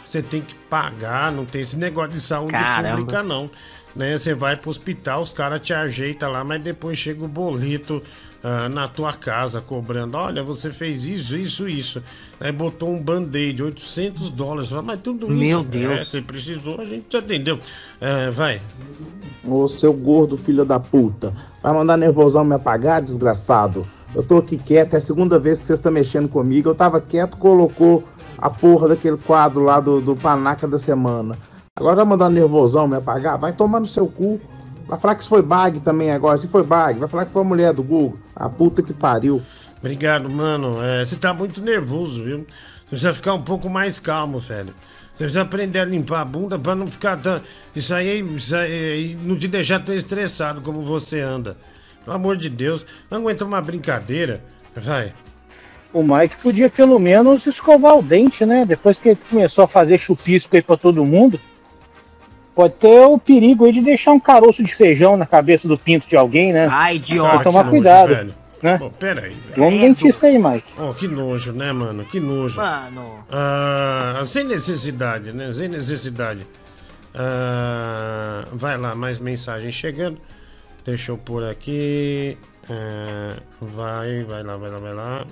Você tem que pagar, não tem esse negócio de saúde Caramba. pública, não. né? Você vai pro hospital, os caras te ajeitam lá, mas depois chega o boleto ah, na tua casa cobrando. Olha, você fez isso, isso, isso. Aí botou um band-aid, 800 dólares. Mas tudo isso. Meu é, Deus. você precisou, a gente te atendeu. É, vai. Ô seu gordo filho da puta. Vai mandar nervosão me apagar, desgraçado? Eu tô aqui quieto, é a segunda vez que você está mexendo comigo. Eu tava quieto, colocou a porra daquele quadro lá do, do Panaca da semana. Agora vai mandar nervosão me apagar? Vai tomar no seu cu. Vai falar que isso foi bag também agora. Se foi bag, vai falar que foi a mulher do Google. A puta que pariu. Obrigado, mano. É, você tá muito nervoso, viu? Você precisa ficar um pouco mais calmo, velho. Você precisa aprender a limpar a bunda pra não ficar tão. Isso aí, isso aí não te deixar tão estressado como você anda. Pelo amor de Deus, não aguenta uma brincadeira. Vai. O Mike podia pelo menos escovar o dente, né? Depois que ele começou a fazer chupisco aí pra todo mundo. Pode ter o perigo aí de deixar um caroço de feijão na cabeça do pinto de alguém, né? Ai, idiota. Tem que tomar que nojo, cuidado. velho. Né? Pô, pera aí. velho. Vamos no dentista aí, Mike. Oh, que nojo, né, mano? Que nojo. Mano. Ah, sem necessidade, né? Sem necessidade. Ah, vai lá, mais mensagem chegando. Deixa eu pôr aqui. Ah, vai, vai lá, vai lá, vai lá.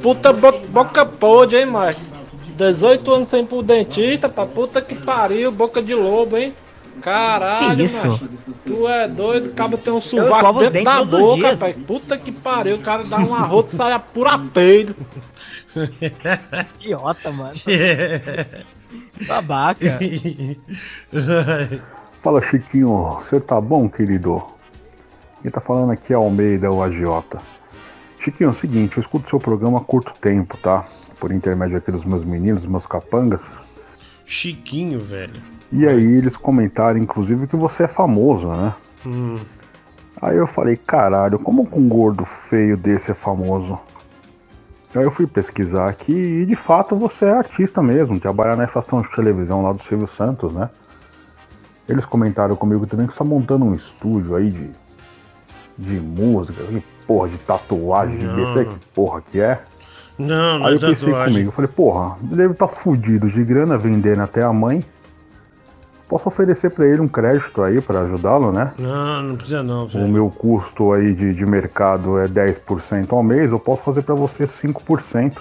Puta bo boca podre, hein, Mike? 18 anos sem ir pro dentista, pra puta que pariu, boca de lobo, hein? Caralho, Que isso? macho. Tu é doido, o cabo tem um sovaco dentro da boca, pai. Puta que pariu, o cara dá um arroto e sai a pura peido. Idiota, mano. Babaca. Fala Chiquinho, você tá bom, querido? Quem tá falando aqui é Almeida, o agiota. Chiquinho, é o seguinte, eu escuto seu programa há curto tempo, tá? Por intermédio aqui dos meus meninos, meus capangas. Chiquinho, velho. E aí eles comentaram, inclusive, que você é famoso, né? Hum. Aí eu falei, caralho, como que um gordo feio desse é famoso? Aí eu fui pesquisar aqui e de fato você é artista mesmo, trabalha na estação de televisão lá do Silvio Santos, né? Eles comentaram comigo também que você tá montando um estúdio aí de, de música, de porra, de tatuagem, de Não. sei que porra que é. Não, não Aí é eu pensei tatuagem. comigo, eu falei, porra, ele deve estar fudido de grana vendendo até a mãe. Posso oferecer pra ele um crédito aí pra ajudá-lo, né? Não, não precisa não, O velho. meu custo aí de, de mercado é 10% ao mês, eu posso fazer pra você 5%.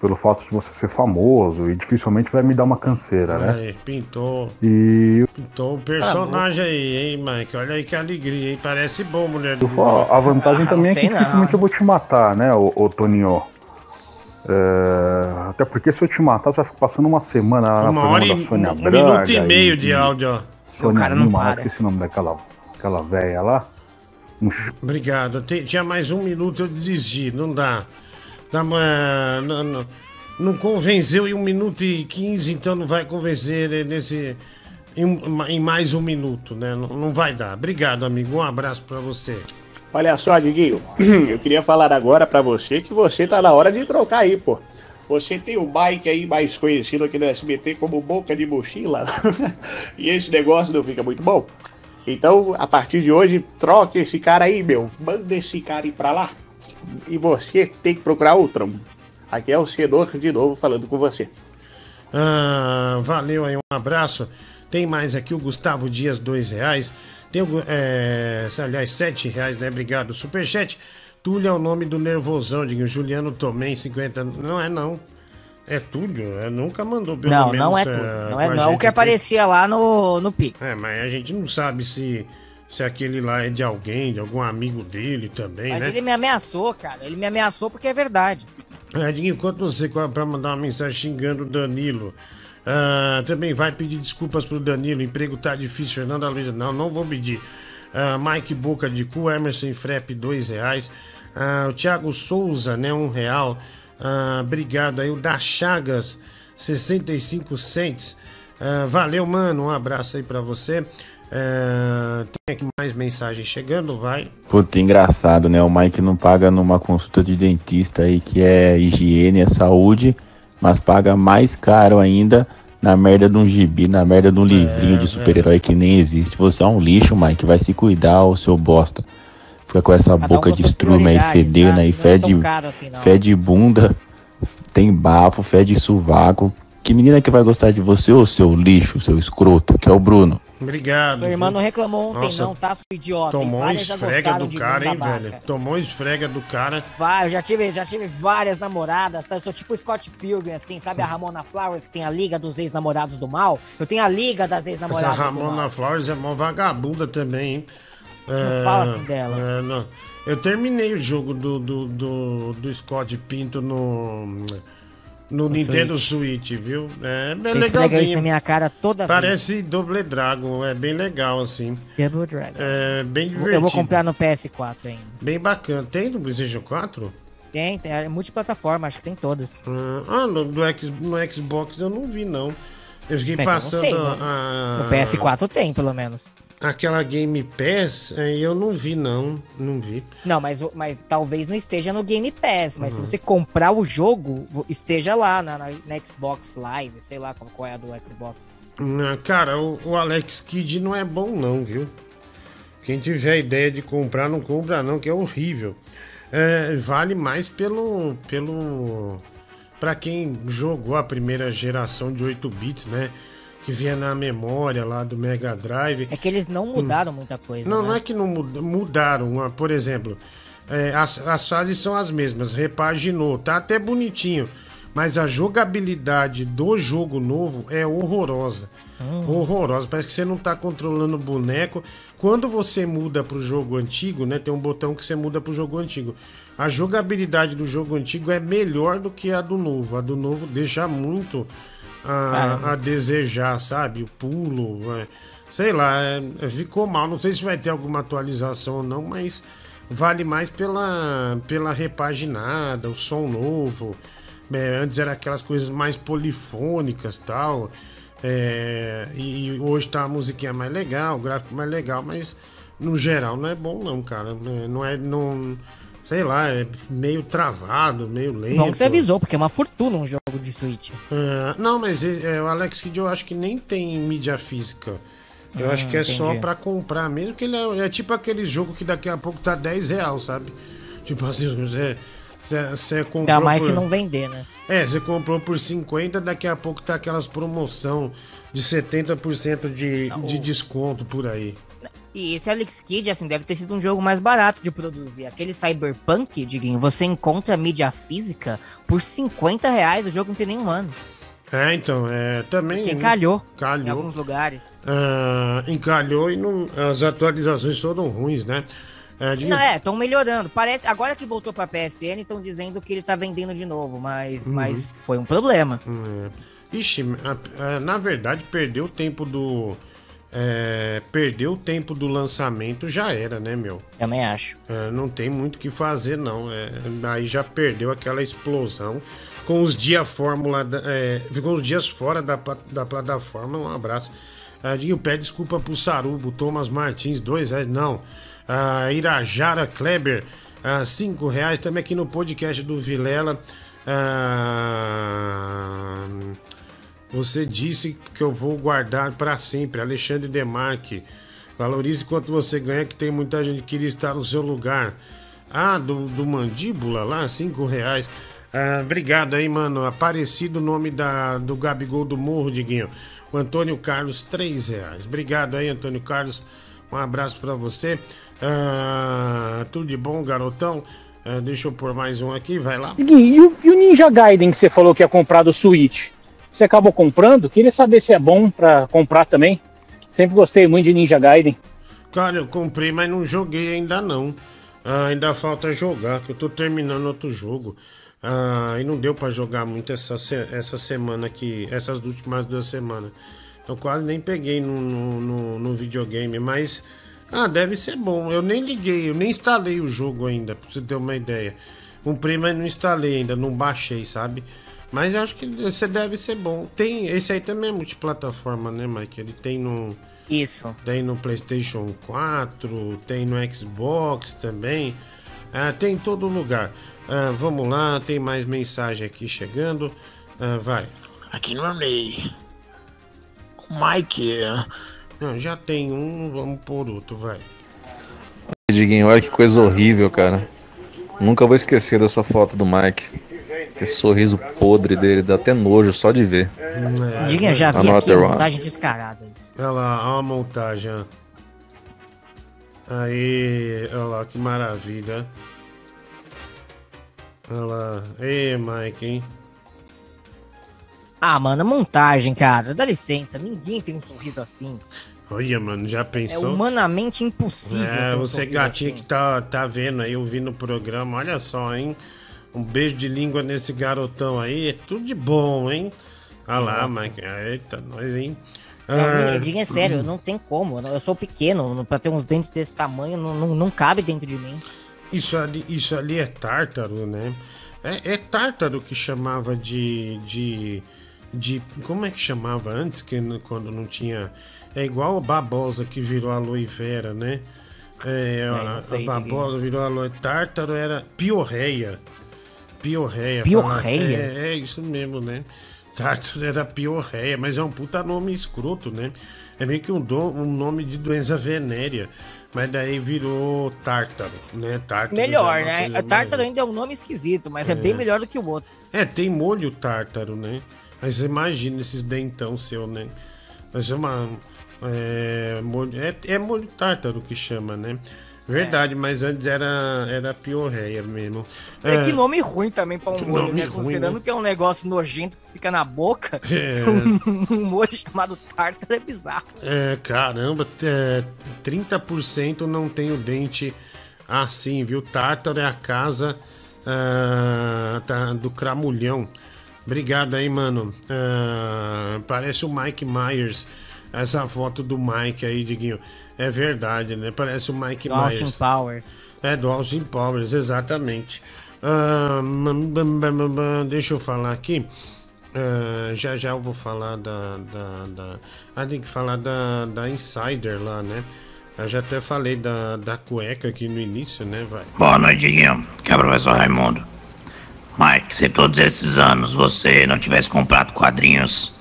Pelo fato de você ser famoso e dificilmente vai me dar uma canseira, né? Aí, pintou. E Pintou o personagem aí, hein, Mike? Olha aí que alegria, hein? Parece bom, mulher do Ó, a vantagem Ah, também é que não. dificilmente eu vou te matar, né, ô, ô Toninho? É, até porque se eu te matar, você vai ficar passando uma semana lá na Uma programa hora e da Sônia um Braga minuto e meio de áudio, ó. Sônia O cara não Lima, para. esqueci o nome daquela, aquela velha lá. Obrigado. Tinha mais um minuto, eu desisti. Não dá. dá uma- não, não- não convenceu em um minuto e quinze, então não vai convencer nesse. Em, em mais um minuto, né? Não, não vai dar. Obrigado, amigo. Um abraço pra você. Olha só, Diguinho, eu queria falar agora pra você que você tá na hora de trocar aí, pô. Você tem o Mike aí mais conhecido aqui no SBT como Boca de Mochila. e esse negócio não fica muito bom. Então, a partir de hoje, troque esse cara aí, meu. Manda esse cara ir pra lá. E você tem que procurar outro. Aqui é o Cedor de novo falando com você. Ah, valeu aí, um abraço. Tem mais aqui o Gustavo Dias, dois reais. Tem é, aliás, sete reais, né? Obrigado. Superchat. Túlio é o nome do nervosão, digo. Juliano Tomem, 50. Não é não. É Túlio? É, nunca mandou pelo Não, menos. não é eh, tudo. Não é, não é o que aqui. aparecia lá no, no Pix. É, mas a gente não sabe se, se aquele lá é de alguém, de algum amigo dele também, Mas né? ele me ameaçou, cara. Ele me ameaçou porque é verdade. É, enquanto você para mandar uma mensagem xingando o Danilo. Ah, também vai pedir desculpas pro Danilo. Emprego tá difícil, Fernanda Luiza. Não, não vou pedir. Ah, Mike Boca de Cu, Emerson Frep, dois reais. Ah, o Thiago Souza, né, um real. Ah, obrigado aí. O da Chagas, 65 cents. Valeu, mano. Um abraço aí pra você. Tem aqui mais mensagem chegando, vai. Puta, engraçado, né? O Mike não paga numa consulta de dentista aí que é higiene, é saúde, mas paga mais caro ainda na merda de um gibi, na merda de um livrinho de super-herói que nem existe. Você é um lixo, Mike, vai se cuidar, ô seu bosta. Fica com essa Cada um boca com de estrume aí fedendo aí, é fede, assim, fede bunda, tem bafo, fede sovaco. Que menina que vai gostar de você, ô seu lixo, seu escroto, que é o Bruno. Obrigado. Sua irmã viu? não reclamou ontem, Nossa, não, tá, seu idiota? Tomou esfrega do cara, hein, velho? Tomou esfrega do cara. Vai, eu já tive, já tive várias namoradas, tá? Eu sou tipo o Scott Pilgrim, assim, sabe a Ramona Flowers, que tem a Liga dos Ex-Namorados do Mal? Eu tenho a Liga das Essa Ex-Namoradas do Mal. Ramona Flowers é mó vagabunda também, hein? Não fala assim dela. é, não. Eu terminei o jogo do, do, do, do Scott Pinto no, no Nintendo Switch, viu? É bem Você esfrega isso na legalzinho. minha cara toda vez. Parece Double Dragon, é bem legal assim. Double Dragon. É bem Eu divertido. vou comprar no PS4 ainda. Bem bacana. Tem no PlayStation 4? Tem, tem, é multiplataforma, acho que tem todas. Ah, no, X, no Xbox eu não vi, não. Eu fiquei eu não passando sei, né? a, No PS4 tem, pelo menos. Aquela Game Pass, aí eu não vi, não. Não vi. Não, mas, mas talvez não esteja no Game Pass. Mas Uhum. se você comprar o jogo, esteja lá na, na- na Xbox Live, sei lá qual, é a do Xbox. Ah, Cara, o, o Alex Kidd não é bom, não, viu? Quem tiver ideia de comprar, não compra, não, que é horrível. É, vale mais pelo. pelo. Pra quem jogou a primeira geração de 8 bits, né? Que vinha na memória lá do Mega Drive. É que eles não mudaram muita coisa. Não, né? não é que não mud- mudaram. ah, Por exemplo, é, as, as fases são as mesmas, repaginou, tá até bonitinho. Mas a jogabilidade do jogo novo é horrorosa. Horrorosa. Parece que você não tá controlando o boneco. Quando você muda pro jogo antigo, né? Tem um botão que você muda pro jogo antigo. A jogabilidade do jogo antigo é melhor do que a do novo. A do novo deixa muito a, a desejar, sabe? O pulo, é, sei lá, é, ficou mal. Não sei se vai ter alguma atualização ou não, mas vale mais pela, pela repaginada, o som novo. É, antes era aquelas coisas mais polifônicas tal. é, e, e hoje tá a musiquinha mais legal, o gráfico mais legal, mas no geral não é bom não, cara. É, não é. Não, sei lá, é meio travado, meio lento. Bom que você avisou, porque é uma fortuna um jogo de Switch. É, não, mas é, o Alex Kidd eu acho que nem tem mídia física. Eu Hum, acho que é só entendi. pra comprar mesmo, que ele é, é tipo aquele jogo que daqui a pouco tá 10 real, sabe? Tipo assim, você, você, você comprou. Ainda mais por, se não vender, né? É, você comprou por 50, daqui a pouco tá aquelas promoção de 70% de, de desconto por aí. E esse Alex Kidd, assim, deve ter sido um jogo mais barato de produzir. Aquele Cyberpunk, Diguinho, você encontra mídia física por 50 reais, o jogo não tem nenhum ano. É, então, é também. Porque calhou em Calhou. alguns lugares. Ah, encalhou e não, as atualizações foram ruins, né? É, de- Não, é, estão melhorando. Parece, agora que voltou pra PSN, estão dizendo que ele tá vendendo de novo, mas, Uhum. mas foi um problema. É. Ixi, a- a- na verdade, perdeu o tempo do. É, perdeu o tempo do lançamento, já era, né, meu? Também acho. É, não tem muito o que fazer, não. É, aí já perdeu aquela explosão. Com os dias fórmula. É, ficou os dias fora da, da plataforma. Um abraço. Ah, Dinho, pede desculpa pro Sarubo, Thomas Martins, dois reais. Não. Ah, Irajara Kleber, ah, cinco reais. Também aqui no podcast do Vilela. Ah, você disse que eu vou guardar para sempre. Alexandre Demarque. Valorize quanto você ganha, que tem muita gente que queria estar no seu lugar. Ah, do, do Mandíbula lá, cinco reais. Ah, obrigado aí, mano. Aparecido o nome da, do Gabigol do Morro, Diguinho. O Antônio Carlos, três reais. Obrigado aí, Antônio Carlos. Um abraço para você. Ah, tudo de bom, garotão? Ah, deixa eu pôr mais um aqui, vai lá. Gui, E o, e o Ninja Gaiden que você falou que ia comprar do Switch? Você acabou comprando? Queria saber se é bom pra comprar também. Sempre gostei muito de Ninja Gaiden. Cara, eu comprei, mas não joguei ainda não. Ah, ainda falta jogar, que eu tô terminando outro jogo. Ah, e não deu pra jogar muito essa, essa semana aqui, essas últimas duas semanas. Então quase nem peguei no, no, no- no videogame, mas. Ah, deve ser bom. Eu nem liguei, eu nem instalei o jogo ainda, pra você ter uma ideia. Comprei, mas não instalei ainda, não baixei, sabe? Mas acho que esse deve ser bom. Tem, esse aí também é multiplataforma, né, Mike? Ele tem no. Isso. Tem no PlayStation 4, tem no Xbox também. Ah, tem em todo lugar. Ah, vamos lá, tem mais mensagem aqui chegando. Ah, vai. Aqui no. O Mike. Não, já tem um, vamos por outro, vai. Diguinho, olha que coisa horrível, cara. Nunca vou esquecer dessa foto do Mike. Esse sorriso podre dele dá até nojo só de ver. É, Diguinha, já vi aqui a montagem descarada. Isso. Olha lá, olha a montagem. Aí, olha lá, que maravilha. Olha lá. Ei, Mike, hein? Ah, mano, montagem, cara. Dá licença, ninguém tem um sorriso assim. Olha, mano, já É pensou? humanamente impossível. É, um você gatinho assim. que tá, tá vendo aí, ouvindo o programa, olha só, hein? Um beijo de língua nesse garotão aí, é tudo de bom, hein? Olha lá, Mike. Eita, nós, hein? Não, Ah, é sério, não tem como. Eu sou pequeno, pra ter uns dentes desse tamanho, não, não, não cabe dentro de mim. Isso ali, isso ali é tártaro, né? É, é tártaro que chamava de, de, de. Como é que chamava antes, que, quando não tinha. É igual a babosa que virou aloe vera, né? É, não a, a babosa virou aloe. Tártaro era piorreia. Piorreia. Piorreia? É, é isso mesmo, né? Tártaro era piorreia, mas é um puta nome escroto, né? É meio que um, do- um nome de doença venérea. Mas daí virou tártaro, né? Tártaro é Melhor, uma né? A Tártaro mais- ainda é um nome esquisito, mas é. É. bem melhor do que o outro. É, tem molho tártaro, né? Você imagina esses dentão seu, né? Mas é uma. É molho, é, é molho tártaro que chama, né? Verdade, mas antes era, era piorreia mesmo. É, que nome ruim também pra um molho, né? ruim, Considerando né? que é um negócio nojento que fica na boca, É. um, um molho chamado Tártaro é bizarro. É, caramba, é, 30% não tem o dente assim, viu? Tártaro é a casa ah, tá, do cramulhão. Obrigado aí, mano. Ah, parece o Mike Myers. Essa foto do Mike aí, Diguinho. É verdade, né? Parece o Mike Do Austin Myers. Powers. É, do Austin Powers, exatamente. Ah, deixa eu falar aqui. Ah, já já eu vou falar da. da, da... Ah, tem que falar da, da Insider lá, né? Eu já até falei da, da cueca aqui no início, né? Vai. Boa noite, Diguinho. Que é o professor Raimundo. Mike, se todos esses anos você não tivesse comprado quadrinhos,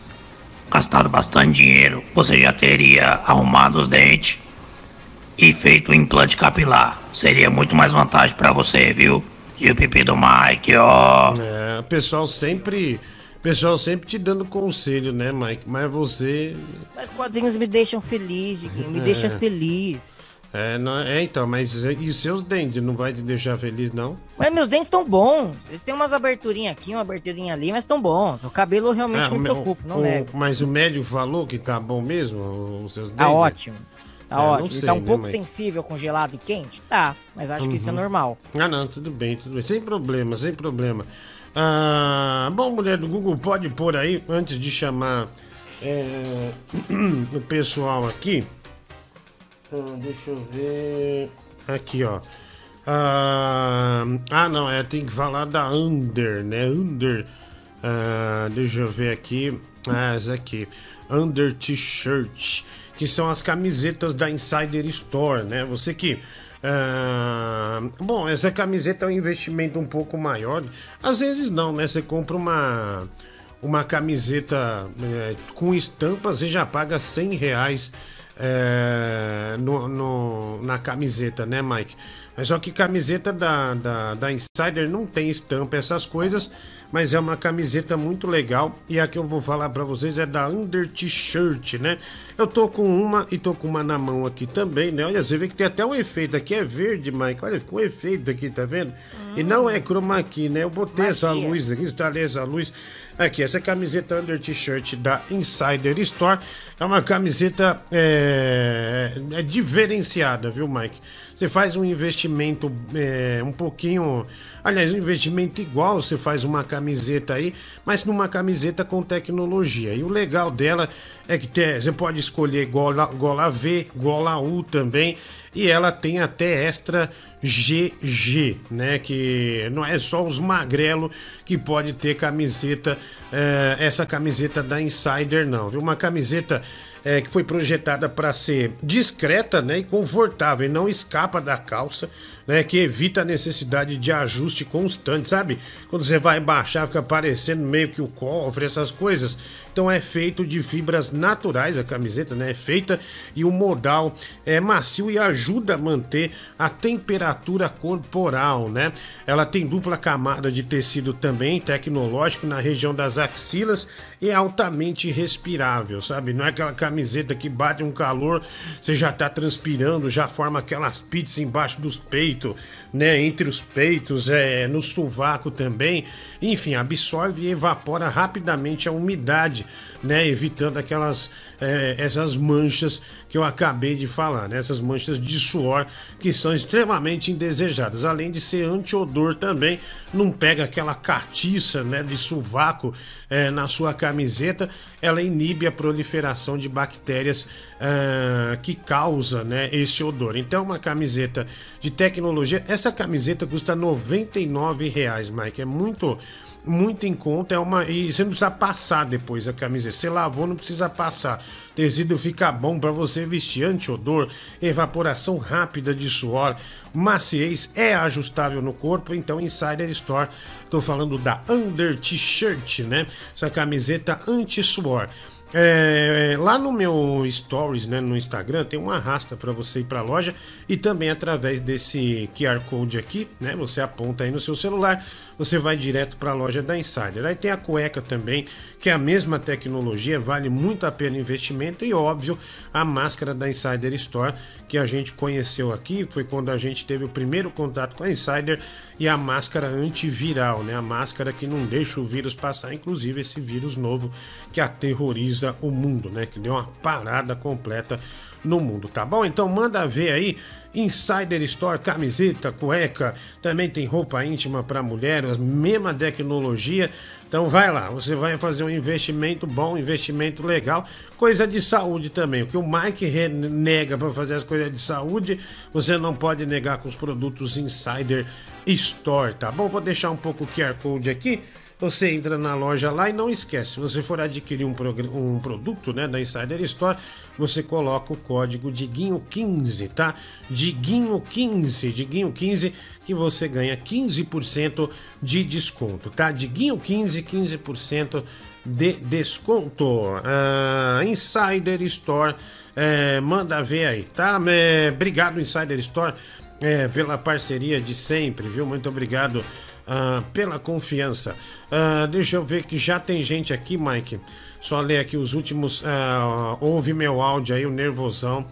gastado bastante dinheiro, você já teria arrumado os dentes e feito o implante capilar. Seria muito mais vantagem pra você, viu? E o pipi do Mike, ó. É, o pessoal sempre. o Pessoal sempre te dando conselho, né, Mike? Mas você. Mas quadrinhos me deixam feliz, Diguinho, me É. deixa feliz. É, não, é, então, mas e os seus dentes? Não vai te deixar feliz, não? Mas meus dentes estão bons. Eles têm umas aberturinhas aqui, uma aberturinha ali, mas estão bons. O cabelo realmente Ah, me o me- preocupo, não o- nego. Mas o médico falou que tá bom mesmo, os seus dentes? Tá ótimo. Tá É, não ótimo. Ele sei, tá um né, pouco mas- sensível com gelado e quente? Tá, mas acho que isso é Uhum. normal. Ah, não, tudo bem, tudo bem. Sem problema, sem problema. Ah, bom, mulher do Google, pode pôr aí, antes de chamar é, o pessoal aqui. Ah, deixa eu ver. Aqui, ó. Ah, ah, não, é, tem que falar da Under, né? Under. Ah, deixa eu ver aqui. Ah, essa aqui. Under T-shirt. Que são as camisetas da Insider Store, né? Você que. ah, bom, essa camiseta é um investimento um pouco maior. Às vezes não, né? Você compra uma. Uma camiseta eh, com estampa, você já paga 100 reais é, no, no- na camiseta, né, Mike? Mas só que camiseta da, da, da Insider não tem estampa, essas coisas, mas é uma camiseta muito legal. E a que eu vou falar pra vocês é da Under T-shirt, né? Eu tô com uma e tô com uma na mão aqui também, né? Olha, você vê que tem até um efeito aqui, é verde, Mike. Olha, ficou um efeito aqui, tá vendo? E não é chroma key, né? Eu botei essa luz aqui, instalei essa luz. Aqui, essa camiseta Under T-shirt da Insider Store é uma camiseta é, é diferenciada, viu, Mike? Você faz um investimento é, um pouquinho. Aliás, um investimento igual, você faz uma camiseta aí, mas numa camiseta com tecnologia. E o legal dela é que tem- você pode escolher gola, gola V, gola U também. E ela tem até extra GG, né? Que não é só os magrelo que pode ter camiseta, eh, essa camiseta da Insider, não, viu? Uma camiseta eh, que foi projetada para ser discreta, né? E confortável, e não escapa da calça, né? Que evita a necessidade de ajuste constante, sabe? Quando você vai baixar, fica parecendo meio que o cofre, essas coisas. Então Então é feito de fibras naturais, a camiseta né, é feita e o modal é macio e ajuda a manter a temperatura corporal, né? Ela tem dupla camada de tecido também, tecnológico, na região das axilas e é altamente respirável, sabe? Não é aquela camiseta que bate um calor, você já tá transpirando, já forma aquelas pizzas embaixo dos peitos, né? Entre os peitos, é, no sovaco também. Enfim, absorve e evapora rapidamente a umidade, né? Evitando aquelas é, essas manchas que eu acabei de falar, né? Essas manchas de suor que são extremamente indesejadas. Além de ser anti-odor também, não pega aquela catiça, né? De sovaco é, na sua camiseta, ela inibe a proliferação de bactérias ah, que causa, né? Esse odor. Então, uma camiseta de tecnologia, essa camiseta custa 99 reais, Mike. É muito muito em conta. É uma e você não precisa passar depois a camiseta. Você lavou, não precisa passar. Tecido fica bom para você vestir. Anti-odor, evaporação rápida de suor, maciez, é ajustável no corpo. Então, Insider Store, tô falando da Under T-shirt, né? Essa camiseta anti-suor. É, lá no meu stories, né, no Instagram, tem uma arrasta para você ir para a loja e também através desse QR Code aqui, né, você aponta aí no seu celular, você vai direto para a loja da Insider. Aí tem a cueca também, que é a mesma tecnologia, vale muito a pena o investimento e óbvio, a máscara da Insider Store que a gente conheceu aqui, foi quando a gente teve o primeiro contato com a Insider e a máscara antiviral, né, a máscara que não deixa o vírus passar, inclusive esse vírus novo que aterroriza o mundo, né? Que deu uma parada completa no mundo, tá bom? Então manda ver aí Insider Store, camiseta, cueca, também tem roupa íntima para mulher, a mesma tecnologia. Então vai lá, você vai fazer um investimento bom, investimento legal, coisa de saúde também. O que o Mike nega para fazer as coisas de saúde, você não pode negar com os produtos Insider Store, tá bom? Vou deixar um pouco o QR Code aqui. Você entra na loja lá e não esquece, se você for adquirir um, um produto né, da Insider Store, você coloca o código Diguinho15, tá? Diguinho15, Diguinho15, que você ganha 15% de desconto, tá? Diguinho15, 15% de desconto. Uh, Insider Store, é, manda ver aí, tá? É, obrigado, Insider Store, é, pela parceria de sempre, viu? Muito obrigado ah, pela confiança. Ah, deixa eu ver que já tem gente aqui, Mike. Só ler aqui os últimos. Ah, ouve meu áudio aí, o nervosão.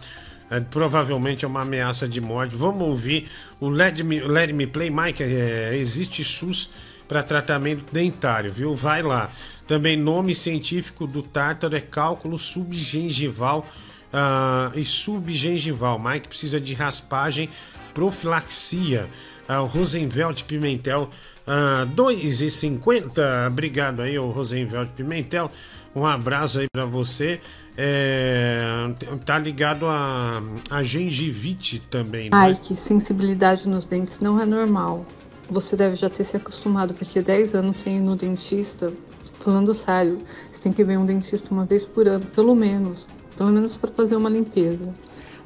Provavelmente é uma ameaça de morte. Vamos ouvir o Let Me, Let Me Play, Mike. É, existe SUS para tratamento dentário, viu? Vai lá. Também nome científico do tártaro é cálculo subgengival uh, e subgengival. Mike precisa de raspagem, profilaxia ao Rosenveld Pimentel, uh, 2,50. Obrigado aí, o Rosenveld Pimentel. Um abraço aí para você. É, tá ligado a, a gengivite também, né? Ai, que sensibilidade nos dentes não é normal. Você deve já ter se acostumado, porque 10 anos sem ir no dentista, falando sério, você tem que ver um dentista uma vez por ano, pelo menos. Pelo menos para fazer uma limpeza.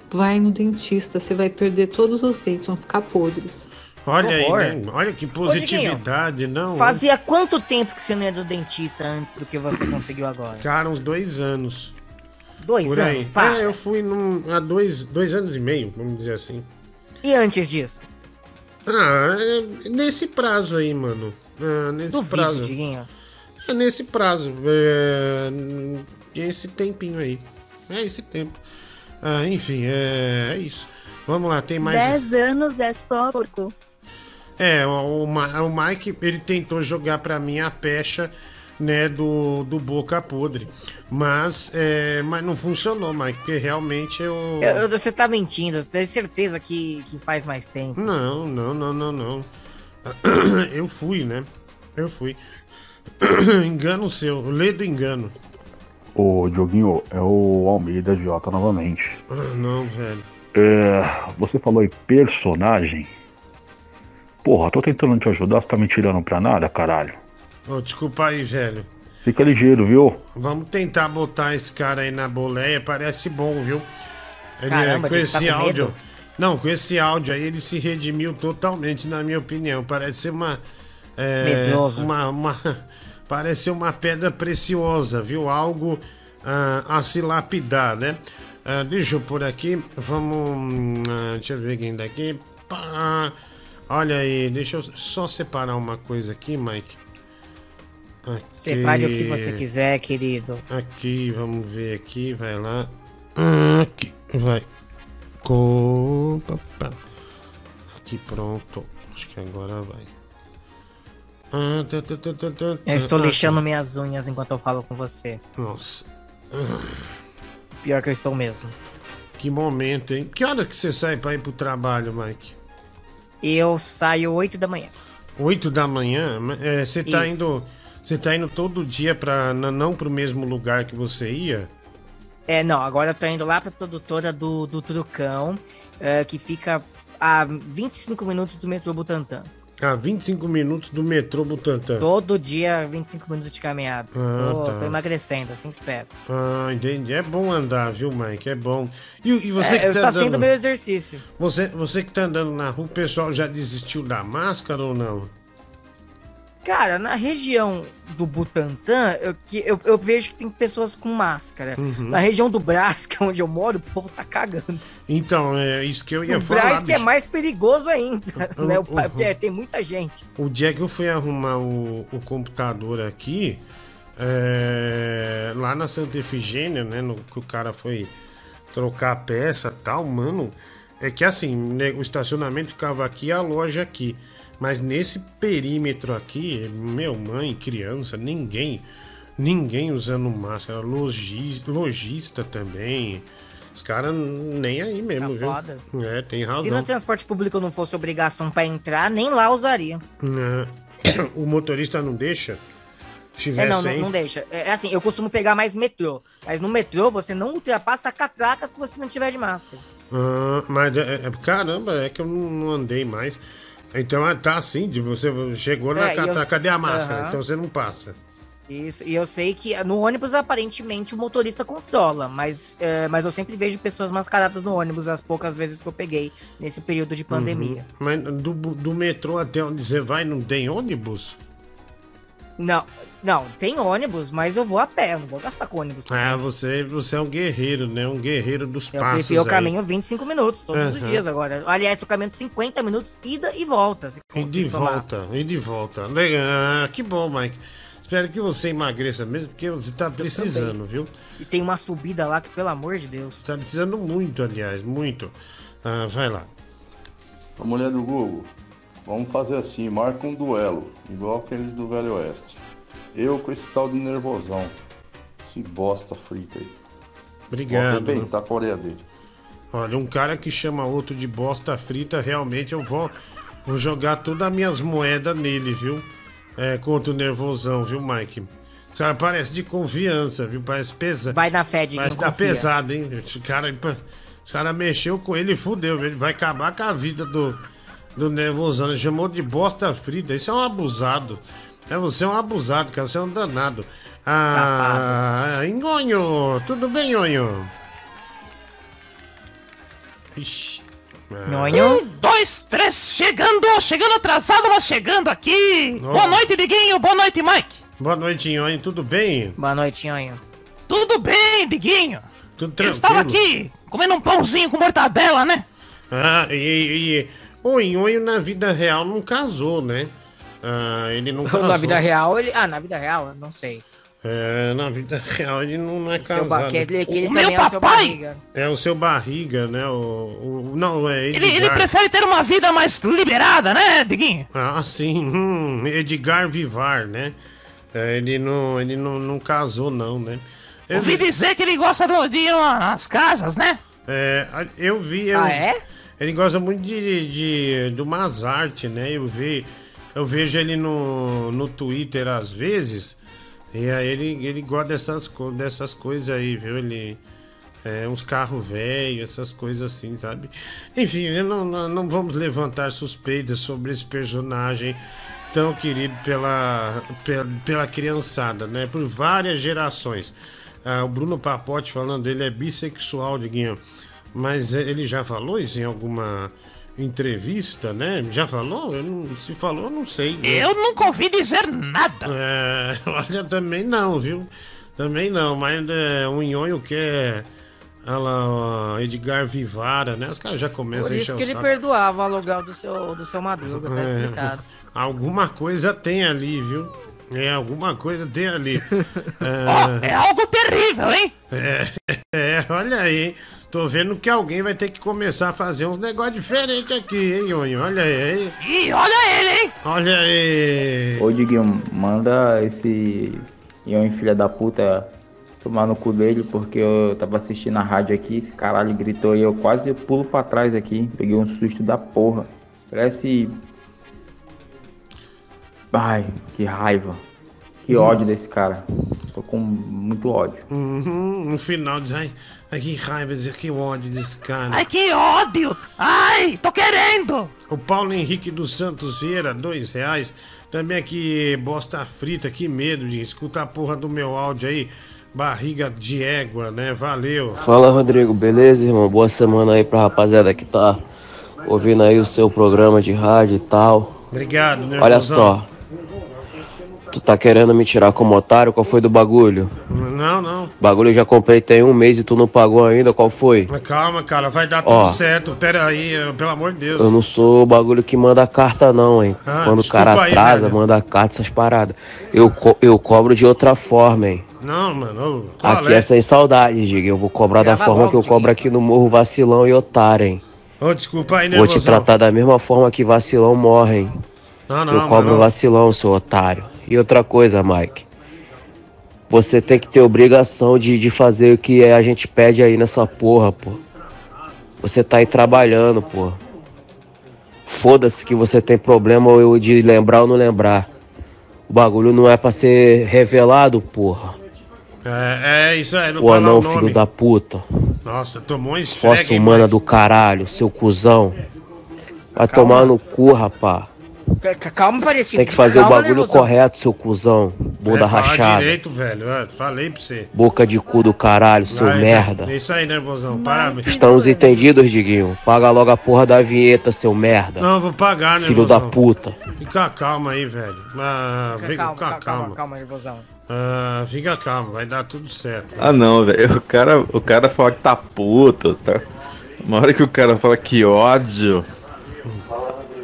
Vai no dentista, você vai perder todos os dentes, vão ficar podres. Olha aí, né? olha que positividade, Ô, não. Fazia quanto tempo que você não ia do dentista antes do que você conseguiu agora? Cara, uns dois anos. Dois Por anos? aí. Para. É, eu fui num, há dois, dois anos e meio, vamos dizer assim. E antes disso? Ah, é nesse prazo aí, mano. É, nesse Duvido, prazo. Diguinho. É nesse prazo. É, esse tempinho aí. É esse tempo. Ah, enfim, é, é isso. Vamos lá, tem mais. 10 anos é só porco. É, o, o Mike, ele tentou jogar pra mim a pecha, né, do, do Boca Podre. Mas, é, mas não funcionou, Mike, porque realmente eu... Eu- eu- você tá mentindo, você tem certeza que, que faz mais tempo. Não, não, não, não, não. Eu fui, né? Eu fui. Engano seu, lê do engano. Ô, Dioguinho, é o Almeida Jota novamente. Ah, não, velho. É, você falou em personagem. Porra, tô tentando te ajudar, você tá me tirando pra nada, caralho. Ô, desculpa aí, velho. Fica ligeiro, viu? Vamos tentar botar esse cara aí na boleia, parece bom, viu? Ele, Caramba, com ele esse tá com áudio. medo? Não, com esse áudio aí ele se redimiu totalmente, na minha opinião. Parece ser uma. É, Medroso. Uma, uma- parece ser uma pedra preciosa, viu? Algo ah, a se lapidar, né? Ah, deixa eu pôr aqui, vamos. ah, deixa eu ver quem daqui. Pá. Olha aí, deixa eu só separar uma coisa aqui, Mike. Aqui. Separe o que você quiser, querido. Aqui, vamos ver aqui, vai lá. Aqui, vai. Aqui, pronto. Acho que agora vai. Ah, tá, tá, tá, Eu estou lixando minhas unhas enquanto eu falo com você. Nossa. Pior que eu estou mesmo. Que momento, hein? Que hora que você sai pra ir pro trabalho, Mike? Eu saio 8 da manhã. 8 da manhã? É, Você tá Isso. indo. Você tá indo todo dia pra. n- não pro mesmo lugar que você ia? É, não, agora eu tô indo lá pra produtora do, do Trucão, eh, que fica a 25 minutos do metrô Butantã. A 25 minutos do metrô Butantã. Todo dia, 25 minutos de caminhada. Ah, tô, tá. tô emagrecendo, assim espero. Ah, entendi. É bom andar, viu, Mike? É bom. E, e você É, que tá, tá andando. sendo meu exercício. Você, você que tá andando na rua, o pessoal já desistiu da máscara ou não? Cara, na região do Butantã, eu, que- eu, eu vejo que tem pessoas com máscara. Uhum. Na região do Brás, que é onde eu moro, o povo tá cagando. Então, é isso que eu ia o falar. Brás que é mais perigoso ainda, né? O, Uhum. é, tem muita gente. O dia que eu fui arrumar o, o computador aqui, é, lá na Santa Efigênia, né? No, que o cara foi trocar a peça e tal, mano. É que assim, né, o estacionamento ficava aqui e a loja aqui. Mas nesse perímetro aqui, meu, mãe, criança, ninguém, ninguém usando máscara. Logi, lojista também. Os caras nem aí mesmo, viu? Tá foda. É, tem Se no razão. transporte público não fosse obrigação pra entrar, nem lá usaria. Né? O motorista não deixa? Se É, não, não, não deixa. É é assim, eu costumo pegar mais metrô. Mas no metrô você não ultrapassa a catraca se você não tiver de máscara. Ah, mas é, é- caramba, é que eu não andei mais. Então ah, tá assim, você chegou na É, eu- cadê a máscara? Aham. Então você não passa. Isso, e eu sei que no ônibus aparentemente o motorista controla, mas, é, mas eu sempre vejo pessoas mascaradas no ônibus as poucas vezes que eu peguei nesse período de pandemia. Uhum. Mas do, do metrô até onde você vai não tem ônibus? Não, não, tem ônibus, mas eu vou a pé, não vou gastar com ônibus. Ah, você, você é um guerreiro, né? Um guerreiro dos Eu passos. prefiro eu caminho 25 minutos todos os Aham. dias agora. Aliás, tô caminhando 50 minutos ida e volta. E de somar. volta, e de volta. Legal, ah, que bom, Mike. Espero que você emagreça mesmo, porque você tá precisando, viu? E tem uma subida lá que, pelo amor de Deus. Tá precisando muito, aliás, muito. Ah, vai lá. A mulher do Google, vamos fazer assim, marca um duelo, igual aqueles do Velho Oeste. Eu com esse tal de nervosão. Esse bosta frita aí. Obrigado. Vou arrebentar a Coreia dele. Olha, um cara que chama outro de bosta frita, realmente eu vou, vou jogar todas as minhas moedas nele, viu? É, contra o nervosão, viu, Mike? Esse cara parece de confiança, viu? Parece pesado. Vai na fé de quem tá confia. pesado, hein? Esse cara, esse cara mexeu com ele e fudeu. viu? Ele vai acabar com a vida do, do nervosão. Ele chamou de bosta frita. Isso é um abusado. É, você é um abusado, cara. Você é um danado. Ah, Nhonho, tudo bem, Nhonho? Ixi. Ah. Um, dois, três, chegando, chegando atrasado, mas chegando aqui. Ó. Boa noite, Diguinho, boa noite, Mike. Boa noite, Nhonho, tudo bem? Boa noite, Nhonho. Tudo bem, Diguinho? Tudo Eu tranquilo? estava aqui comendo um pãozinho com mortadela, né? Ah, e, e, e o Nhonho na vida real não casou, né? Ah, ele não casou. Na vida real, ele. Ah, na vida real, eu não sei. É, na vida real ele não é ba- casado. que ele, que ele também é o seu barriga. É o seu barriga, né? O, o- não, é Ele, Edgar. ele prefere ter uma vida mais liberada, né, Diguinho? Ah, sim. Hum, Edgar Vivar, né? É, ele não, ele não, não casou, não, né? Eu Ouvi dizer que ele gosta de ir nas casas, né? É, eu vi. Eu, Ah, é? Ele gosta muito de, de, de umas artes, né? Eu, vi, eu vejo ele no, no Twitter às vezes. E aí ele, ele gosta dessas, dessas coisas aí, viu? Ele. É, uns carros velhos, essas coisas assim, sabe? Enfim, não, não, não vamos levantar suspeitas sobre esse personagem tão querido pela, pela, pela criançada, né? Por várias gerações. Ah, o Bruno Papote falando, ele é bissexual, Diguinho. Mas ele já falou isso em alguma, entrevista, né? Já falou? Eu não- se falou, eu não sei. né? Eu nunca ouvi dizer nada. É, olha, também não, viu? Também não, mas é, o Nhonho quer. Olha lá, ó, Edgar Vivara, né? Os caras já começam Por a isso encher que o ele saco. perdoava o aluguel do seu, do seu Madruga, tá É, explicado. alguma coisa tem ali, viu? É, alguma coisa tem ali. Ó, é algo terrível, hein? É, é, olha aí, hein? Tô vendo que alguém vai ter que começar a fazer uns negócios diferentes aqui, hein, Nhonho? Olha aí. Ih, olha ele, hein? Olha aí. Ô Diguinho, manda esse Ion filha da puta tomar no cu dele, porque eu tava assistindo a rádio aqui, esse caralho gritou e eu quase pulo pra trás aqui. Peguei um susto da porra. Parece. Ai, que raiva. Que ódio desse cara. Tô com muito ódio. Uhum, no final diz, ai, ai, que raiva, diz, que ódio desse cara. Ai, que ódio! Ai, tô querendo! O Paulo Henrique dos Santos Vieira, dois reais. Também aqui, bosta frita, que medo de escutar a porra do meu áudio aí. Barriga de égua, né? Valeu. Fala Rodrigo, beleza, irmão? Boa semana aí pra rapaziada que tá ouvindo aí o seu programa de rádio e tal. Obrigado, né? Olha Rosão? só. Tu tá querendo me tirar como otário? Qual foi do bagulho? Não, não. Bagulho eu já comprei tem um mês e tu não pagou ainda, qual foi? Mas calma, cara, vai dar tudo Ó. certo. Pera aí, pelo amor de Deus. Eu não sou o bagulho que manda carta não, hein? Ah, Quando o cara aí, atrasa, velho. manda carta, essas paradas. Eu, co- eu cobro de outra forma, hein? Não, mano. Aqui é sem saudade, diga. Eu vou cobrar da forma logo, que eu cobro aqui no Morro Vacilão e Otário, hein? Ô, desculpa aí, né, Vou te tratar da mesma forma que vacilão morre, hein? Não, não, eu cobro mano. vacilão, seu otário. E outra coisa, Mike. Você tem que ter obrigação de, de fazer o que a gente pede aí nessa porra, pô. Você tá aí trabalhando, pô. Foda-se que você tem problema ou de lembrar ou não lembrar. O bagulho não é pra ser revelado, porra. É, é isso aí, não Ou falar não, o filho da puta. Nossa, tomou um esfregue, Fossa humana do caralho, seu cuzão. Vai Calma. tomar no cu, rapá. Calma, parecido. Tem que fazer o Calma, bagulho nervosão. correto, seu cuzão. Bunda é, fala rachada. direito, velho. é, falei pra você. Boca de cu do caralho, seu Vai, merda. É isso aí, nervosão. Parabéns. Estamos entendidos, Diguinho. Paga logo a porra da vinheta, seu merda. Não, vou pagar, né, Filho da puta. Fica calma aí, velho. Ah, fica Calma, fica calma, calma, calma. calma, nervosão. Ah, fica calmo, vai dar tudo certo. Ah não, velho. O cara, o cara fala que tá puto, tá? Uma hora que o cara fala que ódio.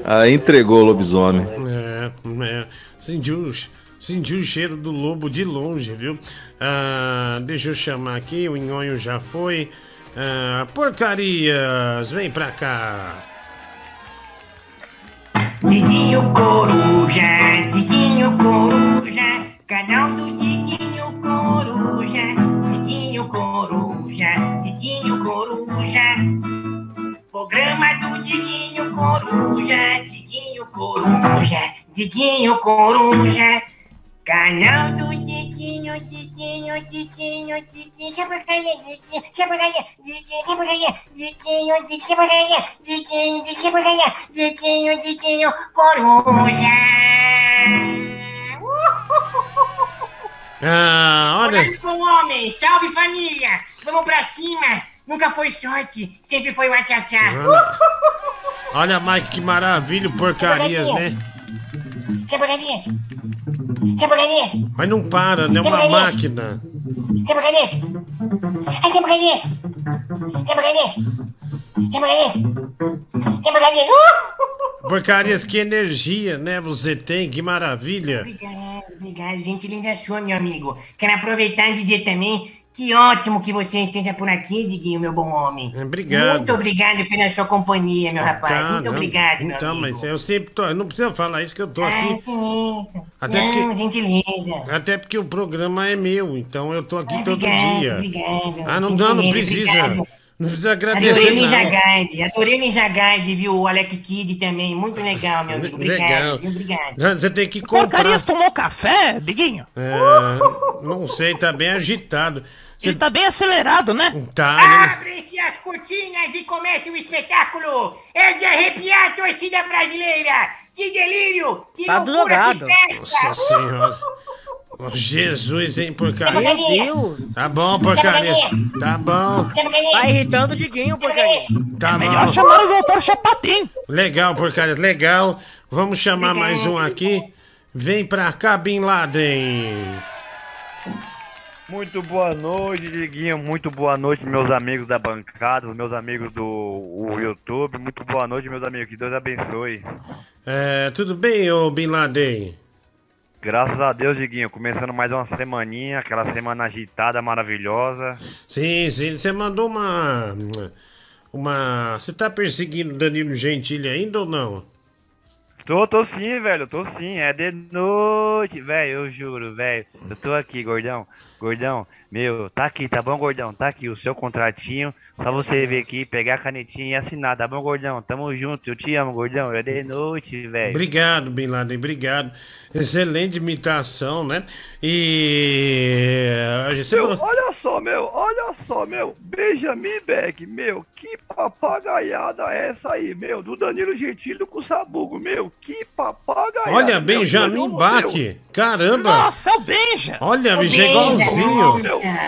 Aí entregou o lobisomem. É, é. Sentiu, sentiu o cheiro do lobo de longe, viu? Ah, deixa eu chamar aqui, o Nhonho já foi. Ah, porcarias, vem pra cá. Diguinho Coruja, Diguinho Coruja, canal do Diguinho Coruja, Diguinho Coruja, Diguinho Coruja, programa do Diguinho Coruja, Diguinho Coruja, Diguinho Coruja, canal do Diguinho, Diguinho, Diguinho, Diguinho, Diguinho, Diguinho, Diguinho, Diguinho, Diguinho, Diguinho, Diguinho, Diguinho, Coruja. Ah, olha. Olá, homem, salve família, vamos pra cima. Nunca foi sorte, sempre foi o tchá Olha, Mike, que maravilha, porcarias, né? Chapacaia, Mas não para, né? Uma máquina. Ai. Porcarias, que energia, né? Você tem, que maravilha. Obrigado, obrigado. Gente linda sua, meu amigo. Quero aproveitar e dizer também que ótimo que você esteja por aqui, Diguinho, meu bom homem. Obrigado. Muito obrigado pela sua companhia, meu rapaz. Tá, Muito não. obrigado, meu Então, amigo. mas eu sempre tô. Não precisa falar isso que eu tô Ah, aqui. que isso. Até Não, porque- gentileza. Até porque o programa é meu, então eu tô aqui Ah, todo obrigado, dia. obrigado. Ah, não não Gentileza, precisa. obrigado. Não precisa Adorei agradecer, o Ninja não. Guide, adorei Ninja Guide, viu? O Alec Kid também, muito legal, meu amigo. Obrigado, Legal. Obrigado. Você tem que comprar. Porcarias tomou café, Diguinho? É, não sei, tá bem agitado. Ele tá bem acelerado, né? Tá, né? Abre-se as cortinas e comece o espetáculo! É de arrepiar a torcida brasileira! Que delírio! Que Tá loucura, drogado. que festa! Nossa senhora. Oh, Jesus, hein, porcaria. Meu Deus. Tá bom, porcaria. Tá bom. Tá irritando o Diguinho, porcaria. Tá bom. Melhor chamar o doutor Chapatin. Legal, porcaria, legal. Vamos chamar mais um aqui. Vem pra cá, Bin Laden. Muito boa noite, Diguinho. Muito boa noite, meus amigos da bancada, meus amigos do YouTube. Muito boa noite, meus amigos. Que Deus abençoe. É, tudo bem, ô Bin Laden? Graças a Deus, Diguinho. Começando mais uma semaninha, aquela semana agitada, maravilhosa. Sim, sim. Você mandou uma. Uma. Você tá perseguindo Danilo Gentili ainda ou não? Tô, tô sim, velho. Tô sim. É de noite, velho. Eu juro, velho. Eu tô aqui, gordão. Gordão, meu, tá aqui, tá bom, gordão? Tá aqui o seu contratinho. Só você vir aqui, pegar a canetinha e assinar, tá bom, gordão? Tamo junto. Eu te amo, gordão. É de noite, velho. Obrigado, Bin Laden, obrigado. Excelente imitação, né? E. Você... Meu, olha só, meu, olha só, meu. Benjamin Beck, meu, que papagaiada é essa aí, meu? Do Danilo Gentili com o Sabugo, meu. Que papagaiada. Olha, meu, Benjamin meu. Caramba. Nossa, é o Benja. Olha, Ô, bicho, é igualzinho.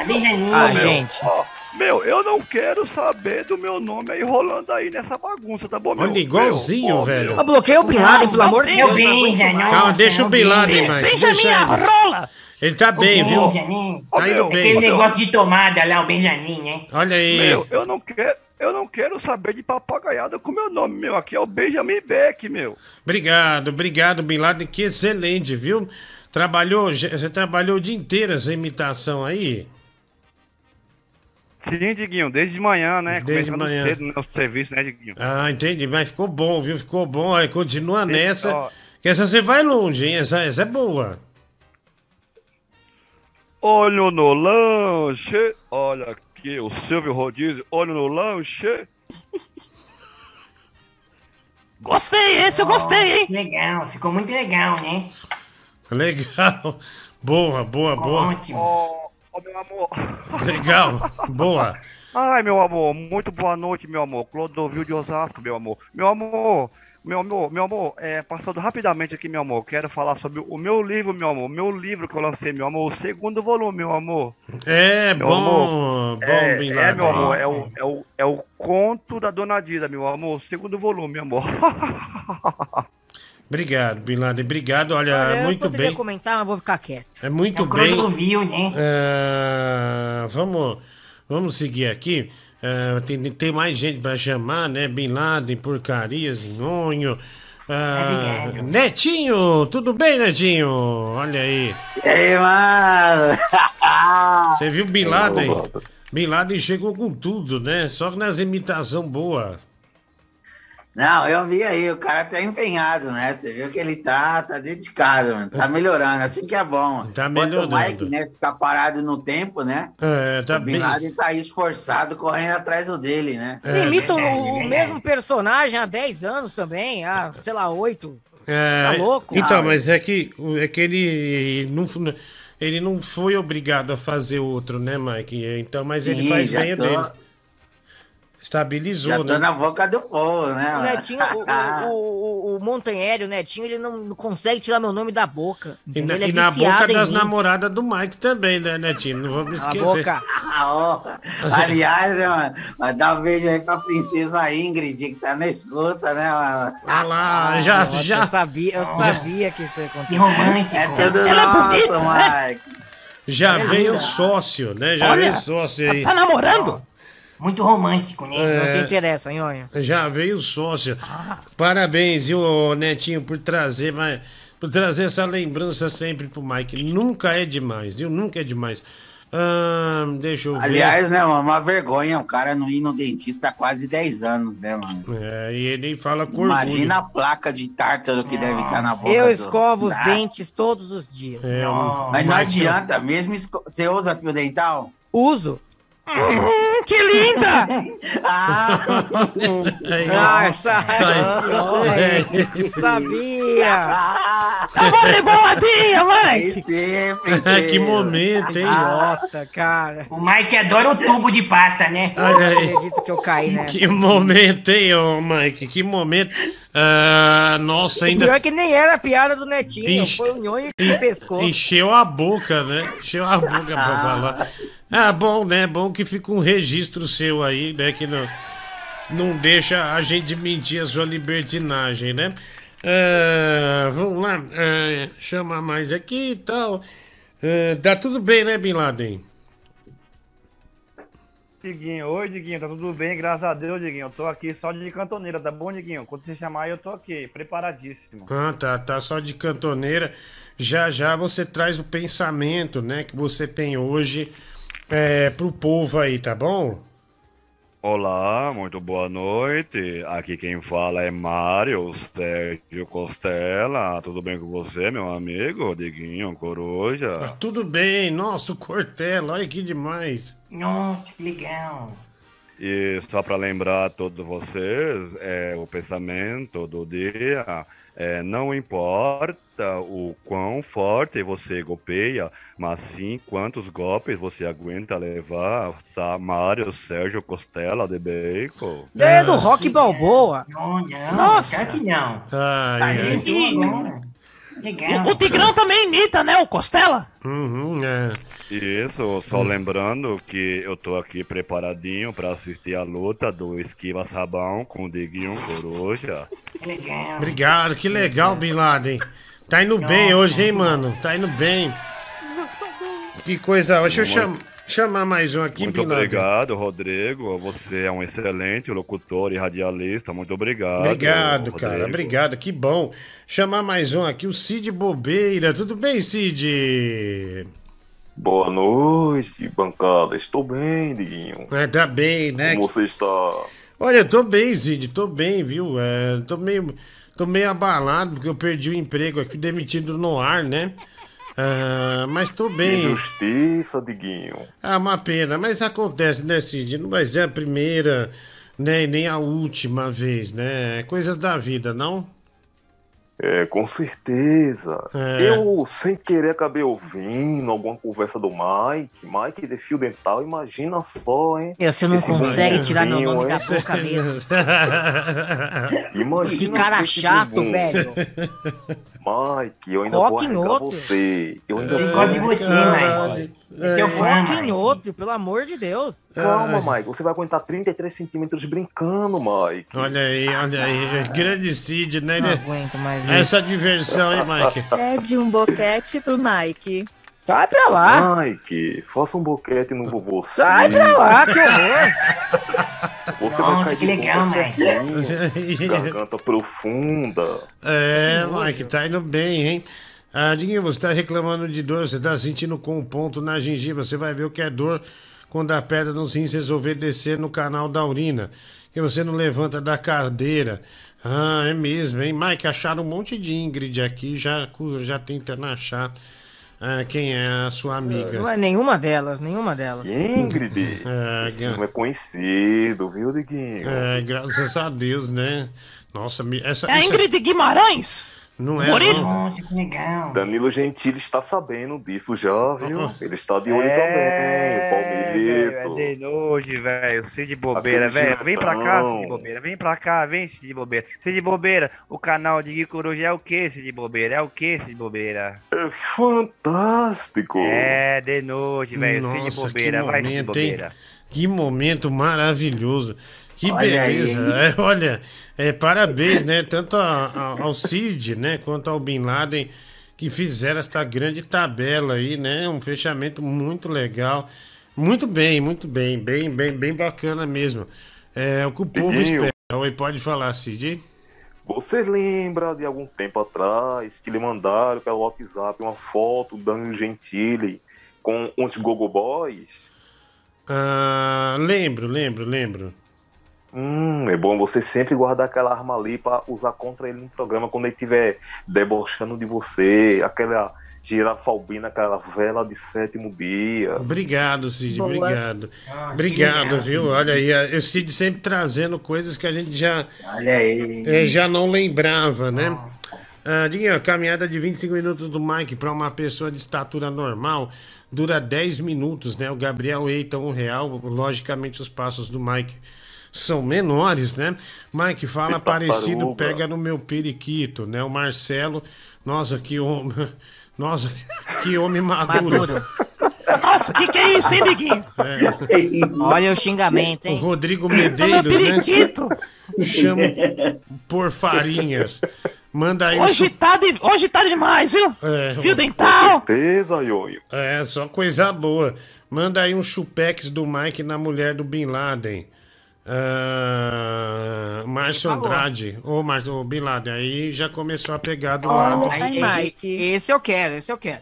Benjamin. Ah, meu, gente. ó, meu, eu não quero saber do meu nome aí rolando aí nessa bagunça, tá bom, meu? Olha, igualzinho, Meu, velho. Eu bloqueei o Bin Laden, pelo amor de Deus. Calma, nossa, deixa o Bin Laden. Mike. Benjamin rola. Ele tá bem, viu? Benjamin. Tá indo Aquele bem. negócio de tomada lá, o Benjamin, né? Olha aí. Meu, eu não quero. Eu não quero saber de papagaiada com meu nome, meu. Aqui é o Benjamin Beck, meu. Obrigado, obrigado, Bin Laden. Que excelente, viu? Trabalhou, você trabalhou o dia inteiro essa imitação aí? Sim, Diguinho, desde de manhã, né? Desde Começando manhã. cedo no nosso serviço, né, Diguinho? Ah, entendi, mas ficou bom, viu? Ficou bom. Aí continua Sim, nessa. ó. Que essa você vai longe, hein? Essa, essa é boa. Olho no lanche. Olha aqui, o Silvio Rodízio. Olho no lanche. Gostei, esse eu gostei, hein? Legal, ficou muito legal, né? Legal. Boa, boa, boa. Ótimo. Ó, ó, meu amor. Legal. Boa. Ai, meu amor, muito boa noite, meu amor. Clodovil de Osasco, meu amor. Meu amor, meu amor, meu amor, é, passando rapidamente aqui, meu amor, quero falar sobre o meu livro, meu amor, meu livro que eu lancei, meu amor, o segundo volume, meu amor. É Meu bom, amor, bom, é, Bin é, Laden. meu amor, é o, é, o, é o conto da Dona Dida, meu amor, o segundo volume, meu amor. Obrigado, Bin Laden. Obrigado. Olha, Olha, eu muito poderia bem. comentar, mas vou ficar quieto. É muito É bem. Clodovil, né? É, vamos, vamos seguir aqui. É, tem, tem mais gente pra chamar, né? Bin Laden, porcarias, nhonho. Obrigado. Netinho, tudo bem, Netinho? Olha aí. E aí, mano? Você viu Bin Laden? Bin Laden chegou com tudo, né? Só que nas imitação boa. Não, eu vi aí, o cara tá empenhado, né? Você viu que ele tá, tá dedicado, mano. Tá melhorando, assim que é bom. Tá melhorando. O Mike, né, ficar parado no tempo, né? É, tá o Bin bem. Laden tá aí esforçado, correndo atrás do dele, né? Você imita o, o mesmo personagem há 10 anos também, há, sei lá, 8. É, Tá louco? Então, Ah, mas é que, é que ele não, ele não foi obrigado a fazer outro, né, Mike? Então, mas ele Sim, faz já bem tô- dele. Estabilizou, Já tô né? na boca do povo, né? O? Netinho, o, o, o, o Montanhero, o Netinho, ele não consegue tirar meu nome da boca. E na, é e na boca das mim. namoradas do Mike também, né, Netinho? Não vamos esquecer. boca. Ah. Aliás, né, mano? Mas dá um beijo aí pra princesa Ingrid, que tá na escuta, né, mano? Ah lá, já, já. Eu sabia, eu sabia que isso ia acontecer. Que romântico. É tudo Ela é nosso, né? Mike. Já Olha veio o sócio, né? Já Olha, veio o sócio aí. Tá namorando? Muito romântico, né? É. Não te interessa, Nhonho. Já veio o sócio. Parabéns, viu, Netinho, por trazer, mas, por trazer essa lembrança sempre pro Mike. Nunca é demais, viu? Nunca é demais. Ahn, deixa eu ver. Aliás, né, mano? Uma vergonha o cara não ir no dentista há quase 10 anos, né, mano? É, e ele fala com Imagina orgulho. a placa de tártaro que deve estar na boca. Eu do- escovo os Ah, dentes todos os dias. É, o Mas não Mike- adianta, mesmo esco... Você usa fio dental? Uso. Hum, que linda! Ah, essa Sabia! Eu vou de boladinha, Mike! Sempre, que momento, hein? Idiota, cara. O Mike adora o tubo de pasta, né? Olha aí. acredito que eu caí nessa. Que momento, hein, ô Mike? Que momento. Ah, nossa, O ainda. pior é que nem era a piada do Netinho. Enche- Foi o nhonho que pescou. Encheu a boca, né? Encheu a boca pra falar. Ah, bom, né? Bom que fica um registro seu aí, né? Que não, não deixa a gente mentir a sua libertinagem, né? Ah, vamos lá, ah, chamar mais aqui e tal. Ah, tá tudo bem, né, Bin Laden? Diguinho, oi Diguinho, tá tudo bem? Graças a Deus, Diguinho. Eu tô aqui só de cantoneira, tá bom, Diguinho? Quando você chamar, eu tô aqui, preparadíssimo. Ah, tá, tá só de cantoneira. Já já você traz o pensamento, né, que você tem hoje é, pro povo aí, tá bom? Olá, muito boa noite. Aqui quem fala é Mário Sérgio Costela. Tudo bem com você, meu amigo? Diguinho, Coruja? Tá tudo bem, nossa, o Cortella, olha que demais. Nossa, que legal. E só para lembrar a todos vocês, é, o pensamento do dia é, não importa o quão forte você golpeia, mas sim quantos golpes você aguenta levar. Sa Mário Sérgio Costela de Bacon. É do Rock Balboa. Não, não, Nossa. não. Ai, Tá ai. agora. Legal. O, o Tigrão também imita, né? O Costela. Uhum, é. Isso, só lembrando que eu tô aqui preparadinho para assistir a luta do Esquiva Sabão com o Diguinho Coruja. Legal. Obrigado, que legal, Bin Laden. Tá indo bem hoje, hein, mano? Tá indo bem. Que coisa. Deixa eu cham- chamar mais um aqui, Muito obrigado, Rodrigo. Você é um excelente locutor e radialista. Muito obrigado. Obrigado, cara. Rodrigo. Obrigado, que bom. Chamar mais um aqui, o Cid Bobeira. Tudo bem, Cid? Boa noite, bancada. Estou bem, Diguinho. É, tá bem, né? Como você está? Olha, eu tô bem, Cid, tô bem, viu? É, tô meio, tô meio abalado porque eu perdi o emprego aqui, demitido no ar, né? Ah, mas tô bem. Injustiça, Diguinho. Ah, uma pena, mas acontece, né, Cid? Não vai ser a primeira, né, e nem a última vez, né? Coisas da vida, não? É, com certeza. É. Eu, sem querer, acabei ouvindo alguma conversa do Mike. Mike de fio dental, imagina só, hein? E você não Esse consegue tirar meu nome da boca mesmo. Imagina Que cara chato, velho. Mike, eu ainda Foca vou em arregar outro. você. Eu ainda Ele vou de você, Mike. você. Esse é o Foca em Mike. outro, pelo amor de Deus. Calma, Mike. Você vai aguentar 33 centímetros brincando, Mike. Olha aí, olha aí. Grande Cid, né? Não né? aguento mais Essa isso. diversão, hein, Mike? Pede um boquete pro Mike. Sai pra lá. Mike, faça um boquete no vovô. Sai pra lá, que horror. Você Nossa, vai cair que de legal, Mike. Garganta profunda. É, Mike, tá indo bem, hein? Ah, Diguinho, você tá reclamando de dor, você tá sentindo com um ponto na gengiva. Você vai ver o que é dor quando a pedra nos rins resolver descer no canal da urina. Que você não levanta da cadeira. Ah, é mesmo, hein? Mike, acharam um monte de Ingrid aqui, já, já tentando achar ah, quem é a sua amiga. Não é nenhuma delas, nenhuma delas. Ingrid. É, Esse nome é conhecido, viu, Diguinho? É, graças a Deus, né? Nossa, me- essa. É a essa- Ingrid Guimarães. Não é, Humorista. não. Nossa, que legal. Danilo Gentili está sabendo disso já, viu? Ele está de olho É, também, o velho, Palmeireto. É de noite, velho. Cid Bobeira, velho. Vem pra cá. Cid Bobeira. Vem pra cá, vem, Cid Bobeira. Cid Bobeira, o canal de Gui Coruja é o que, Cid Bobeira? É o que, Cid Bobeira? É fantástico. É, de noite, velho. Cid Nossa, Bobeira, que vai, Cid hein? Bobeira. Que momento maravilhoso. Que Olha beleza. É, olha, é, parabéns, né? Tanto a- a- ao Cid, né? Quanto ao Bin Laden, que fizeram esta grande tabela aí, né? Um fechamento muito legal. Muito bem, muito bem. Bem, bem, bem bacana mesmo. É o que o povo Diguinho. espera. Oi, pode falar, Cid. Você lembra de algum tempo atrás que lhe mandaram pelo WhatsApp uma foto do Danilo Gentili com uns Gogo Boys? Ah, lembro, lembro, lembro. Hum, é bom você sempre guardar aquela arma ali pra usar contra ele no programa quando ele estiver debochando de você, aquela Girafalbina, aquela vela de sétimo dia. Obrigado, Cid, Boa. obrigado. Ah, obrigado, legal, viu? Cid. Olha aí, o Cid sempre trazendo coisas que a gente já, Olha aí. eh, já não lembrava, né? Ah, Dinho, a caminhada de 25 minutos do Mike para uma pessoa de estatura normal dura 10 minutos, né? O Gabriel eita um real, logicamente os passos do Mike são menores, né? Mike fala Que parecido, pega no meu periquito, né? O Marcelo, nossa, que homem, nossa, que homem maduro. Maduro. Nossa, que que é isso, hein, Diguinho? É. Olha o xingamento, O hein? Rodrigo Medeiros, né? periquito. Chama por farinhas. Manda aí Hoje su- tá, de- hoje tá demais, viu? É, Fio dental. certeza, Ioio. É, só coisa boa. Manda aí um chupex do Mike na mulher do Bin Laden. Ah, Márcio. Andrade. Ô, Márcio, Bin Laden, aí já começou a pegar do lado. Aí, Esse eu quero, esse eu quero.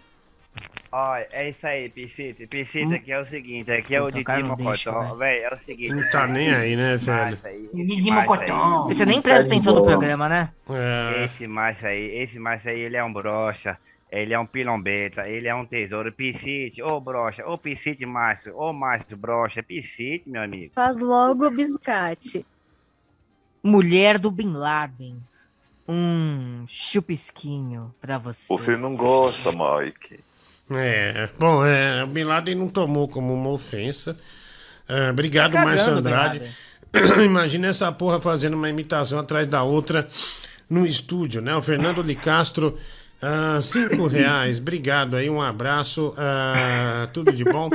Olha, é isso aí, Piscita. Piscita aqui é o seguinte, aqui é o Puta, o Didi cara não deixa, Mocotó, velho, é o seguinte. Não tá nem aí, né, velho? Didi Mocotó. Você nem presta atenção no programa, né? É. Esse macho aí, esse macho aí, ele é um brocha, ele é um pilombeta, ele é um tesouro. Piscite, ô brocha, ô Piscite macho, ô macho brocha, Piscite, meu amigo. Faz logo o biscate. Mulher do Bin Laden. Um chupisquinho pra você. Você não gosta, Mike. É, bom, é, o Bin Laden não tomou como uma ofensa. Ah, obrigado, Tá Márcio Andrade. Imagina essa porra fazendo uma imitação atrás da outra no estúdio, né? O Fernando Licastro, ah, cinco reais. Obrigado aí, um abraço. ah, tudo de bom.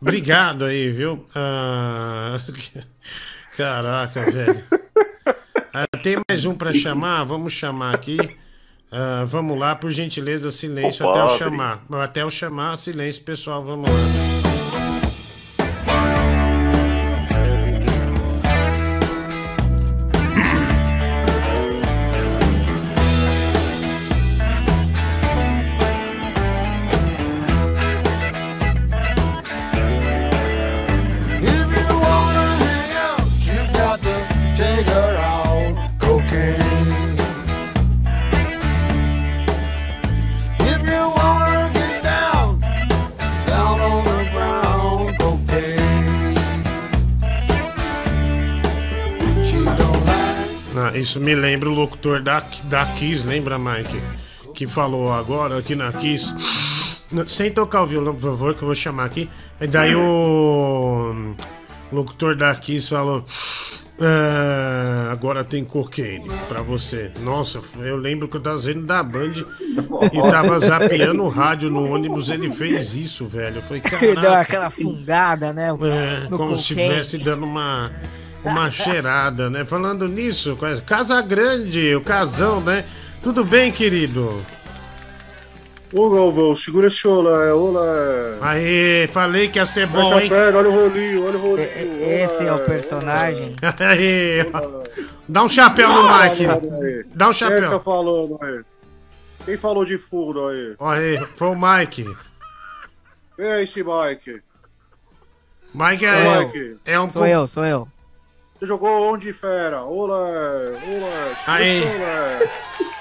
Obrigado aí, viu? Ah, caraca, velho. Ah, tem mais um pra chamar? Vamos chamar aqui. Ah, vamos lá, por gentileza, silêncio Ô, até eu chamar. Até eu chamar, silêncio, pessoal, vamos lá. Isso me lembra o locutor da, da Kiss, lembra, Mike? Que falou agora aqui na Kiss. Sem tocar o violão, por favor, que eu vou chamar aqui. E daí o locutor da Kiss falou. "Ah, agora tem cocaine pra você. Nossa, eu lembro que eu tava saindo da Band e tava zapeando o rádio no ônibus. Ele fez isso, velho. Falei, Ele deu aquela fungada, né? É, como se cocaine. estivesse dando uma, uma cheirada, né? Falando nisso, Casa Grande, o casão, né? Tudo bem, querido? Ô Galvão, segura esse olé, olé. Aê, falei que ia ser bom, a hein? perna, olha o rolinho, olha o rolinho. Esse é o personagem. Aê, ó. Dá um chapéu no Mike. Dá um Quem é que tá chapéu. falando aí? Quem falou de fundo aí? Aê, foi o Mike. Quem é esse Mike? Mike Ô, é, Mike. é um Sou eu, sou eu. Você jogou onde, fera? Olé, olé. Aí. Olé.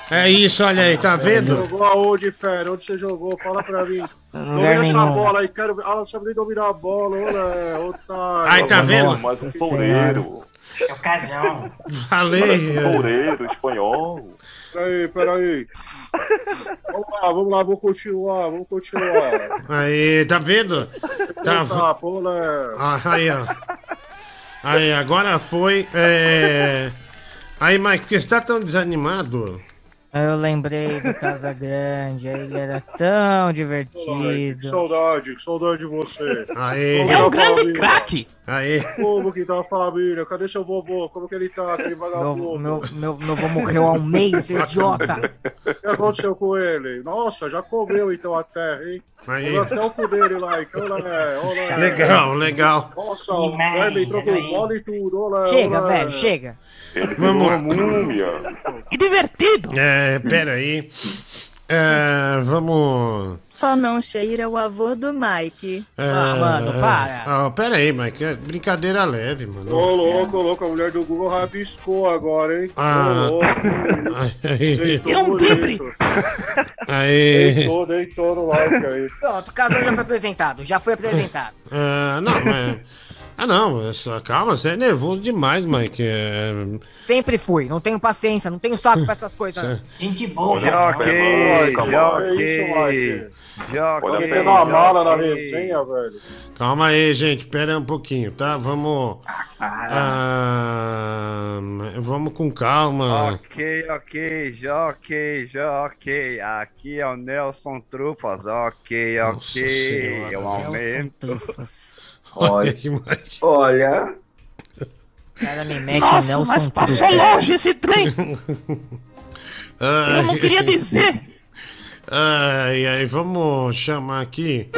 É isso, olha aí, tá vendo? Jogou aonde, fera? Onde você jogou? Fala pra mim. Domina essa nenhum. bola aí, quero ver. Ah, não sabe nem dominar a bola, olé, otário. Aí, tá vendo? Mais um toureiro. É o casão. Falei. Um toureiro espanhol. Peraí, peraí. Vamos lá, vamos lá, vamos continuar, vamos continuar. Aí, tá vendo? Tá, Tá, olé. Ah, aí, ó. Aí, agora foi. É... Aí, Mike, por que você tá tão desanimado? Eu lembrei do Casa Grande, aí ele era tão Que divertido. saudade, que saudade de você. Aê. Como É tá um a grande craque. Aê. Como que tá a família? Cadê seu vovô? Como que ele tá, aquele Meu, vagabundo? meu, meu, meu avô morreu há um mês, seu idiota. O que aconteceu com ele? Nossa, já comeu então a terra, hein? Aí. Comeu até o cu dele lá, então, olé, olé. Legal, legal. Nossa, o velho entrou com bola e tudo, olé, Chega, olé. velho, chega. Ele Vamos virou uma múmia. Que divertido. É, peraí. É, vamos. Só não cheira o avô do Mike. É, Ah, mano, para. Ah, pera aí, Mike. é brincadeira leve, mano. Ô, louco, ô, louco, a mulher do Google rabiscou agora, hein? Ah. Ô, louco. Aí. Deitou É um drible. Aí. Deitou, deitou no like aí. Pronto, o casal já foi apresentado, já foi apresentado. Ah, não, mas. Ah, não, só- calma, você é nervoso demais, Mike. É... Sempre fui, não tenho paciência, não tenho saco pra essas coisas. Gente boa? Já Olha, ok. tem uma mala na resenha, velho. Calma aí, gente, pera um pouquinho, tá? Vamos. Ah, vamos com calma. Ok, ok, ok, ok. Aqui é o Nelson Trufas, ok, ok. Senhora, Eu Nelson aumento. Olha, olha. O cara me mete Nossa, Nelson mas passou Truffaut. longe esse trem. Eu não queria dizer. Ai, ai, vamos chamar aqui.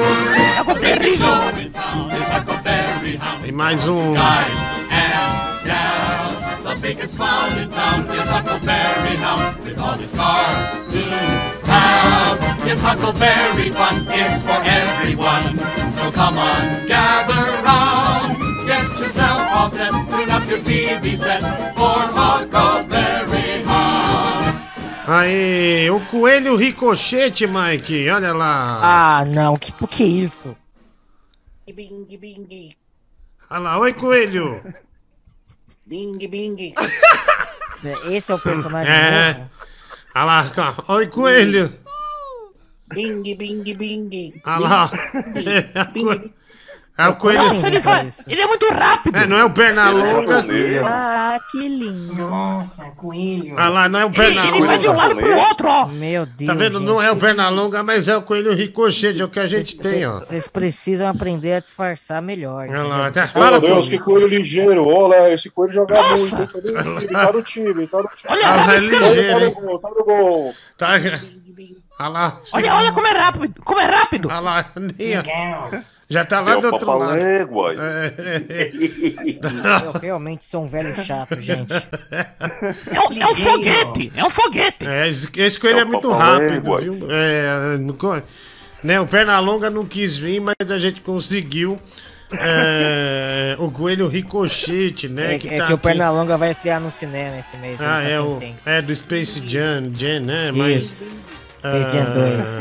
Tem mais um. The biggest clown in town is Huckleberry Hound with all his cartoon pals. It's Huckleberry fun, it's for everyone. So come on, gather round. Get yourself all set, bring up your TV set for Huckleberry Hound. Aí, o coelho ricochete, Mike, olha lá. Ah, não, que, o que é isso? Bing, bing, Olha lá, oi, coelho. bing, bing. Esse é o personagem É. novo? Olha lá, oi, coelho. Bing, bing, bing. Olha lá. É o coelho. Nossa, ele, vai, ele é muito rápido. É, não é o perna longa. Ah, que lindo. Nossa, coelho. Olha lá, não é o Ele, perna ele vai de um lado pro outro, ó. Meu Deus. Tá vendo? Não é o perna longa, mas é o coelho ricochete, é o que a gente tem, ó. Vocês precisam aprender a disfarçar melhor. Olha lá, tá, fala Meu Deus, que coelho ligeiro. Olha, esse coelho joga Nossa. muito. Ele tá no time, tá no time. Tá no time. Olha, Ah, olha, é Tá no gol, tá no gol. Tá. Olha lá. olha, olha como é rápido, como é rápido. Olha lá, já tá lá É do outro lado. papaléguas. É, Eu realmente sou um velho chato, gente. É um, é um foguete, é um foguete. é, esse, coelho é, É muito rápido, viu? É, não né, o perna longa não quis vir, mas a gente conseguiu. é, o coelho ricochete, né? É, que é tá que o. Pernalonga vai estrear no cinema esse mês. Ah, aí, é o. tem. É do Space Jam, Jam né? Mas. Isso. Space Jam 2.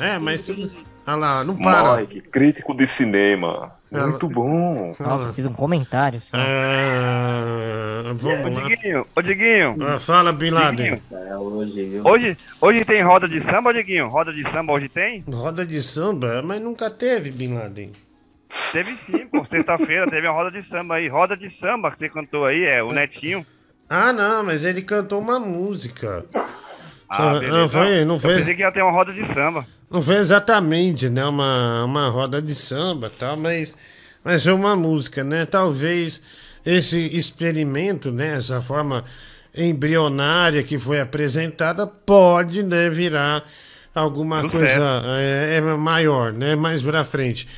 ah, É, mas. tudo- Olha lá, não para. Mike, crítico de cinema. Muito bom. Nossa, fiz um comentário. só. Ah, Ô, vamos lá. Diguinho, ô, Diguinho. Ah, fala, Bin Laden. É, hoje? Hoje, hoje tem roda de samba, Diguinho? Roda de samba hoje tem? Roda de samba, mas nunca teve Bin Laden. Teve sim, pô. Sexta-feira teve uma roda de samba aí. Roda de samba que você cantou aí, é o Netinho. Ah, não, mas ele cantou uma música. Ah, Só- beleza. não foi, não Eu foi, pensei que ia ter uma roda de samba. não foi exatamente, né? Uma, uma roda de samba e tal, mas, mas foi uma música, né? Talvez esse experimento, né? Essa forma embrionária que foi apresentada pode, né? Virar alguma Sucesso. coisa é, é maior, né? Mais pra frente.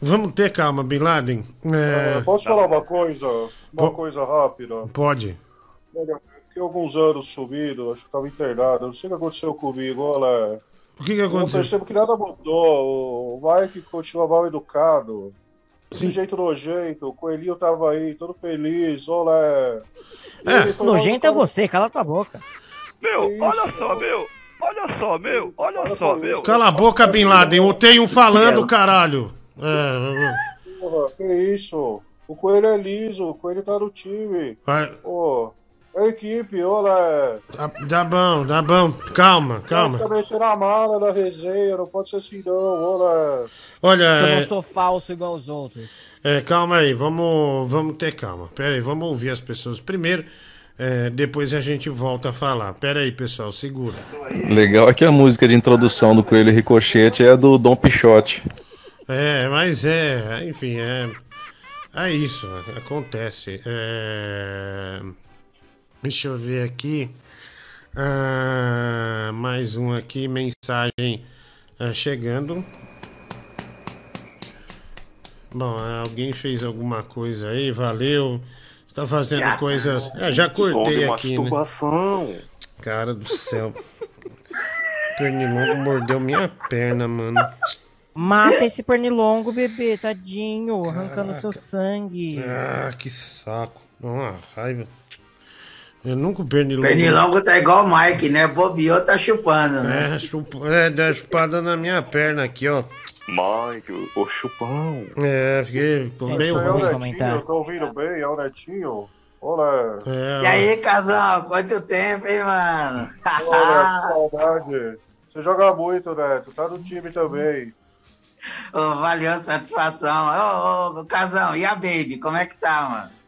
Vamos ter calma, Bin Laden. É, Ah, Posso falar uma coisa? Uma Po- coisa rápida? pode. Olha, eu fiquei alguns anos sumido, acho que estava internado. Não sei o que aconteceu comigo, olha. O que, que Eu não aconteceu? percebo que nada mudou. O Mike continua mal educado. Sim. De jeito nojento. O coelhinho tava aí, todo feliz. Olha. É, Nojento é você, cala tua boca. Meu, isso, olha só, meu. Olha só, meu. Olha só, meu. Cala a boca, Bin Laden. Eu tenho um falando, caralho. É, Porra, que isso? O coelho é liso, o coelho tá no time. vai. Pô, equipe, olha. Tá, tá bom, tá bom. Calma, calma. Tá metendo a mala na resenha, não pode ser assim não, olha. Olha, Eu é, não sou falso igual os outros. é, calma aí. Vamos, vamos ter calma. Pera aí, vamos ouvir as pessoas primeiro. é, depois a gente volta a falar. Pera aí, pessoal, segura. Legal é que a música de introdução do Coelho Ricochete é do Dom Pichote. É, mas é, enfim, é. É isso, acontece. É, deixa eu ver aqui. Ah, mais um aqui, mensagem ah, chegando. Bom, alguém fez alguma coisa aí, valeu. Está fazendo coisas. É, já cortei aqui, né? Cara do céu. Pernilongo mordeu minha perna, mano. Mata esse pernilongo, bebê, tadinho, arrancando seu sangue. Ah, que saco. Dá Uma raiva. Eu nunca o pernilongo. Pernilongo tá igual o Mike, né? Bobeou, tá chupando, né? É, chupa, é, dá chupada na minha perna aqui, ó. Mike, o, o chupão. É, porque ficou meio Esse aí é o ruim. Netinho, tá ouvindo bem? É o Netinho? Olá. É, E aí, casal, quanto tempo, hein, mano? Olha, que saudade. Você joga muito, Neto. Tá no time também. Ô, valeu, satisfação. Ô, ô, ô, casão, e a Baby, como é que tá, mano?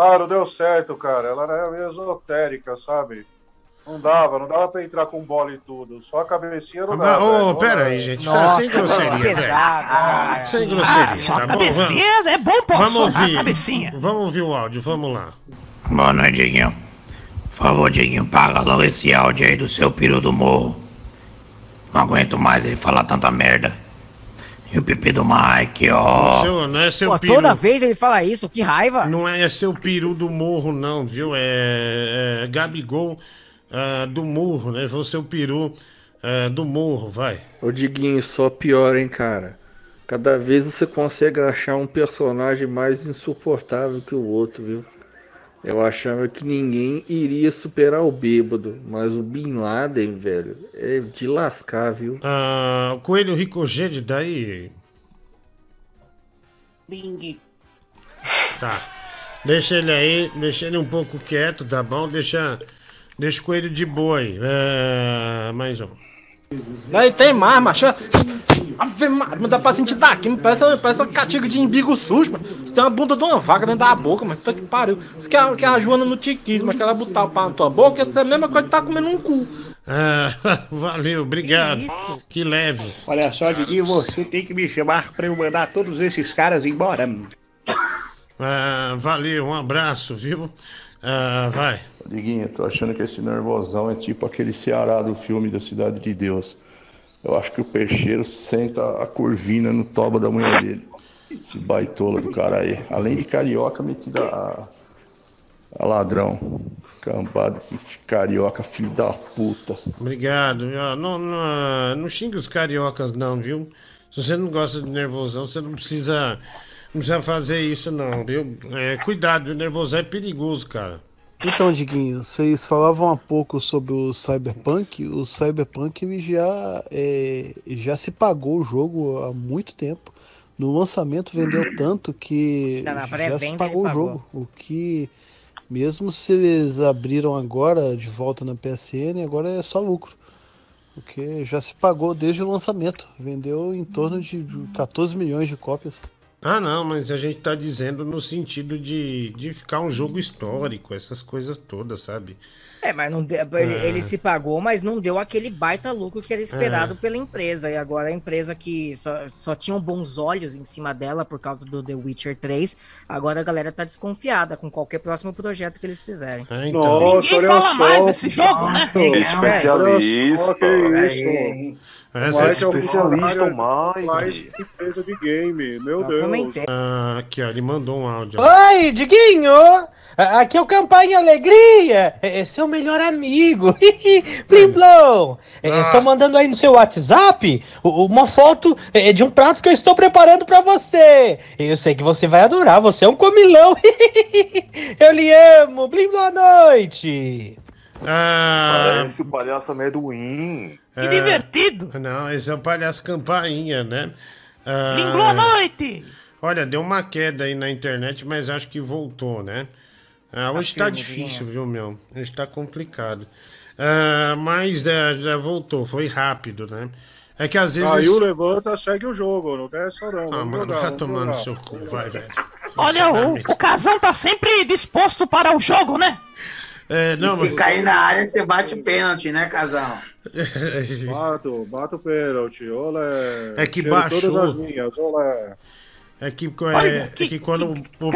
Ah, não deu certo, cara. Ela era meio esotérica, sabe? Não dava, não dava pra entrar com bola e tudo. Só a cabecinha não Ah, dava. Ô, velho. pera aí, gente. sem grosseria, velho. Sem grosseria, Ah, só tá a bom? cabecinha Vamos- é bom, posso Vamos ouvir. cabecinha. Vamos ouvir o áudio, vamos lá. Boa noite, Dieguinho. Por favor, Dieguinho, paga logo esse áudio aí do seu peru do morro. Não aguento mais ele falar tanta merda. E o pipi do Mike, ó. Seu, não é seu Pô, peru. toda vez ele fala isso, que raiva. Não é seu peru do morro, não, viu? É, é Gabigol ah, do morro, né? Foi o seu peru ah, do morro, vai. Ô Diguinho, só piora, hein, cara. Cada vez você consegue achar um personagem mais insuportável que o outro, viu? Eu achava que ninguém iria superar o bêbado, mas o Bin Laden, velho, é de lascar, viu? Ah, o Coelho Ricogede daí. Bing. Tá. Deixa ele aí, deixa ele um pouco quieto, tá bom? Deixa, deixa o coelho de boi. É, mais um. Aí tem mais, macho. Ave Maria, não dá pra sentir daqui, me parece, parece uma catiga de embigo sujo, mano. Você tem uma bunda de uma vaca dentro da boca, mano. Puta que pariu. Isso que é, que é a Joana no tiquismo, mas que ela botar o pau na tua boca, é a mesma coisa que tá comendo um cu. Ah, valeu, obrigado. Que, leve. Olha só, Diguinho, você tem que me chamar pra eu mandar todos esses caras embora. Ah, valeu, um abraço, viu? Ah, vai. Diguinho, tô achando que esse nervosão é tipo aquele Ceará do filme da Cidade de Deus. Eu acho que o peixeiro senta a curvina no toba da mulher dele. Esse baitola do cara aí. Além de carioca, metida a, a ladrão. Cambado de carioca, filho da puta. Obrigado. Não, não, não xinga os cariocas, não, viu? Se você não gosta de nervosão, você não precisa, não precisa fazer isso, não, viu? É, cuidado, o nervosão é perigoso, cara. Então, Diguinho, vocês falavam há pouco sobre o Cyberpunk. O Cyberpunk já, é, já se pagou o jogo há muito tempo. No lançamento vendeu tanto que Tá na já se pagou o pagou. jogo. O que, mesmo se eles abriram agora de volta na PSN, agora é só lucro. Porque já se pagou desde o lançamento. Vendeu em torno de 14 milhões de cópias. Ah, não, mas a gente tá dizendo no sentido de, de ficar um jogo histórico, essas coisas todas, sabe? É, mas não deu, ele, É. ele se pagou, mas não deu aquele baita lucro que era esperado É. pela empresa. E agora a empresa que só, só tinham bons olhos em cima dela por causa do The Witcher 3, agora a galera tá desconfiada com qualquer próximo projeto que eles fizerem. É, Nossa, Ninguém fala mais desse jogo, né? Especialista. Que isso. Essa O Mike é o especialista, funcionário o Mike. mais de empresa de game. Meu Deus. Ah, aqui, ó, ele mandou um áudio. Oi, Diguinho! A- Aqui é o Campanha Alegria! É é seu melhor amigo! Blim Blom! É, Tô mandando aí no seu WhatsApp uma foto é, de um prato que eu estou preparando pra você! Eu sei que você vai adorar, você é um comilão! Eu lhe amo! Blim Blom à noite! Ah, Parece o palhaço amendoim. Que divertido! Não, esse é o palhaço campainha, né? Ah, Blim, boa noite! Olha, deu uma queda aí na internet, mas acho que voltou, né? Ah, hoje tá firme, difícil, viu, meu? Hoje tá complicado. Ah, mas é, já voltou, foi rápido, né? É que às vezes. Caiu, levanta, segue o jogo. Não tem essa não. Ah, mano, jogar, vamos tomando jogar. seu cu, vai, velho. Olha, o, o casão tá sempre disposto para o jogo, né? É, e se cair na área, você bate o pênalti, né, casal? Bato, bato o pênalti. Olé. É que Cheiro baixou. Todas as linhas, olé. É que, é, Olha, é que, quando o,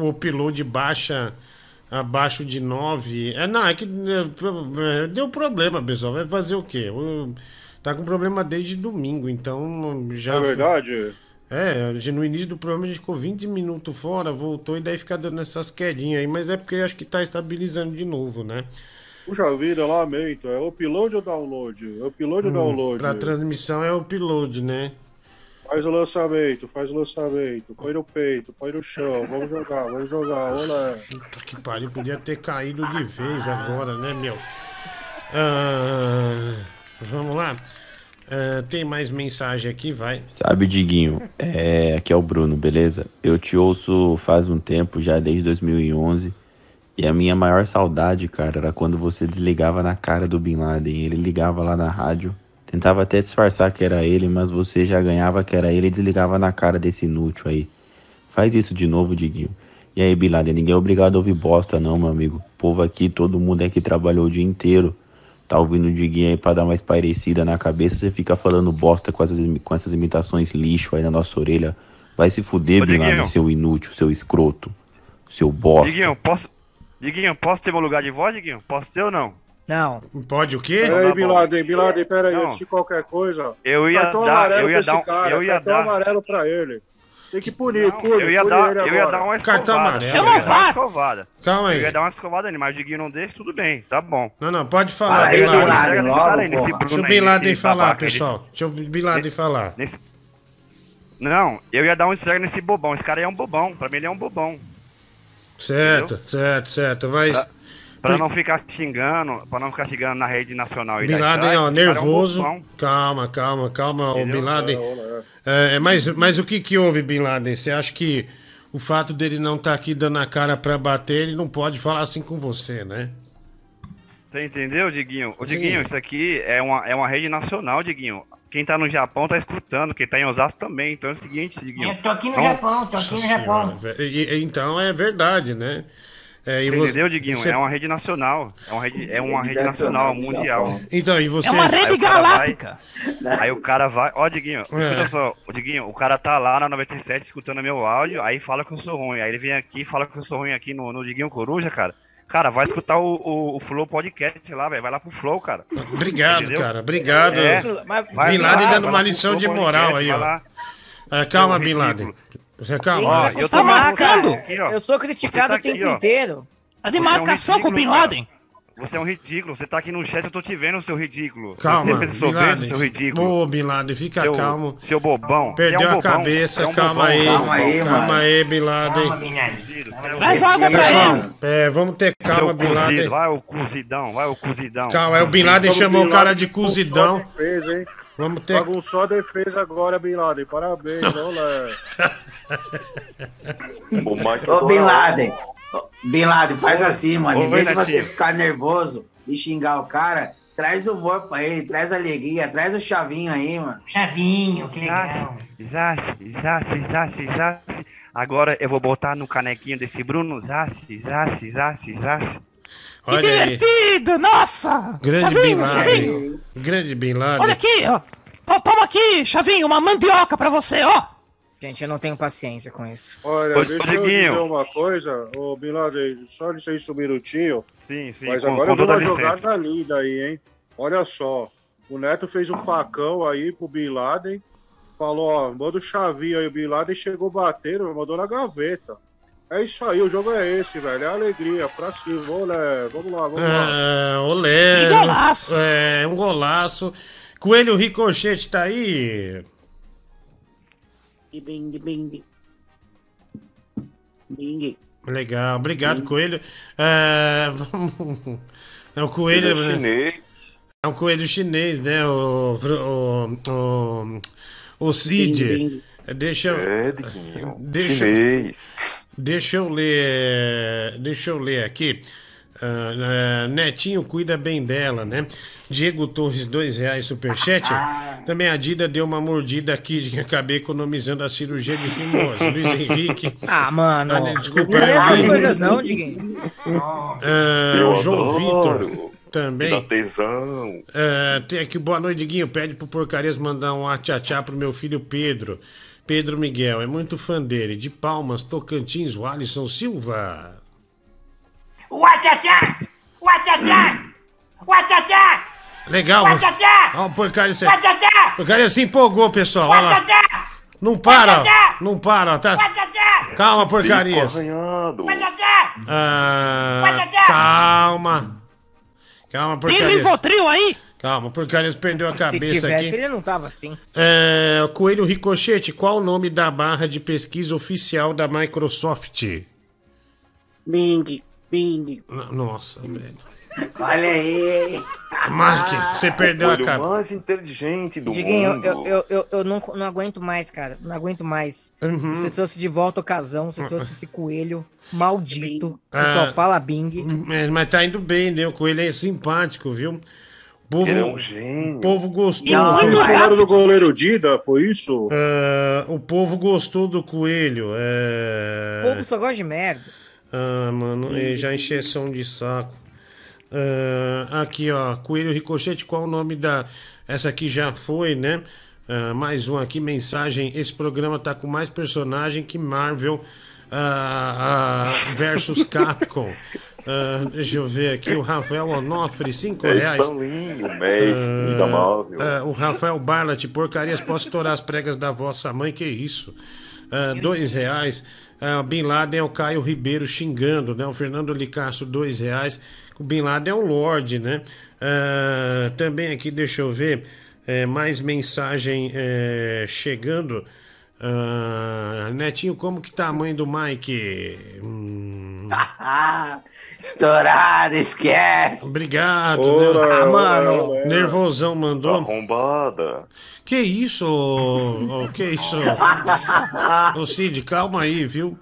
o, upload baixa abaixo de 9. É, não, é que é, deu problema, pessoal. Vai fazer o quê? O- tá com problema desde domingo, então já. É verdade? É, no início do programa a gente ficou 20 minutos fora, voltou e daí fica dando essas quedinhas aí, mas é porque acho que tá estabilizando de novo, né? Puxa vida, lamento. É upload ou download? É upload ou Hum, download? Pra transmissão é o upload, né? Faz o lançamento, faz o lançamento. Põe no peito, põe no chão. Vamos jogar, vamos jogar. Olá. Puta que pariu, podia ter caído de vez agora, né, meu? Ah, vamos lá. Ah, tem mais mensagem aqui, vai. Sabe, Diguinho, é, aqui é o Bruno, beleza? Eu te ouço faz um tempo, já desde 2011. E a minha maior saudade, cara, era quando você desligava na cara do Bin Laden. Ele ligava lá na rádio, tentava até disfarçar que era ele, mas você já ganhava que era ele e desligava na cara desse inútil aí. Faz isso de novo, Diguinho. E aí, Bin Laden, ninguém é obrigado a ouvir bosta, não, meu amigo. O povo aqui, todo mundo é que trabalhou o dia inteiro. Tá ouvindo o Diguinho aí pra dar uma espairecida na cabeça, você fica falando bosta com essas, com essas imitações lixo aí na nossa orelha. Vai se fuder, Diguinho. seu inútil, seu escroto, seu bosta. Diguinho, posso. Diguinho, posso ter meu lugar de voz, Diguinho? Posso ter ou não? Não. Pode o quê? Pera aí, Bin Laden, Bin Laden, pera aí, Não. antes de qualquer coisa. Eu ia cartão dar- amarelo eu ia dar um- cara, eu ia cartão dar- amarelo pra ele. Tem que punir, punir, eu ia dar, ele eu ia dar uma Cartão escovada. amarelo. Eu Chama ia dar uma escovada. Calma aí. Eu ia dar uma escovada nele, mas o Diguinho não deixa, tudo bem, tá bom. Não, não, pode Fala falar, Bin Laden, logo. Deixa o Bin Laden falar, pessoal. Deixa o Bin Laden falar. Não, eu ia dar um estrago nesse bobão. Esse cara aí é um bobão. Pra mim ele é um bobão. Certo, certo, certo. Mas. Pra, não ficar xingando, pra não ficar xingando na rede nacional. e Bin Laden, ó, cara é um nervoso. calma, calma, calma, o Entendeu? Bin Laden. É, É, mas, mas o que que houve, Bin Laden? Você acha que o fato dele não estar aqui dando a cara pra bater, ele não pode falar assim com você, né? Você entendeu, Diguinho? O Sim. Diguinho, isso aqui é uma, é uma rede nacional, Diguinho. Quem tá no Japão tá escutando, quem tá em Osasco também. Então é o seguinte, Diguinho. Eu tô aqui no Vamos- Japão, tô aqui no Nossa Japão. senhora, velho. E- e- então é verdade, né? É, e entendeu, Diguinho? você- É uma rede nacional. É uma rede, é uma rede nacional, mundial. Então, e você. Aí o cara vai- Aí o cara vai. Ó, Diguinho, escuta É. só. O Diguinho, o cara tá lá na 97 escutando meu áudio, aí fala que eu sou ruim. Aí ele vem aqui e fala que eu sou ruim aqui no, no Diguinho Coruja, cara. Cara, vai escutar o, o, o Flow Podcast lá, velho. Vai lá pro Flow, cara. Obrigado, Entendeu? cara. Obrigado. É. Bin lá, Laden dando uma lição de moral Podcast, aí, ó. Ah, calma, Bin Laden. Você calma. Ó, eu tô marcando. Aqui. Eu sou criticado Você tá o tempo aqui, inteiro. A de Você é um marcação com o Bin Laden. Você é um ridículo. Você tá aqui no chat, eu tô te vendo, seu ridículo. Calma, Você Bin Laden. seu ridículo. Ô, Bin Laden, fica Seu- calmo. Seu bobão. Perdeu é um a bobão. cabeça, é um calma bobão. aí. Calma aí, calma mano. aí, Bin Laden. Traz água pra ele. é, vamos ter calma, Bin Laden. Vai o cozidão, vai o cozidão. Calma, é o Bin Laden chamou o cara de cozidão. Hein? Vamos ter. Bagunçou a defesa agora, Bin Laden. Parabéns, olé. O Mike Ô, Bin Laden. Ô, Bin Laden, faz Oi. assim, mano. Em vez de você ficar nervoso e xingar o cara, traz humor pra ele, traz alegria, traz o chavinho aí, mano. Chavinho, que legal. Zassi, Zassi, Zassi, Zassi. Agora eu vou botar no canequinho desse Bruno Zassi, Zassi, Zassi, Zassi. Que Olha aí. divertido, nossa. Grande Bin Chavinho, chavinho. Grande Bin Laden. Olha aqui, ó. To- Toma aqui, Chavinho, uma mandioca pra você, ó. Gente, eu não tenho paciência com isso. Olha, Ô, deixa eu dizer uma coisa, ô Bin Laden, só licença um minutinho. Sim, sim, Mas com- agora com eu uma jogada linda aí, hein? Olha só, o Neto fez um facão aí pro Bin Laden, falou, ó, manda o chavinho aí, o Bin Laden chegou batendo, mandou na gaveta. É isso aí, o jogo é esse, velho, é alegria, pra cima, olé, vamos lá, vamos lá. Ah, olé. Que golaço. É, um golaço. Coelho Ricochete tá aí. Bing, bing. Bing. Legal, obrigado, Coelho. É, vamos... É o coelho. Ele é chinês. É um coelho chinês, né? O. O. O, o Cid. Deixa eu. É, Diguinho. Deixa, Chinês. Deixa eu ler. Deixa eu ler aqui. Ah, ah, Netinho cuida bem dela, né? Diego Torres, dois reais superchat. Também a Dida deu uma mordida aqui, que acabei economizando a cirurgia de fimose. Luiz Henrique. Ah, mano. Ah, desculpa, Não é essas coisas não, Diguinho. Ah, o João adoro. Vitor também. dá tesão. Tem aqui, boa noite, Guinho. Pede pro Porcarias mandar um tchá pro meu filho Pedro. Pedro Miguel, é muito fã dele. De Palmas, Tocantins, o Alisson Silva. Legal. Uachachá! Ó, o Porcarias. Uachachá! Porcarias se empolgou, pessoal. Olha lá. Não para. Não para, tá? Calma. Uachachá! Ah, calma. Calma, Tem Porcarias. Rivotril aí? Calma, o Porcarias perdeu a Se cabeça tivesse, aqui. ele não tava assim. É, Coelho Ricochete, qual o nome da barra de pesquisa oficial da Microsoft? Bing, Bing. Nossa, velho. Olha aí. Mark, você perdeu a cabeça. mais inteligente do Diguinho, mundo. eu, eu, eu, eu não, não aguento mais, cara. Não aguento mais. Uhum. Você trouxe de volta a ocasião, você trouxe esse coelho maldito que Ah. só fala Bing. É, mas tá indo bem, né? O Coelho é simpático, viu? O povo, Ele é um gênio. O povo gostou. E a viu? falaram do goleiro Dida, foi isso? Ah, o povo gostou do Coelho. É... O povo só gosta de merda. Ah, mano, é já encheção de saco. Aqui, ó, Coelho Ricochete, qual o nome da. Essa aqui já foi, né? Mais um aqui, mensagem. Esse programa tá com mais personagem que Marvel ah, ah, versus Capcom. Ah, deixa eu ver aqui, o Rafael Onofre, 5 É reais. Mestre Marvel. Ah, o Rafael Barlat, porcarias, posso estourar as pregas da vossa mãe, que isso? Ah, dois reais. Ah, Bin Laden é o Caio Ribeiro xingando, né? O Fernando Licastro, dois reais. O Bin Laden é o Lorde, né? Ah, também aqui, deixa eu ver, é, mais mensagem é, chegando. Ah, Netinho, como que tá a mãe do Mike? Hum, Estourado, esquece. obrigado, Ora, né? Ah, mano. ora. Nervosão mandou. Arrombada. Que isso, ô, que isso? Ô Cid, calma aí, viu?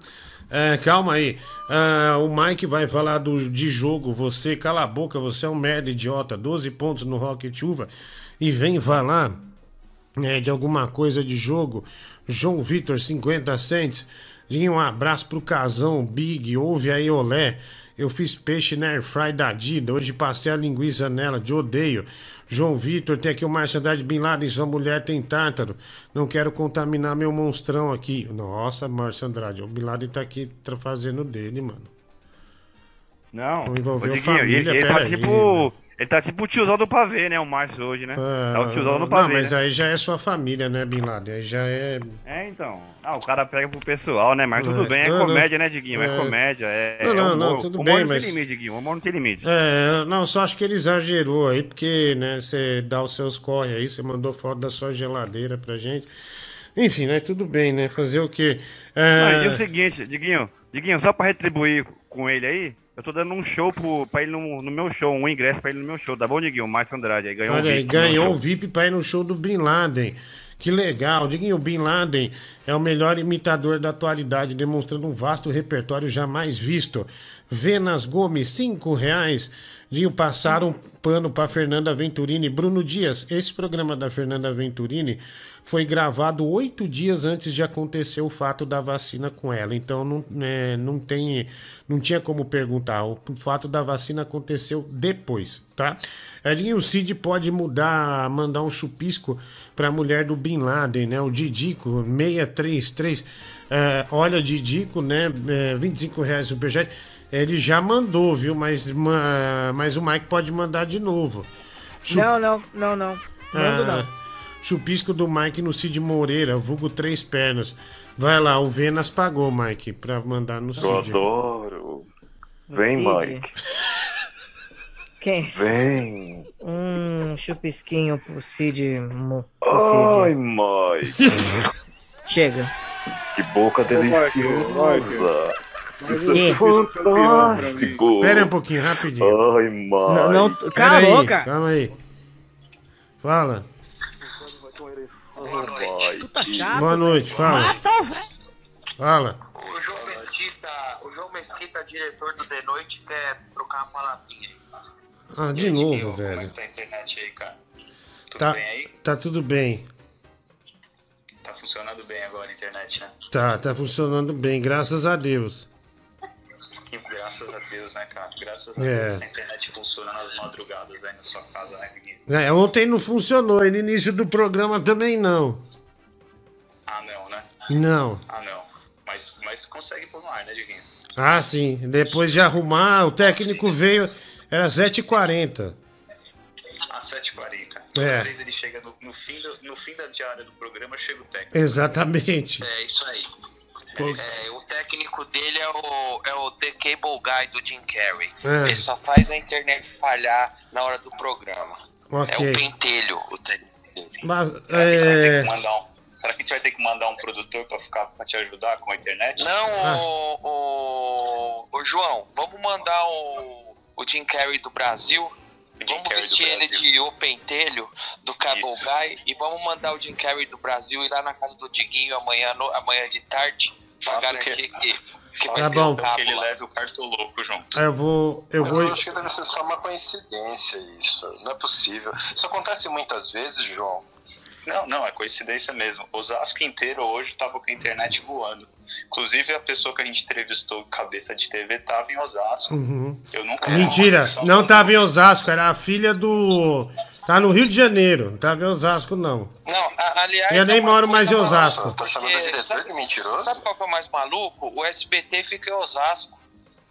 É, calma aí. Ah, o Mike vai falar do, de jogo. Você, cala a boca, você é um merda idiota. 12 pontos no Rocket Uva. E vem falar né, de alguma coisa de jogo. João Vitor, 50 cents. E um abraço pro Casão, Big, ouve aí, Olé. Eu fiz peixe na Airfry da Dida. Hoje passei a linguiça nela, de odeio. João Vitor, tem aqui o Márcio Andrade Bin Laden, sua mulher tem tártaro. Não quero contaminar meu monstrão aqui. Nossa, Márcio Andrade, o Bin Laden tá aqui fazendo dele, mano. Não, Não envolveu Diguinho, família, ele, ele tá peraí, tipo. Ele tá tipo o tiozão do pavê, né? O Márcio hoje, né? Ah, é o tiozão do não, pavê. mas né? aí já é sua família, né, Bin Laden? Aí já é. É, então. Ah, o cara pega pro pessoal, né? Mas tudo É, bem, é não, não. comédia, né, Diguinho? É, É. comédia, é. Não, é não, humor. não, tudo humor bem, não mas- tem limite, Diguinho. Humor não tem limite. É, não, só acho que ele exagerou aí, porque, né, você dá os seus corre aí, você mandou foto da sua geladeira pra gente. Enfim, né, tudo bem, né, fazer o quê? É, Não, e o seguinte, Diguinho, Diguinho, só pra retribuir com ele aí, eu tô dando um show pro, pra ele no, no meu show, um ingresso pra ele no meu show, tá bom, Diguinho? Márcio Andrade aí ganhou um Olha aí, VIP ganhou um VIP pra ir no show do Bin Laden. Que legal. Diguinho, o Bin Laden é o melhor imitador da atualidade, demonstrando um vasto repertório jamais visto. Venas Gomes, cinco reais. Dinho, passaram um pano pra Fernanda Venturini. Bruno Dias, esse programa da Fernanda Venturini foi gravado oito dias antes de acontecer o fato da vacina com ela. Então não, né, não tem, não tinha como perguntar. O fato da vacina aconteceu depois, tá? Edinho, o Cid pode mudar, mandar um chupisco pra mulher do Bin Laden, né? O Didico, 633. É, olha, Didico, né? É, 25 reais superchat. Ele já mandou, viu? Mas, ma- mas o Mike pode mandar de novo. Chu- Não, não, não, não. Mando ah, não. Chupisco do Mike no Cid Moreira, vulgo Três Pernas. Vai lá, o Venas pagou, Mike, pra mandar no Eu Cid. adoro. Vem, Cid. Mike. Quem? Vem. Um chupisquinho pro Cid. Pro Cid. Ai, Mike. Chega. Que boca Mike, deliciosa. Isso Que? É fantástico. Pera aí um pouquinho, rapidinho. Ai, Mike. Não, não, Pera cala a aí, boca. Calma aí. Fala. Puta chato. Boa noite, fala. Mata velho. Fala. O João Mesquita, o João Mesquita, diretor do The Noite, quer trocar uma palavrinha aí. Ah, de novo, velho. Tá a internet aí, cara? Tudo Tá, bem aí? tá tudo bem. Tá funcionando bem agora a internet, né? Tá, tá funcionando bem, graças a Deus. Graças a Deus, né, cara? Graças a É. Deus a internet funciona nas madrugadas aí na sua casa, né, Guilherme? É, ontem não funcionou, e no início do programa também não. Ah, não, né? Não. Ah, não. Mas, mas consegue pôr no ar, né, Diguinho? Ah, sim. Depois de arrumar, o técnico veio, era 7h40. Às 7h40. Toda É. vez ele chega no, no fim do, no fim da diária do programa, chega o técnico. Exatamente. É, isso aí. É, o técnico dele é o, é o The Cable Guy do Jim Carrey. É. Ele só faz a internet falhar na hora do programa. Ok. É o pentelho, o técnico dele. Mas, Será que, a gente vai ter é... que mandar um, será que a gente vai ter que mandar um produtor pra, ficar, pra te ajudar com a internet? Não, Ah. o, o, o João, vamos mandar o, o Jim Carrey do Brasil. vamos Carrey do vestir ele de O Pentelho do Cable Isso. Guy e vamos mandar o Jim Carrey do Brasil ir lá na casa do Diguinho amanhã, no- amanhã de tarde pra Faça o garantir que- Tá bom. que ele leve o cartoloco junto. Eu vou. Eu Mas vou. eu acho que deve ser só uma coincidência isso. Não é possível. Isso acontece muitas vezes, João. Não, não, é coincidência mesmo. O Osasco inteiro hoje tava com a internet voando. Inclusive a pessoa que a gente entrevistou, cabeça de TV, tava em Osasco. Uhum. Eu nunca Mentira, não tava em Osasco, era a filha do. Tá no Rio de Janeiro, não tava em Osasco, não. Não, a- aliás. Eu nem é moro mais em Osasco. Tô chamando o diretor sabe- de mentiroso? Sabe qual que é o mais maluco? O SBT fica em Osasco.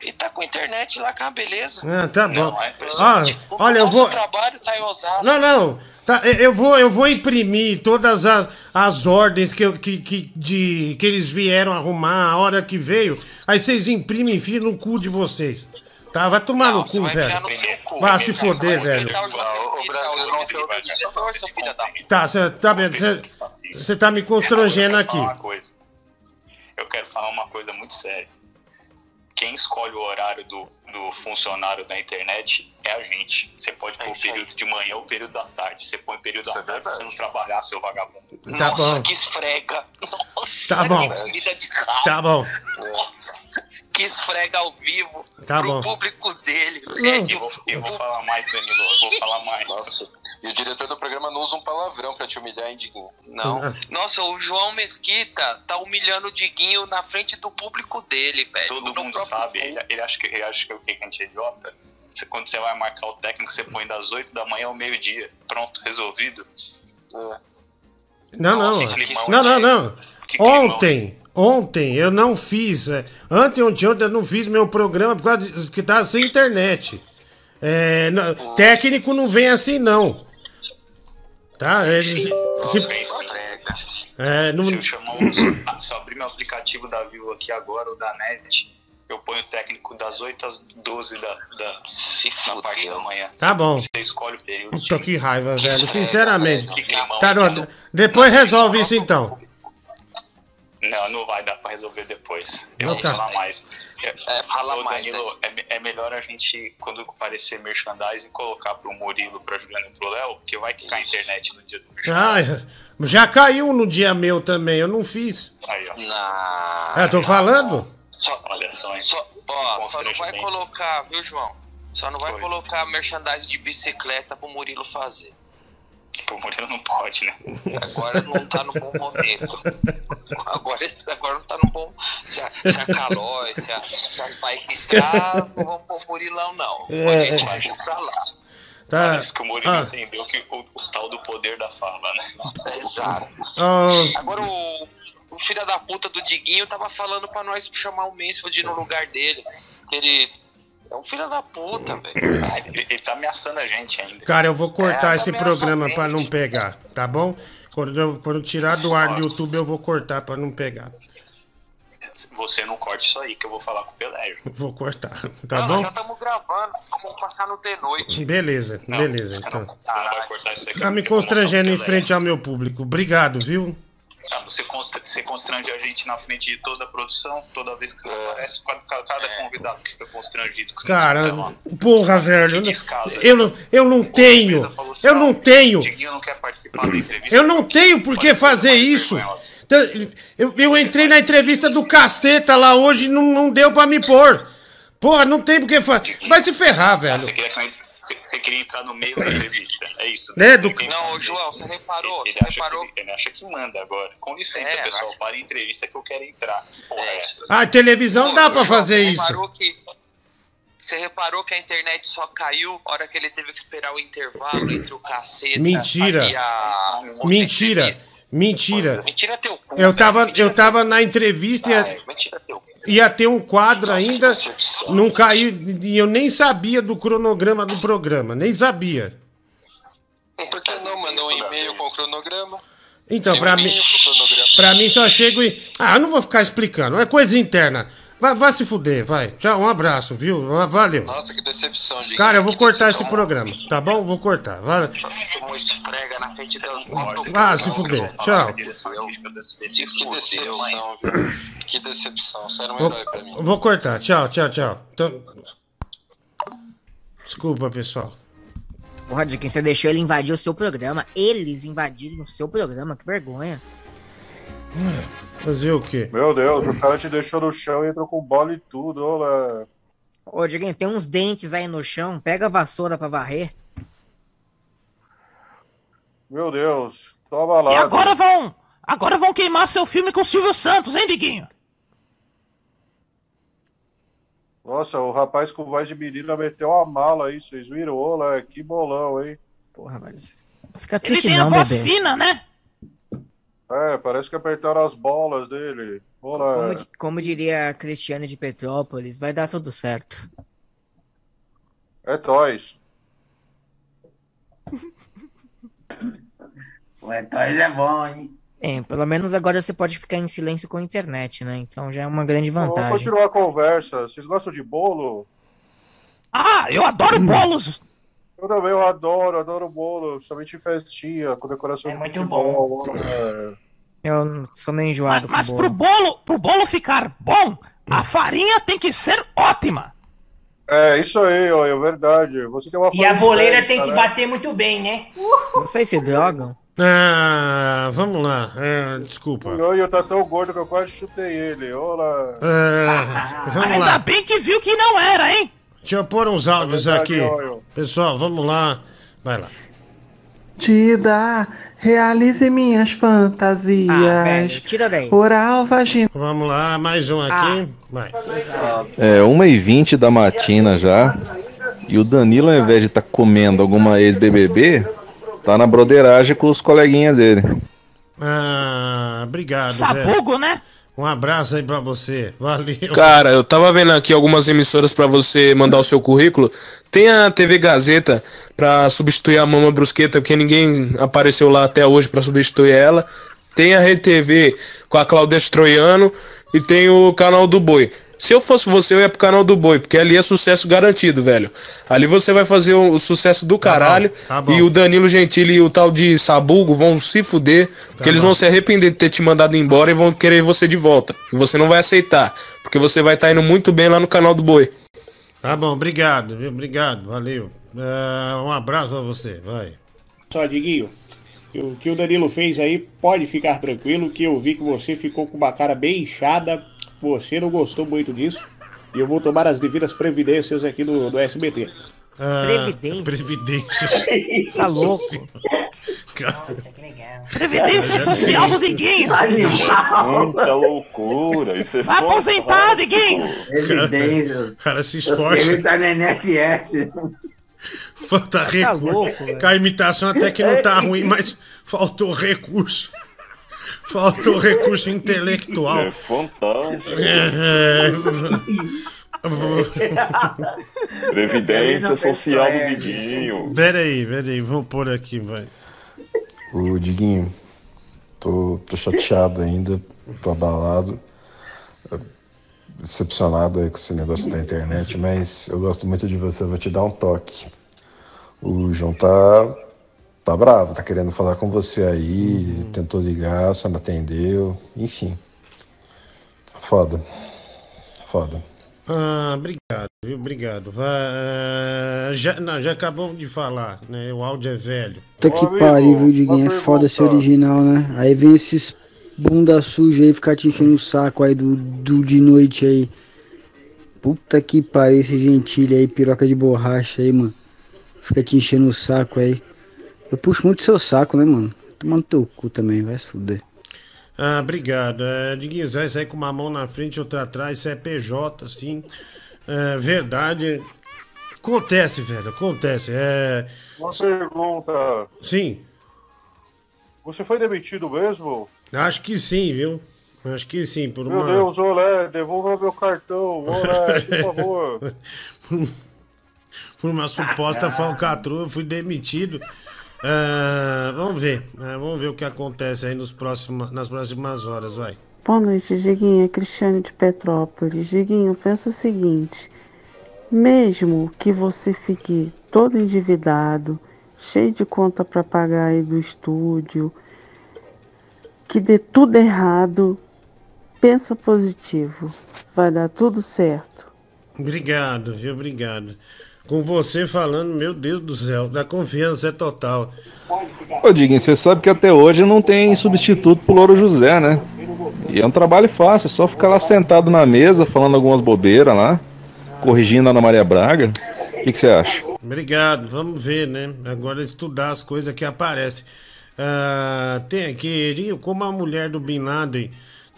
E tá com internet lá cá, beleza. Ah, tá bom. Não, é Ah, olha, eu vou. trabalho tá em Osasco. Não, não. Tá, eu- eu vou, eu vou imprimir todas as, as ordens que, eu- que, que, de, que eles vieram arrumar a hora que veio. Aí vocês imprimem e enfiam no cu de vocês. Tá? Vai tomar no cu, velho. Vai se foder, velho. O Brasil não tem Tá, cê, tá vendo? Você tá me constrangendo aqui. Eu quero falar uma coisa muito séria. Quem escolhe o horário do, do funcionário da internet é a gente. Você pode pôr o período de manhã ou o período da tarde. Você põe o período da tarde pra você não trabalhar, seu vagabundo. Tá Nossa, bom. que esfrega. Nossa, Tá bom. que comida de carro. Tá bom. Nossa, que esfrega ao vivo Tá pro bom. público dele. Eu vou, eu vou falar mais, Danilo. Eu vou falar mais. Nossa. E o diretor do programa não usa um palavrão pra te humilhar, hein, Diguinho? Não. Ah. Nossa, o João Mesquita tá humilhando o Diguinho na frente do público dele, velho. Todo No mundo sabe. Ele, ele acha que, ele acha que, o que que a gente é idiota. Você, quando você vai marcar o técnico, você põe das 8 da manhã ao meio-dia. Pronto, resolvido. Não, não. Nossa, Não, não, não. Climão. Ontem, ontem eu não fiz. é, Ontem, ontem, ontem eu não fiz meu programa por causa de, que tava sem internet. É, não- técnico não vem assim, não. Tá? Eles, se, é, não, Se eu, chamar um- se eu- se eu abrir meu aplicativo da Vivo aqui agora, ou da NET, eu ponho o técnico das 8 às 12 da, da, na parte da manhã. Tá bom. Você escolhe o período. Puta que raiva, velho. Sinceramente. Que. Tá, não, depois resolve isso então. Não, não vai dar pra resolver depois. Eu Não vou tá. falar mais. É, fala Ô, mais, Danilo, é, é melhor a gente, quando aparecer merchandising, colocar pro Murilo, pra Juliana e pro Léo, porque vai que cai a internet no dia do merchandising. Ah, já caiu no dia meu também, eu não fiz. Aí, ó. Ah, tô falando? Olha só, hein? Só, ó, só não vai colocar, viu, João? Só não vai colocar merchandising de bicicleta pro Murilo fazer. O Murilo não pode, né? Agora não tá no bom momento. Agora, agora não tá no bom. Se a, se a Calói, se, a, se as bike entrar, não vamos pôr o Murilão, não. É, Pode é. deixar pra lá. Tá. Parece que o Murilo Ah. entendeu que o, o tal do poder da fala, né? Exato. Ah, Agora o, o filho da puta do Diguinho tava falando pra nós chamar o Mansfield no lugar dele. Que ele é um filho da puta, velho. Ele, ele tá ameaçando a gente ainda. cara, eu vou cortar É, esse ameaça programa pra não pegar, tá bom? Quando eu, quando eu tirar do ar do YouTube, eu vou cortar pra não pegar. Você não corte isso aí, que eu vou falar com o Peléio. Vou cortar, tá Não, bom? nós já estamos gravando, vamos passar no de noite. Beleza, beleza. Então. Você não vai cortar isso aqui. Tá me constrangendo em frente ao meu público. Obrigado, viu? Ah, você, constra- você constrange a gente na frente de toda a produção, toda vez que você aparece, cada, cada convidado que fica constrangido. Que Cara, lá. porra, velho. eu descaso não- Eu não, eu não tenho. Eu não tenho. Diguinho não quer participar da entrevista. Eu não tenho por que fazer isso. Então, Eu, eu entrei na entrevista do caceta lá hoje e não, não deu pra me pôr. Porra, não tem por que fazer. Vai se ferrar, Ah, velho. você, queria, que- você, queria entrar no meio da entrevista, é isso. Né, do- Não, João, você reparou? Ele Você acha, reparou? que, ele acha que manda agora. Com licença, É, pessoal, acho- para a entrevista que eu quero entrar. Que porra é essa? Ah, televisão dá pra João, fazer você isso. reparou que- Você reparou que a internet só caiu na hora que ele teve que esperar o intervalo entre o Mentira. e a. Mentira. Mentira. Mentira teu cu. Eu velho. tava, eu tava na entrevista e ia, Mentira teu cu. ia ter um quadro ainda. Não caiu. E eu nem sabia do cronograma do programa. Nem sabia. Por que não mandou um e-mail com o cronograma? Então, pra mim, e-mail pro cronograma. pra mim só chego e. Ah, eu não vou ficar explicando, é coisa interna. Vai, vai se fuder, vai. Tchau, um abraço, viu? Valeu. Nossa, que decepção, Diguinho. Cara, eu vou Que cortar esse decepção. programa, tá bom? Vou cortar. Vai. Tomou esfrega na frente dela. Ah, se fuder. Tchau. Que decepção, viu? Que decepção. Você era um Vou, herói pra mim. vou cortar. Tchau, tchau, tchau. Então... Desculpa, pessoal. Porra, de quem você deixou ele invadir o seu programa. Eles invadirem o seu programa, que vergonha. Fazer o quê? Meu Deus, o cara te deixou no chão e entrou com bola e tudo, olha. Ô, Diguinho, tem uns dentes aí no chão. Pega a vassoura pra varrer. Meu Deus, toma lá. E agora vão. Agora vão queimar seu filme com o Silvio Santos, hein, Diguinho? Nossa, o rapaz com voz de menina meteu a mala aí, vocês viram? Olha, que bolão, hein? Porra, velho. Fica Ele triste tem a não, voz bebê. fina, né? É, parece que apertaram as bolas dele. Como, Olha, di- como diria a Cristiane de Petrópolis, vai dar tudo certo. é Toys. O Etoys é bom, hein? É, pelo menos agora você pode ficar em silêncio com a internet, né? Então já é uma grande Vamos vantagem. continuar a conversa. Vocês gostam de bolo? Ah, eu adoro bolos! Eu também, eu adoro, adoro bolo, principalmente em festinha, com decoração É de muito futebol. É. Eu sou meio enjoado Mas com pro bolo. bolo, pro bolo ficar bom, a farinha tem que ser ótima. É, isso aí, ó, é verdade. Você tem uma E a boleira estética, tem que né? bater muito bem, né? Vocês se drogam? Ah, vamos lá. É, desculpa. O Nhonho tá tão gordo que eu quase chutei ele. Olá. É, vamos Ainda lá. bem que viu que não era, hein? Deixa eu pôr uns áudios verdade, aqui. Pessoal, vamos lá. Vai lá. Dida, realize minhas fantasias. Ah, velho, tira daí. Oral, vagina. Vamos lá, mais um aqui. Vai. É 1h20 da matina já. E o Danilo, ao invés de estar comendo alguma ex-BBB, tá na broderagem com os coleguinhas dele. Ah, obrigado, Sabugo, né? Um abraço aí pra você. Valeu. Cara, eu tava vendo aqui algumas emissoras pra você mandar o seu currículo. Tem a TV Gazeta pra substituir a Mama Brusqueta, porque ninguém apareceu lá até hoje pra substituir ela. Tem a Rede TV com a Claudete Troiano e tem o canal do Boi. Se eu fosse você, eu ia pro canal do Boi, porque ali é sucesso garantido, velho. Ali você vai fazer o, o sucesso do caralho. tá bom. E o Danilo Gentili e o tal de Sabugo vão se fuder, porque eles bom. vão se arrepender de ter te mandado embora e vão querer você de volta. E você não vai aceitar, porque você vai estar indo muito bem lá no canal do Boi. Tá bom, obrigado, viu? Obrigado, valeu. Ah, um abraço pra você, vai. Só, Diguinho, o que o Danilo fez aí, pode ficar tranquilo, que eu vi que você ficou com uma cara bem inchada, você não gostou muito disso, e eu vou tomar as devidas previdências aqui do, do SBT. Ah, Previdências? Previdências. Tá louco? Previdência Social do Diguinho. Muita loucura. Isso é Vai aposentar, Diguinho. Evidência. cara se O esforça. Silvio tá no NSS. Falta recurso. louco, velho. Com a imitação até que não tá ruim, mas faltou recurso. Faltou recurso intelectual. É fantástico. É, Previdência social do Diguinho. Pera aí, pera aí, vamos pôr aqui, vai. Ô, Diguinho, tô, tô chateado ainda, tô abalado, decepcionado aí com esse negócio da internet, mas eu gosto muito de você, vou te dar um toque. O João tá, tá bravo, tá querendo falar com você aí, tentou ligar, só não atendeu, enfim. Foda. Foda. Ah, obrigado, viu? Obrigado. Vai, ah, já, não, já acabamos de falar, né? O áudio é velho. Puta que pariu, viu, Diguinho? É foda ser original, né? Aí vem esses bunda suja aí ficar te enchendo o saco aí do, do de noite aí. Puta que pariu esse gentilho aí, piroca de borracha aí, mano. Fica te enchendo o saco aí. Eu puxo muito seu saco, né, mano? Tomando teu cu também, vai se fuder. Ah, obrigado. É, Diguinho, Zé, isso aí com uma mão na frente e outra atrás, isso é PJ, assim. É, verdade. Acontece, velho, acontece. É. Uma pergunta. Sim, Você foi demitido mesmo? acho que sim, viu? Acho que sim, por Meu uma. Deus, Olé, devolva meu cartão. Olé, por favor. por uma suposta falcatrua, eu fui demitido. Ah, vamos ver, né? vamos ver o que acontece aí nos próxima, nas próximas horas, vai. Boa noite, Diguinho. É Cristiane de Petrópolis. Diguinho, pensa o seguinte: mesmo que você fique todo endividado, cheio de conta para pagar aí do estúdio, que dê tudo errado, pensa positivo. Vai dar tudo certo. Obrigado, viu? Obrigado. Com você falando, meu Deus do céu, a confiança é total. Ô, Diguinho, você sabe que até hoje não tem substituto pro Louro José, né? E é um trabalho fácil, é só ficar lá sentado na mesa, falando algumas bobeiras lá, corrigindo a Ana Maria Braga. O que que você acha? Obrigado, vamos ver, né? Agora estudar as coisas que aparecem. Ah, tem aqui, como a mulher do Bin Laden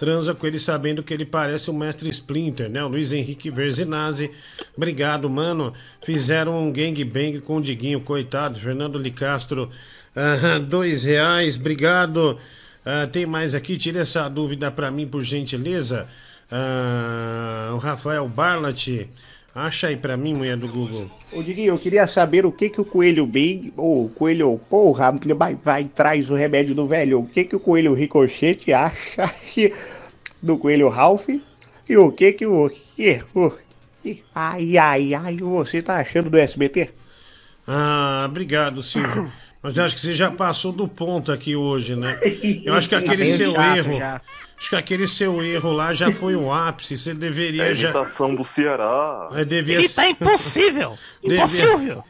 transa com ele sabendo que ele parece o mestre Splinter, né? O Luiz Henrique Verzinazzi. Obrigado, mano. Fizeram um gangbang com o Diguinho, coitado. Fernando Licastro, ah, dois reais. Obrigado. Ah, tem mais aqui? Tira essa dúvida pra mim, por gentileza. Ah, o Rafael Barlat. Acha aí pra mim, mulher do Google. Ô, Diguinho, eu queria saber o que que o Coelho Bing, ou Coelho, porra, vai, vai, traz o remédio do velho. O que que o Coelho Ricochete acha do Coelho Ralph? E o que que o... o ai, ai, ai, você tá achando do SBT? Ah, obrigado, Silvio. Mas eu acho que você já passou do ponto aqui hoje, né? Eu acho que aquele Tá seu chato erro. já. Acho que aquele seu erro lá já foi o ápice. Você deveria É a já. imitação do Ceará. É, devia Ele tá impossível! Devia- Impossível!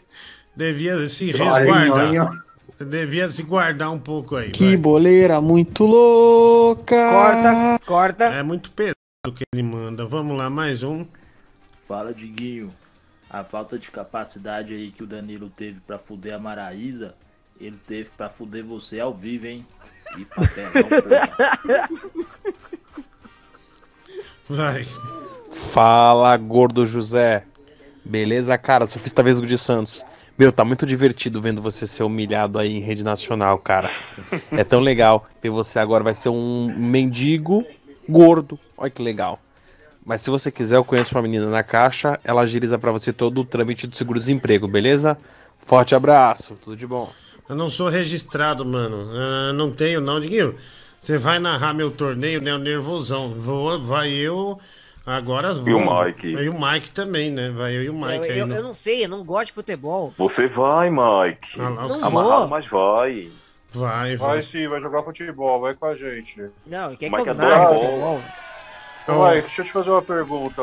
Devia se Olha, resguardar. olha. Devia se guardar um pouco aí. Que boleira muito louca. Corta, corta. É muito pesado o que ele manda. Vamos lá, mais um. Fala, Diguinho. A falta de capacidade aí que o Danilo teve pra fuder a Maraísa, ele teve pra fuder você ao vivo, hein? E porra. Vai. Fala, gordo José. Beleza, cara? Sofista Vesgo de Santos. Meu, tá muito divertido vendo você ser humilhado aí em rede nacional, cara. É tão legal ver você agora vai ser um mendigo gordo. Olha que legal. Mas se você quiser, eu conheço uma menina na caixa, ela agiliza pra você todo o trâmite do seguro-desemprego, beleza? Forte abraço, tudo de bom. Eu não sou registrado, mano. Ah, não tenho, não. Diguinho, você vai narrar meu torneio, né? O nervosão. Vou, vai eu. Agora E o Mike? E o Mike também, né? Vai eu e o Mike eu, aí. eu, no- eu não sei, eu não gosto de futebol. Você vai, Mike. Ah lá, Não Amarrado, mas vai. Vai, Vai sim, vai jogar futebol, vai com a gente. Não, quer Mike que eu adora narre bola. futebol? Mike, deixa eu te fazer uma pergunta.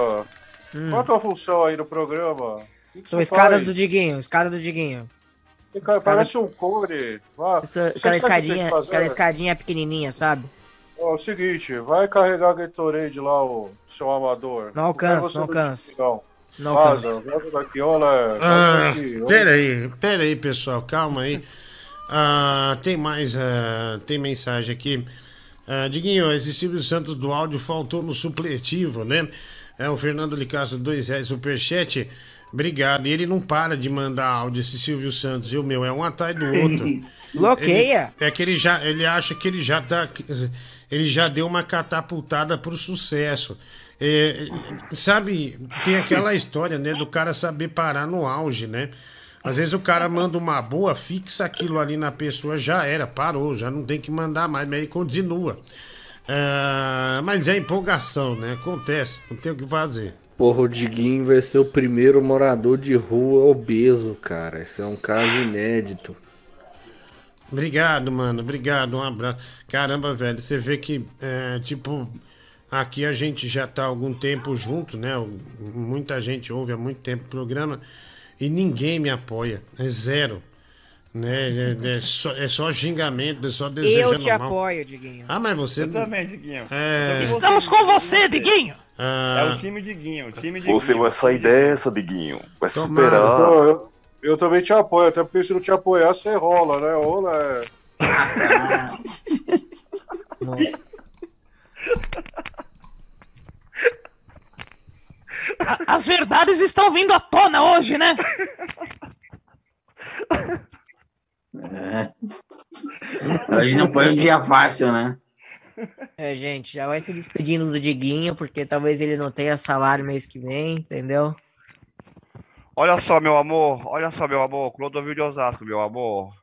Hum. Qual a tua função aí no programa? O que que Sou escada faz? do Diguinho, escada do Diguinho. Cara Parece um cone. Essa, você aquela escadinha, aquela escadinha pequenininha, sabe? É o seguinte, vai carregar a Gatorade lá, o seu amador. Não você não no alcanço. Não. Vaza, vaza daqui, olha. Ah, vaza daqui, pera aí, pera aí, pessoal, calma aí. Ah, tem mais, ah, tem mensagem aqui. Ah, Diguinho, esse Silvio Santos do áudio faltou no supletivo, né? É o Fernando Licastro, dois reais, superchat. Obrigado. E ele não para de mandar áudio, esse Silvio Santos, viu, meu? É um atrás do outro. Bloqueia. Ele- é que ele já, ele acha que ele já tá, ele já deu uma catapultada pro sucesso. É, sabe, tem aquela história, né, do cara saber parar no auge, né? Às vezes o cara manda uma boa, fixa aquilo ali na pessoa, já era, parou, já não tem que mandar mais, mas ele continua. É, mas é empolgação, né? Acontece, não tem o que fazer. Porra, o Diguinho vai ser o primeiro morador de rua obeso, cara. Esse é um caso inédito. Obrigado, mano. Obrigado. Um abraço. Caramba, velho. Você vê que, é, tipo, aqui a gente já tá há algum tempo junto, né? Muita gente ouve há muito tempo o programa e ninguém me apoia. É zero. Né? É, é só, é só xingamento, é só desejando Eu te mal. apoio, Diguinho. Ah, mas você. Eu também, Diguinho. É... Estamos com você, Diguinho! É Ah, o time Diguinho, o time Diguinho. Você vai sair dessa, Diguinho. Vai Tomara. superar. Eu, eu- eu também te apoio, até porque se não te apoiar, você rola, né? Rola é. Nossa. As verdades estão vindo à tona hoje, né? É. Hoje não foi um dia fácil, né? É, gente, já vai se despedindo do Diguinho, porque talvez ele não tenha salário mês que vem, entendeu? Olha só, meu amor, olha só, meu amor, Clodovil de Osasco, meu amor.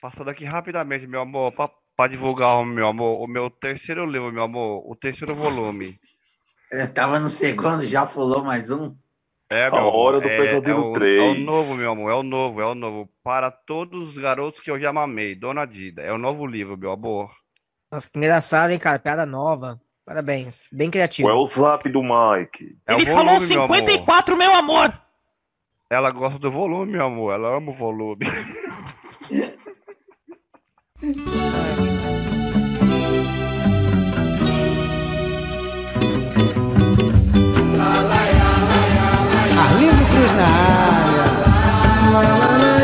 Passando aqui rapidamente, meu amor, pra, pra divulgar, meu amor, o meu terceiro livro, meu amor, o terceiro volume. Eu tava no segundo, já pulou mais um. É, A meu amor, Hora do é, Pesadelo é o, 3. É o novo, meu amor, é o novo, é o novo. Para todos os garotos que eu já mamei, Dona Dida. É o novo livro, meu amor. Nossa, que engraçado, hein, cara? Piada nova. Parabéns. Bem criativo. Qual é o zap do Mike? É o Ele volume, falou meu amor. 54, meu amor. Ela gosta do volume, meu amor. Ela ama o volume. Cruz na área.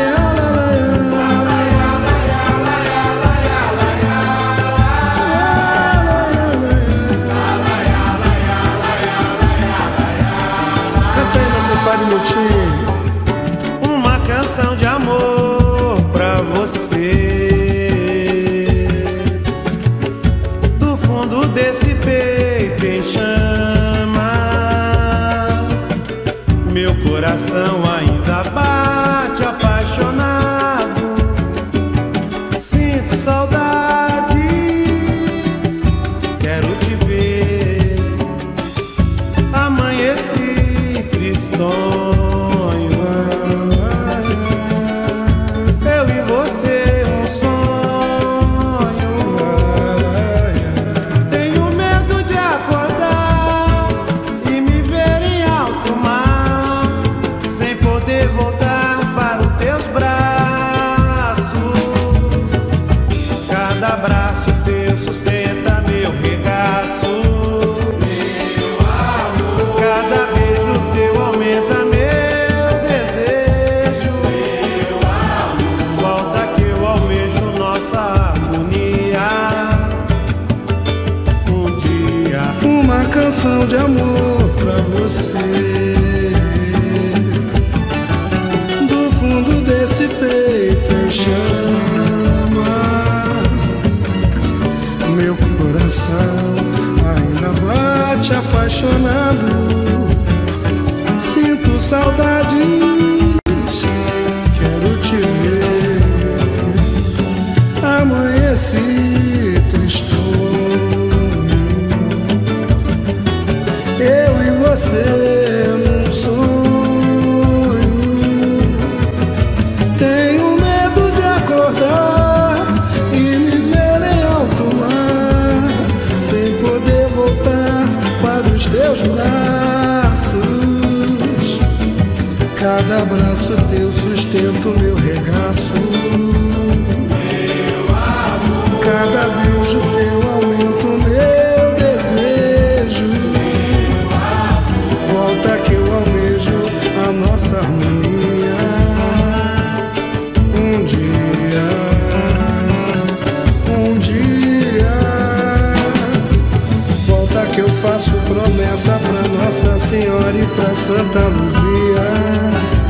Pra Santa Luzia.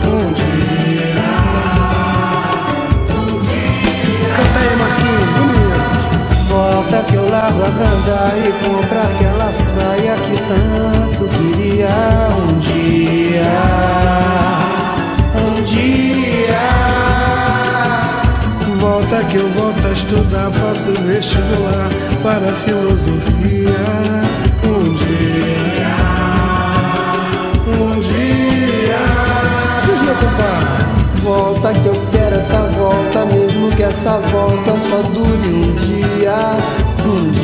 Um dia, canta aí, Marquinhos, bonito. Volta que eu largo a ganda e compro aquela saia que tanto queria um dia. Um dia. Volta que eu volto a estudar, faço vestibular para filosofia. Volta que eu quero essa volta, mesmo que essa volta só dure um dia. Um dia.